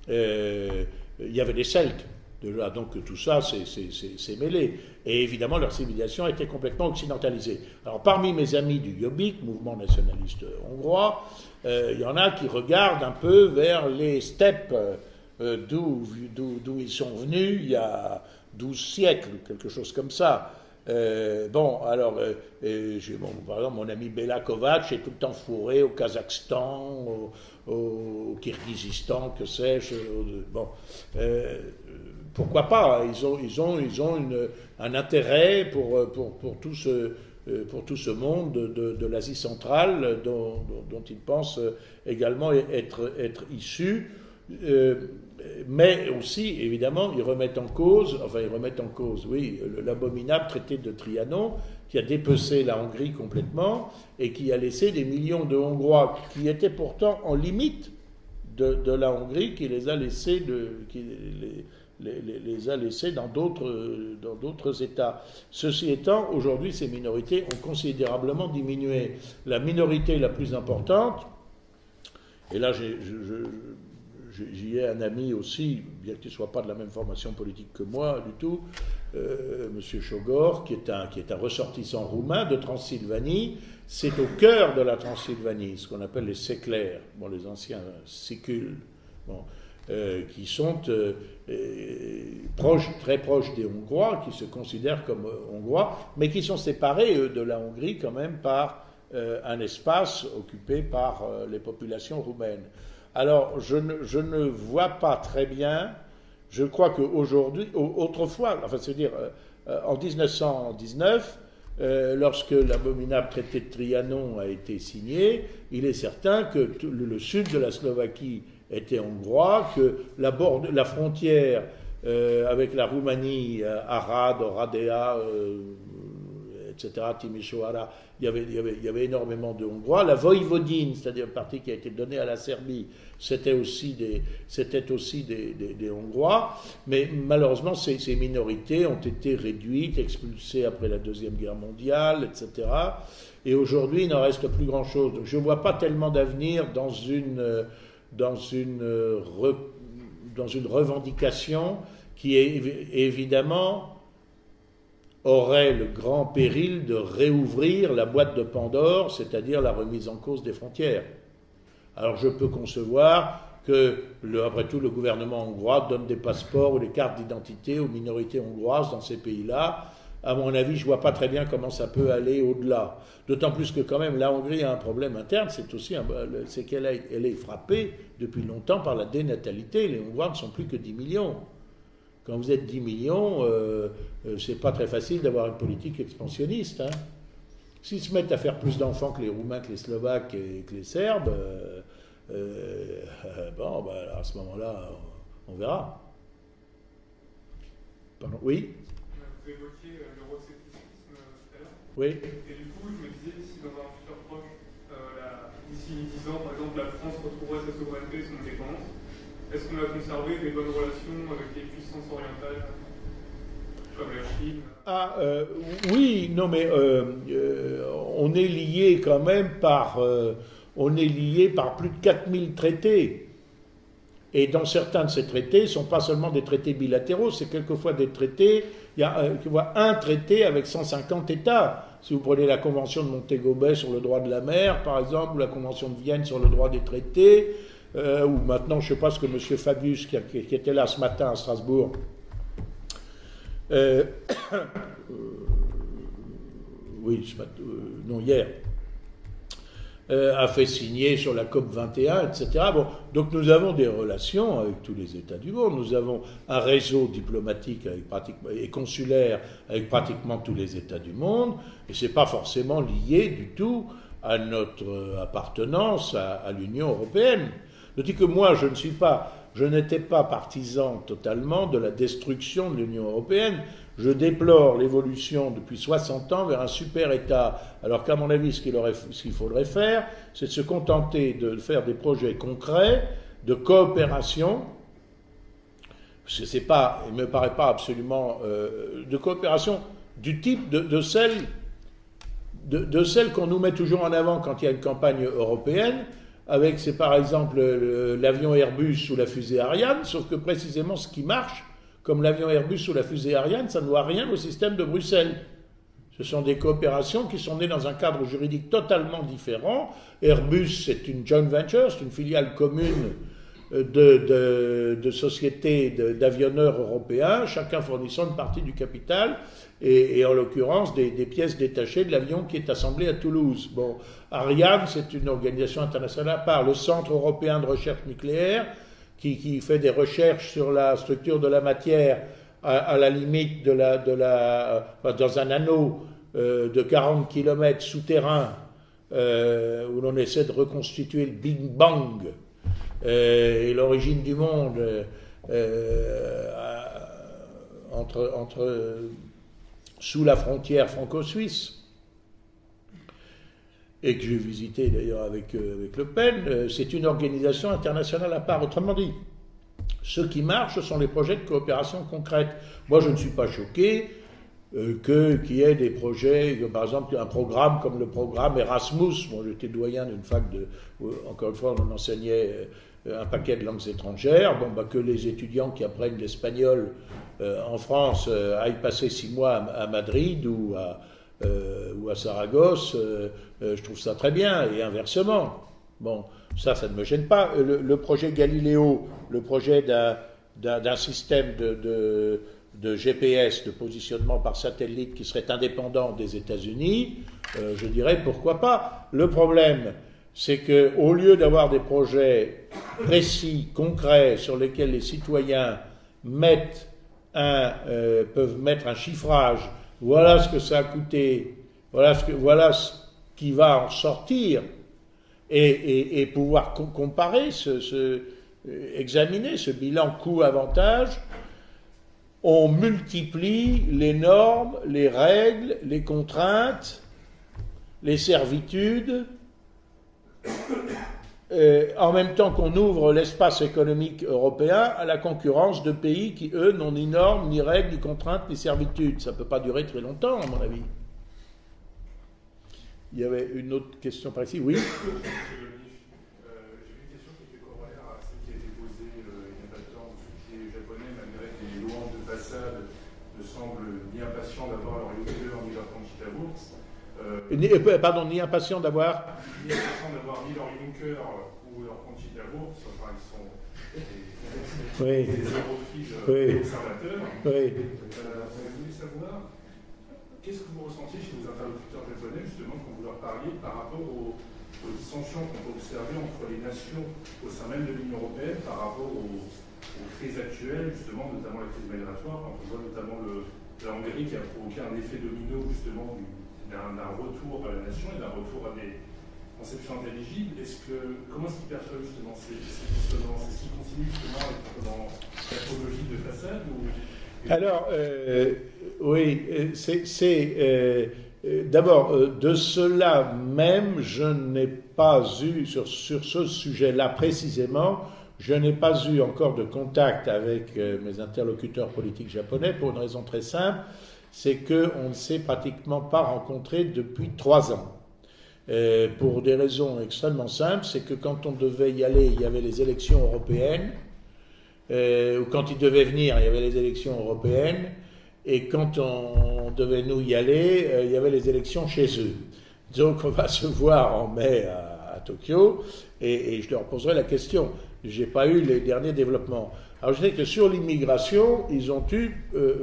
Euh, il y avait des Celtes. Donc tout ça, c'est mêlé. Et évidemment, leur civilisation était complètement occidentalisée. Alors, parmi mes amis du Jobbik, mouvement nationaliste hongrois, euh, il y en a qui regardent un peu vers les steppes d'où ils sont venus il y a 12 siècles, quelque chose comme ça. Euh, bon, alors, euh, bon, par exemple, mon ami Bela Kovac est tout le temps fourré au Kazakhstan, au, au Kirghizistan, que sais-je. Bon, euh, pourquoi pas Ils ont, ils ont, ils ont un intérêt pour, pour, tout ce, pour tout ce monde de, l'Asie centrale dont, dont, ils pensent également être, être issus mais aussi, évidemment, ils remettent en cause, enfin, ils remettent en cause, oui, l'abominable traité de Trianon, qui a dépecé la Hongrie complètement et qui a laissé des millions de Hongrois qui étaient pourtant en limite de, la Hongrie, qui les a laissés, qui les, a laissés dans d'autres États. Ceci étant, aujourd'hui, ces minorités ont considérablement diminué. La minorité la plus importante, et là, je, j'y ai un ami aussi, bien qu'il ne soit pas de la même formation politique que moi du tout, euh, M. Chogor, qui est, un, ressortissant roumain de Transylvanie. C'est au cœur de la Transylvanie, ce qu'on appelle les séclaires, bon, les anciens sécules, euh, qui sont euh, proches, très proches des Hongrois, qui se considèrent comme Hongrois, mais qui sont séparés, eux, de la Hongrie quand même par un espace occupé par les populations roumaines. Alors, je ne, vois pas très bien. Je crois qu'aujourd'hui, autrefois, enfin, c'est-à-dire euh, en 1919, euh, lorsque l'abominable traité de Trianon a été signé, il est certain que le, sud de la Slovaquie était hongrois, que la, frontière euh, avec la Roumanie, Arad, Oradea, etc., Timișoara, il y, avait, énormément de Hongrois. La Voïvodine, c'est-à-dire une partie qui a été donnée à la Serbie, c'était aussi des, c'était aussi des, Hongrois. Mais malheureusement, ces, minorités ont été réduites, expulsées après la Deuxième Guerre mondiale, etc. Et aujourd'hui, il n'en reste plus grand-chose. Je ne vois pas tellement d'avenir dans une, dans, une, dans une revendication qui est évidemment aurait le grand péril de réouvrir la boîte de Pandore, c'est-à-dire la remise en cause des frontières. Alors je peux concevoir que, après tout, le gouvernement hongrois donne des passeports ou des cartes d'identité aux minorités hongroises dans ces pays-là. À mon avis, je ne vois pas très bien comment ça peut aller au-delà. D'autant plus que quand même, la Hongrie a un problème interne, c'est aussi c'est qu'elle est frappée depuis longtemps par la dénatalité. Les Hongrois ne sont plus que 10 millions. Quand vous êtes 10 millions, euh, euh, c'est pas très facile d'avoir une politique expansionniste. Hein. S'ils se mettent à faire plus d'enfants que les Roumains, que les Slovaques et que les Serbes, euh, euh, bon, bah, à ce moment-là, on, verra. Pardon, oui? Vous évoquiez l'euroscepticisme tout à l'heure. Oui. Et du coup, je me disais, si dans un futur proche, d'ici 10 ans, par exemple, la France retrouverait sa souveraineté et son indépendance, est-ce qu'on a conservé des bonnes relations avec les puissances orientales comme la Chine? Ah, euh, oui, non, mais euh, euh, on est lié quand même par, on est lié par plus de 4000 traités. Et dans certains de ces traités, ce ne sont pas seulement des traités bilatéraux, c'est quelquefois des traités, il y a un traité avec 150 États. Si vous prenez la Convention de Montego Bay sur le droit de la mer, par exemple, ou la Convention de Vienne sur le droit des traités, euh, ou maintenant, je ne sais pas ce que M. Fabius, qui, était là ce matin à Strasbourg, euh, oui, non hier, a fait signer sur la COP 21, etc. Bon, donc nous avons des relations avec tous les États du monde. Nous avons un réseau diplomatique et consulaire avec pratiquement tous les États du monde, et c'est pas forcément lié du tout à notre appartenance à, l'Union européenne. Je dis que moi, je ne suis pas, n'étais pas partisan totalement de la destruction de l'Union européenne. Je déplore l'évolution depuis 60 ans vers un super État, alors qu'à mon avis, ce qu'il faudrait faire, c'est de se contenter de faire des projets concrets de coopération. C'est pas, il me paraît pas absolument euh, de coopération du type de, celle de, celles qu'on nous met toujours en avant quand il y a une campagne européenne, avec, c'est par exemple l'avion Airbus ou la fusée Ariane, sauf que précisément ce qui marche, comme l'avion Airbus ou la fusée Ariane, ça ne doit rien au système de Bruxelles. Ce sont des coopérations qui sont nées dans un cadre juridique totalement différent. Airbus, c'est une joint venture, c'est une filiale commune de, sociétés d'avionneurs européens, chacun fournissant une partie du capital et, en l'occurrence des, pièces détachées de l'avion qui est assemblé à Toulouse. Bon, Ariane, c'est une organisation internationale à part, le Centre européen de recherche nucléaire, qui, fait des recherches sur la structure de la matière à, la limite de la, de la, dans un anneau euh, de 40 km souterrain, euh, où l'on essaie de reconstituer le Big Bang euh, et l'origine du monde entre, entre sous la frontière franco-suisse, et que j'ai visité d'ailleurs avec, euh, avec, Le Pen, euh, c'est une organisation internationale à part. Autrement dit, ce qui marche, ce sont les projets de coopération concrète. Moi, je ne suis pas choqué euh, que qu'il y ait des projets, par exemple un programme comme le programme Erasmus. Moi, j'étais doyen d'une fac de, encore une fois, on enseignait un paquet de langues étrangères. Bon, bah, que les étudiants qui apprennent l'espagnol euh, en France euh, aille passer six mois à, Madrid ou à, euh, Saragosse, je trouve ça très bien, et inversement. Bon, ça, ça ne me gêne pas. Le, projet Galiléo, le projet d'un système de, GPS, de positionnement par satellite qui serait indépendant des États-Unis, je dirais pourquoi pas. Le problème, c'est qu'au lieu d'avoir des projets précis, concrets, sur lesquels les citoyens euh, peuvent mettre un chiffrage, voilà ce que ça a coûté, voilà ce, qui va en sortir, et, pouvoir comparer, ce, examiner ce bilan coût-avantage, on multiplie les normes, les règles, les contraintes, les servitudes, euh, en même temps qu'on ouvre l'espace économique européen à la concurrence de pays qui, eux, n'ont ni normes, ni règles, ni contraintes, ni servitudes. Ça ne peut pas durer très longtemps, à mon avis. Il y avait une autre question par ici, oui Euh, pardon, ni impatient d'avoir. D'avoir ni leur Juncker ou leur enfin, ils sont des, europhiles oui. observateurs. Oui. Euh, vous voulez savoir qu'est-ce que vous ressentiez chez vos interlocuteurs japonais, justement, quand vous leur parliez par rapport aux, aux dissensions qu'on peut observer entre les nations au sein même de l'Union européenne par rapport aux, aux, crises actuelles, justement, notamment la crise migratoire, quand on voit notamment le, la Hongrie qui a provoqué un effet domino, justement, du d'un retour à la nation et d'un retour à des Est-ce que, comment est-ce qu'ils perçoivent justement ces, ces dissonances? Est-ce qu'ils continuent justement avec dans la logique de façade. Alors, euh, oui, c'est. Euh, euh, D'abord, euh, de cela même, je n'ai pas eu, sur, ce sujet-là précisément, je n'ai pas eu encore de contact avec mes interlocuteurs politiques japonais pour une raison très simple c'est qu'on ne s'est pratiquement pas rencontré depuis trois ans. Euh, pour des raisons extrêmement simples, c'est que quand on devait y aller, il y avait les élections européennes, euh, ou quand il devait venir, il y avait les élections européennes, et quand on devait nous y aller, euh, il y avait les élections chez eux. Donc on va se voir en mai à, Tokyo, et, je leur poserai la question. Je n'ai pas eu les derniers développements. Alors je sais que sur l'immigration, ils ont eu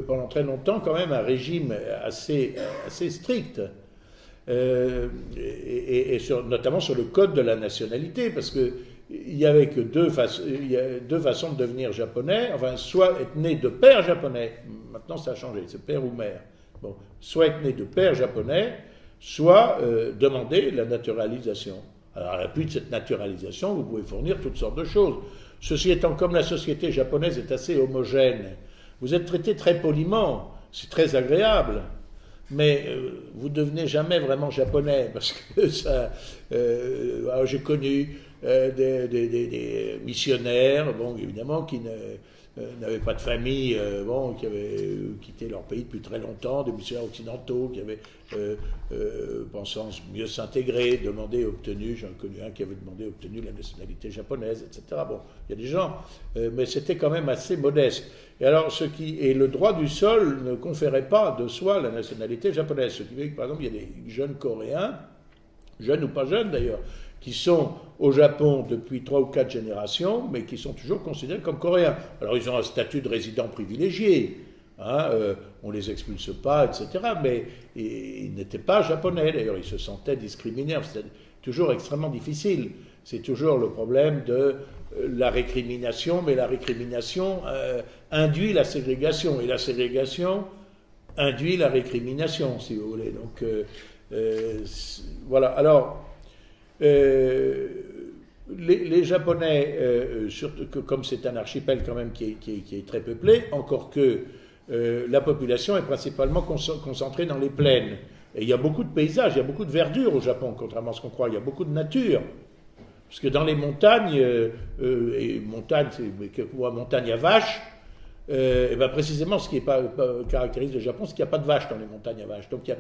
pendant très longtemps quand même un régime assez strict. Euh, et, notamment sur le code de la nationalité, parce que il n'y avait que deux, façons de devenir japonais, enfin, soit être né de père japonais, maintenant ça a changé, c'est père ou mère, soit être né de père japonais, soit euh, demander la naturalisation. Alors, à l'appui de cette naturalisation, vous pouvez fournir toutes sortes de choses. Ceci étant, comme la société japonaise est assez homogène, vous êtes traité très poliment, c'est très agréable, mais euh, vous ne devenez jamais vraiment japonais, parce que ça. Euh, j'ai connu euh, des, des, missionnaires, bon, évidemment, qui ne n'avaient pas de famille, euh, bon, qui avaient euh, quitté leur pays depuis très longtemps, des missionnaires occidentaux qui avaient, pensant mieux s'intégrer, demandé, obtenu, j'en connu un qui avait demandé, obtenu la nationalité japonaise, etc. Bon, il y a des gens, mais c'était quand même assez modeste. Et alors, ce qui, et le droit du sol ne conférait pas de soi la nationalité japonaise. Ce qui veut que, par exemple, il y a des jeunes Coréens, jeunes ou pas jeunes d'ailleurs, qui sont au Japon depuis trois ou quatre générations, mais qui sont toujours considérés comme coréens. Alors ils ont un statut de résident privilégié, hein, euh, on les expulse pas, etc. Mais ils n'étaient pas japonais, d'ailleurs, ils se sentaient discriminés. C'est toujours extrêmement difficile. C'est toujours le problème de euh, la récrimination, mais la récrimination euh, induit la ségrégation, et la ségrégation induit la récrimination, si vous voulez. Donc voilà. Alors, euh, les, Japonais, euh, que, comme c'est un archipel quand même qui est, très peuplé, encore que euh, la population est principalement concentrée dans les plaines. Et il y a beaucoup de paysages, il y a beaucoup de verdure au Japon, contrairement à ce qu'on croit. Il y a beaucoup de nature. Parce que dans les montagnes, et montagne, c'est montagne à vaches, et ben précisément ce qui est pas, caractérise le Japon, c'est qu'il n'y a pas de vaches dans les montagnes à vaches. Donc il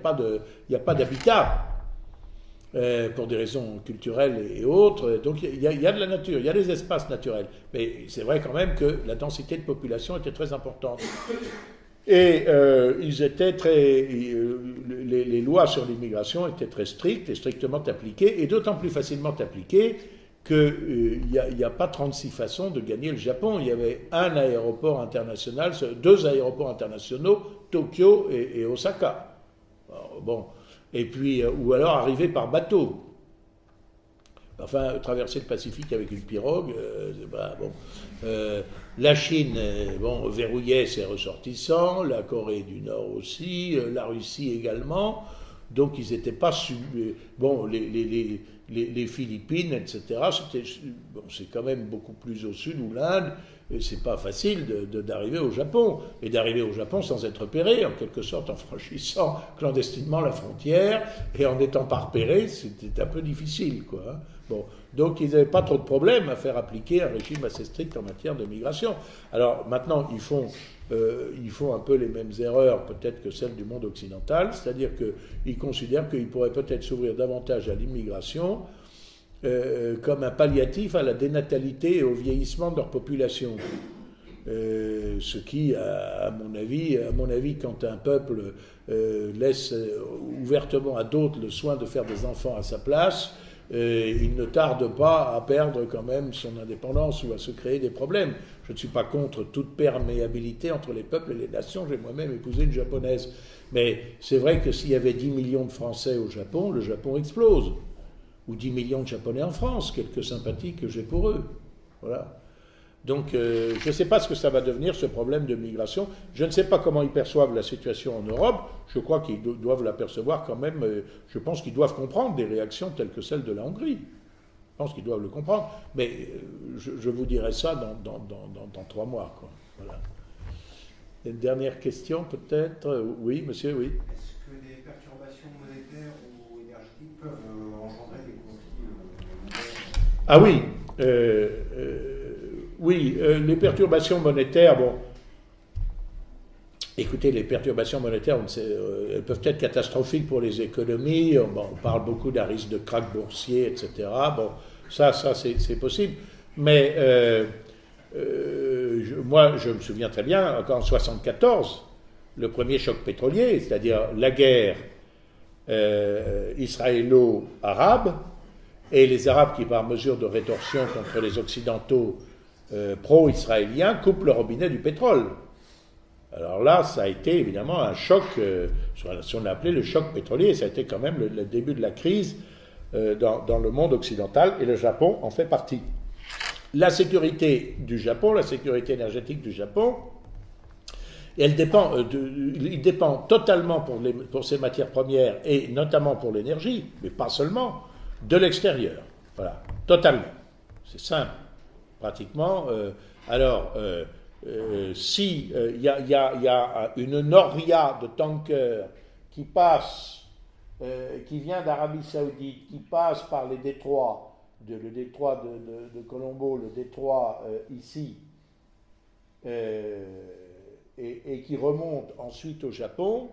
n'y a pas d'habitat. Euh, pour des raisons culturelles et, autres. Donc il y, a, de la nature, il y a des espaces naturels. Mais c'est vrai quand même que la densité de population était très importante. Et euh, ils étaient très, euh, les, lois sur l'immigration étaient très strictes et strictement appliquées, et d'autant plus facilement appliquées qu'il n'y a, pas 36 façons de gagner le Japon. Il y avait un aéroport international, deux aéroports internationaux, Tokyo et, Osaka. bon, et puis, euh, ou alors arriver par bateau. Enfin, traverser le Pacifique avec une pirogue, euh, bon. Euh, la Chine, bon, verrouillait ses ressortissants, la Corée du Nord aussi, la Russie également. Donc, ils n'étaient pas. Bon, les, les, les, les, Philippines, etc. Bon, c'est quand même beaucoup plus au sud, ou l'Inde c'est pas facile d'arriver au Japon, et d'arriver au Japon sans être repéré, en quelque sorte en franchissant clandestinement la frontière, et en n'étant pas repéré, c'était un peu difficile. Quoi, hein. bon. Donc ils n'avaient pas trop de problèmes à faire appliquer un régime assez strict en matière de migration. Alors maintenant, ils font, euh, ils font un peu les mêmes erreurs peut-être que celles du monde occidental, c'est-à-dire qu'ils considèrent qu'ils pourraient peut-être s'ouvrir davantage à l'immigration euh, comme un palliatif à la dénatalité et au vieillissement de leur population. Euh, ce qui, à, mon avis, à mon avis, quand un peuple euh, laisse ouvertement à d'autres le soin de faire des enfants à sa place, il ne tarde pas à perdre quand même son indépendance ou à se créer des problèmes. Je ne suis pas contre toute perméabilité entre les peuples et les nations. J'ai moi-même épousé une japonaise. Mais c'est vrai que s'il y avait 10 millions de Français au Japon, le Japon explose ou 10 millions de Japonais en France, quelques sympathies que j'ai pour eux. Voilà. Donc euh, je ne sais pas ce que ça va devenir, ce problème de migration. Je ne sais pas comment ils perçoivent la situation en Europe. Je crois qu'ils doivent l'apercevoir quand même. Euh, je pense qu'ils doivent comprendre des réactions telles que celles de la Hongrie. Je pense qu'ils doivent le comprendre. Mais euh, je, vous dirai ça dans, trois mois. Une dernière question peut-être? Oui, monsieur, oui. Est-ce que des perturbations monétaires ou énergétiques peuvent ah oui, euh, euh, oui, euh, les perturbations monétaires, bon, écoutez, les perturbations monétaires, elles peuvent être catastrophiques pour les économies, on, parle beaucoup d'un risque de krach boursier, etc. Bon, ça, ça c'est possible, mais moi, je me souviens très bien, encore en 1974, le premier choc pétrolier, c'est-à-dire la guerre israélo-arabe, et les Arabes qui, par mesure de rétorsion contre les Occidentaux euh, pro-israéliens, coupent le robinet du pétrole. Alors là, ça a été évidemment un choc, euh, qu'on a appelé le choc pétrolier. Ça a été quand même le, début de la crise euh, dans, le monde occidental et le Japon en fait partie. La sécurité du Japon, la sécurité énergétique du Japon, elle dépend, il dépend totalement pour, ces matières premières et notamment pour l'énergie, mais pas seulement, de l'extérieur. Voilà, totalement. C'est simple, pratiquement. Euh, alors, euh, si il y, a une noria de tankers qui passe, qui vient d'Arabie Saoudite, qui passe par les détroits, le détroit de, de, Colombo, le détroit ici, et, qui remonte ensuite au Japon,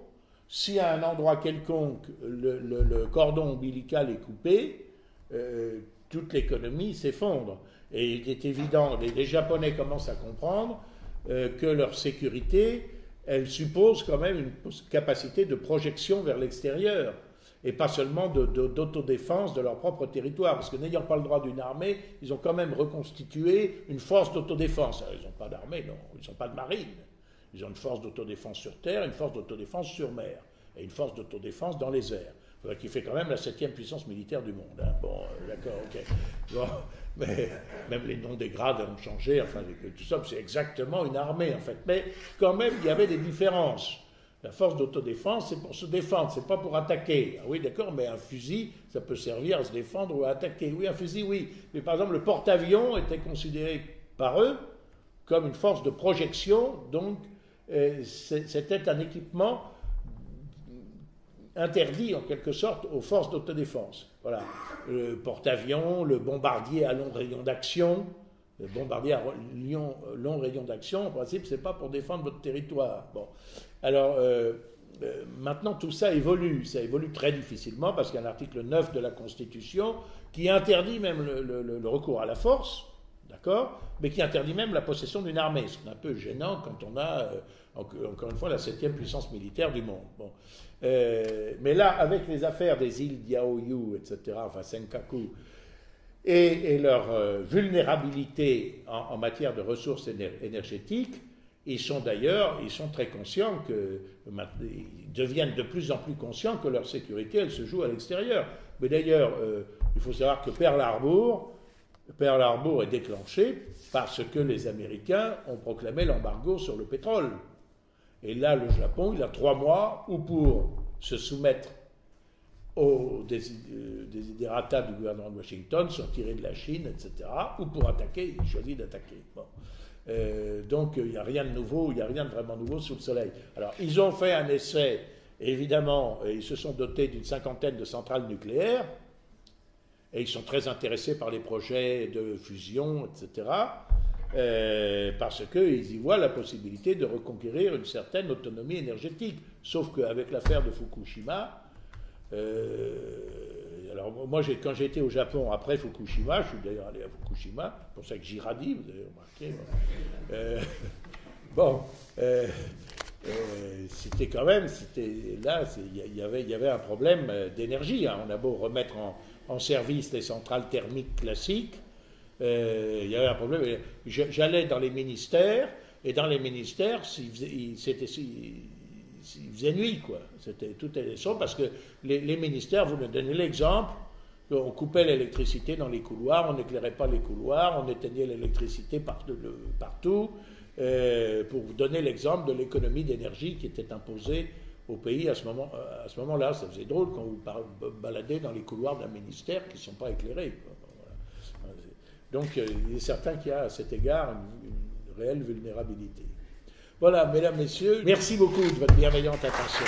si à un endroit quelconque le, cordon ombilical est coupé, euh, toute l'économie s'effondre. Et il est évident, les, Japonais commencent à comprendre euh, que leur sécurité, elle suppose quand même une capacité de projection vers l'extérieur et pas seulement d'autodéfense de, leur propre territoire, parce que n'ayant pas le droit d'une armée, ils ont quand même reconstitué une force d'autodéfense. Ils n'ont pas d'armée, non, ils n'ont pas de marine. Ils ont une force d'autodéfense sur terre, une force d'autodéfense sur mer, et une force d'autodéfense dans les airs. Qui fait quand même la septième puissance militaire du monde. Hein. Bon, euh, d'accord, ok. Mais même les noms des grades ont changé, enfin, tout ça, c'est exactement une armée, en fait. Mais quand même, il y avait des différences. La force d'autodéfense, c'est pour se défendre, c'est pas pour attaquer. Ah oui, d'accord, mais un fusil, ça peut servir à se défendre ou à attaquer. Oui, un fusil, oui. Mais par exemple, le porte-avions était considéré par eux comme une force de projection, donc c'était un équipement interdit en quelque sorte aux forces d'autodéfense. Voilà. Le porte-avions, le bombardier à long rayon d'action, le bombardier à long, rayon d'action, en principe, c'est pas pour défendre votre territoire. Bon. Alors, euh, euh, maintenant, tout ça évolue. Ça évolue très difficilement parce qu'il y a un article 9 de la Constitution qui interdit même le recours à la force d'accord? Mais qui interdit même la possession d'une armée, ce qui est un peu gênant quand on a, euh, encore une fois, la septième puissance militaire du monde. Euh, mais là, avec les affaires des îles Diaoyu, etc., enfin Senkaku, et, leur euh, vulnérabilité en, matière de ressources énergétiques, ils sont d'ailleurs, ils sont très conscients que, ils deviennent de plus en plus conscients que leur sécurité, elle se joue à l'extérieur. Mais d'ailleurs, il faut savoir que Pearl Harbor, Pearl Harbor est déclenché parce que les Américains ont proclamé l'embargo sur le pétrole. Et là, le Japon, il a trois mois ou pour se soumettre aux désiderata du gouvernement de Washington, sortir de la Chine, etc., ou pour attaquer, il choisit d'attaquer. Euh, donc il n'y a rien de nouveau, il n'y a rien de vraiment nouveau sous le soleil. Alors ils ont fait un essai, évidemment, et ils se sont dotés d'une cinquantaine de centrales nucléaires, et ils sont très intéressés par les projets de fusion, etc., euh, parce qu'ils y voient la possibilité de reconquérir une certaine autonomie énergétique. Sauf qu'avec l'affaire de Fukushima, euh, alors moi quand j'ai été au Japon après Fukushima, je suis d'ailleurs allé à Fukushima, pour ça que j'y radis, vous avez remarqué. Euh, bon, c'était quand même, c'était là, il y, avait, un problème d'énergie. Hein. On a beau remettre en, en service les centrales thermiques classiques, euh, il y avait un problème. J'allais dans les ministères, et dans les ministères, il faisait, nuit, quoi. C'était tout était sombre, parce que les, ministères, vous me donnez l'exemple, on coupait l'électricité dans les couloirs, on n'éclairait pas les couloirs, on éteignait l'électricité partout, euh, pour vous donner l'exemple de l'économie d'énergie qui était imposée au pays à ce moment, euh, à ce moment-là. Ça faisait drôle quand vous baladez dans les couloirs d'un ministère qui ne sont pas éclairés. Donc euh, il est certain qu'il y a à cet égard une, réelle vulnérabilité. Voilà, mesdames, messieurs, merci beaucoup de votre bienveillante attention.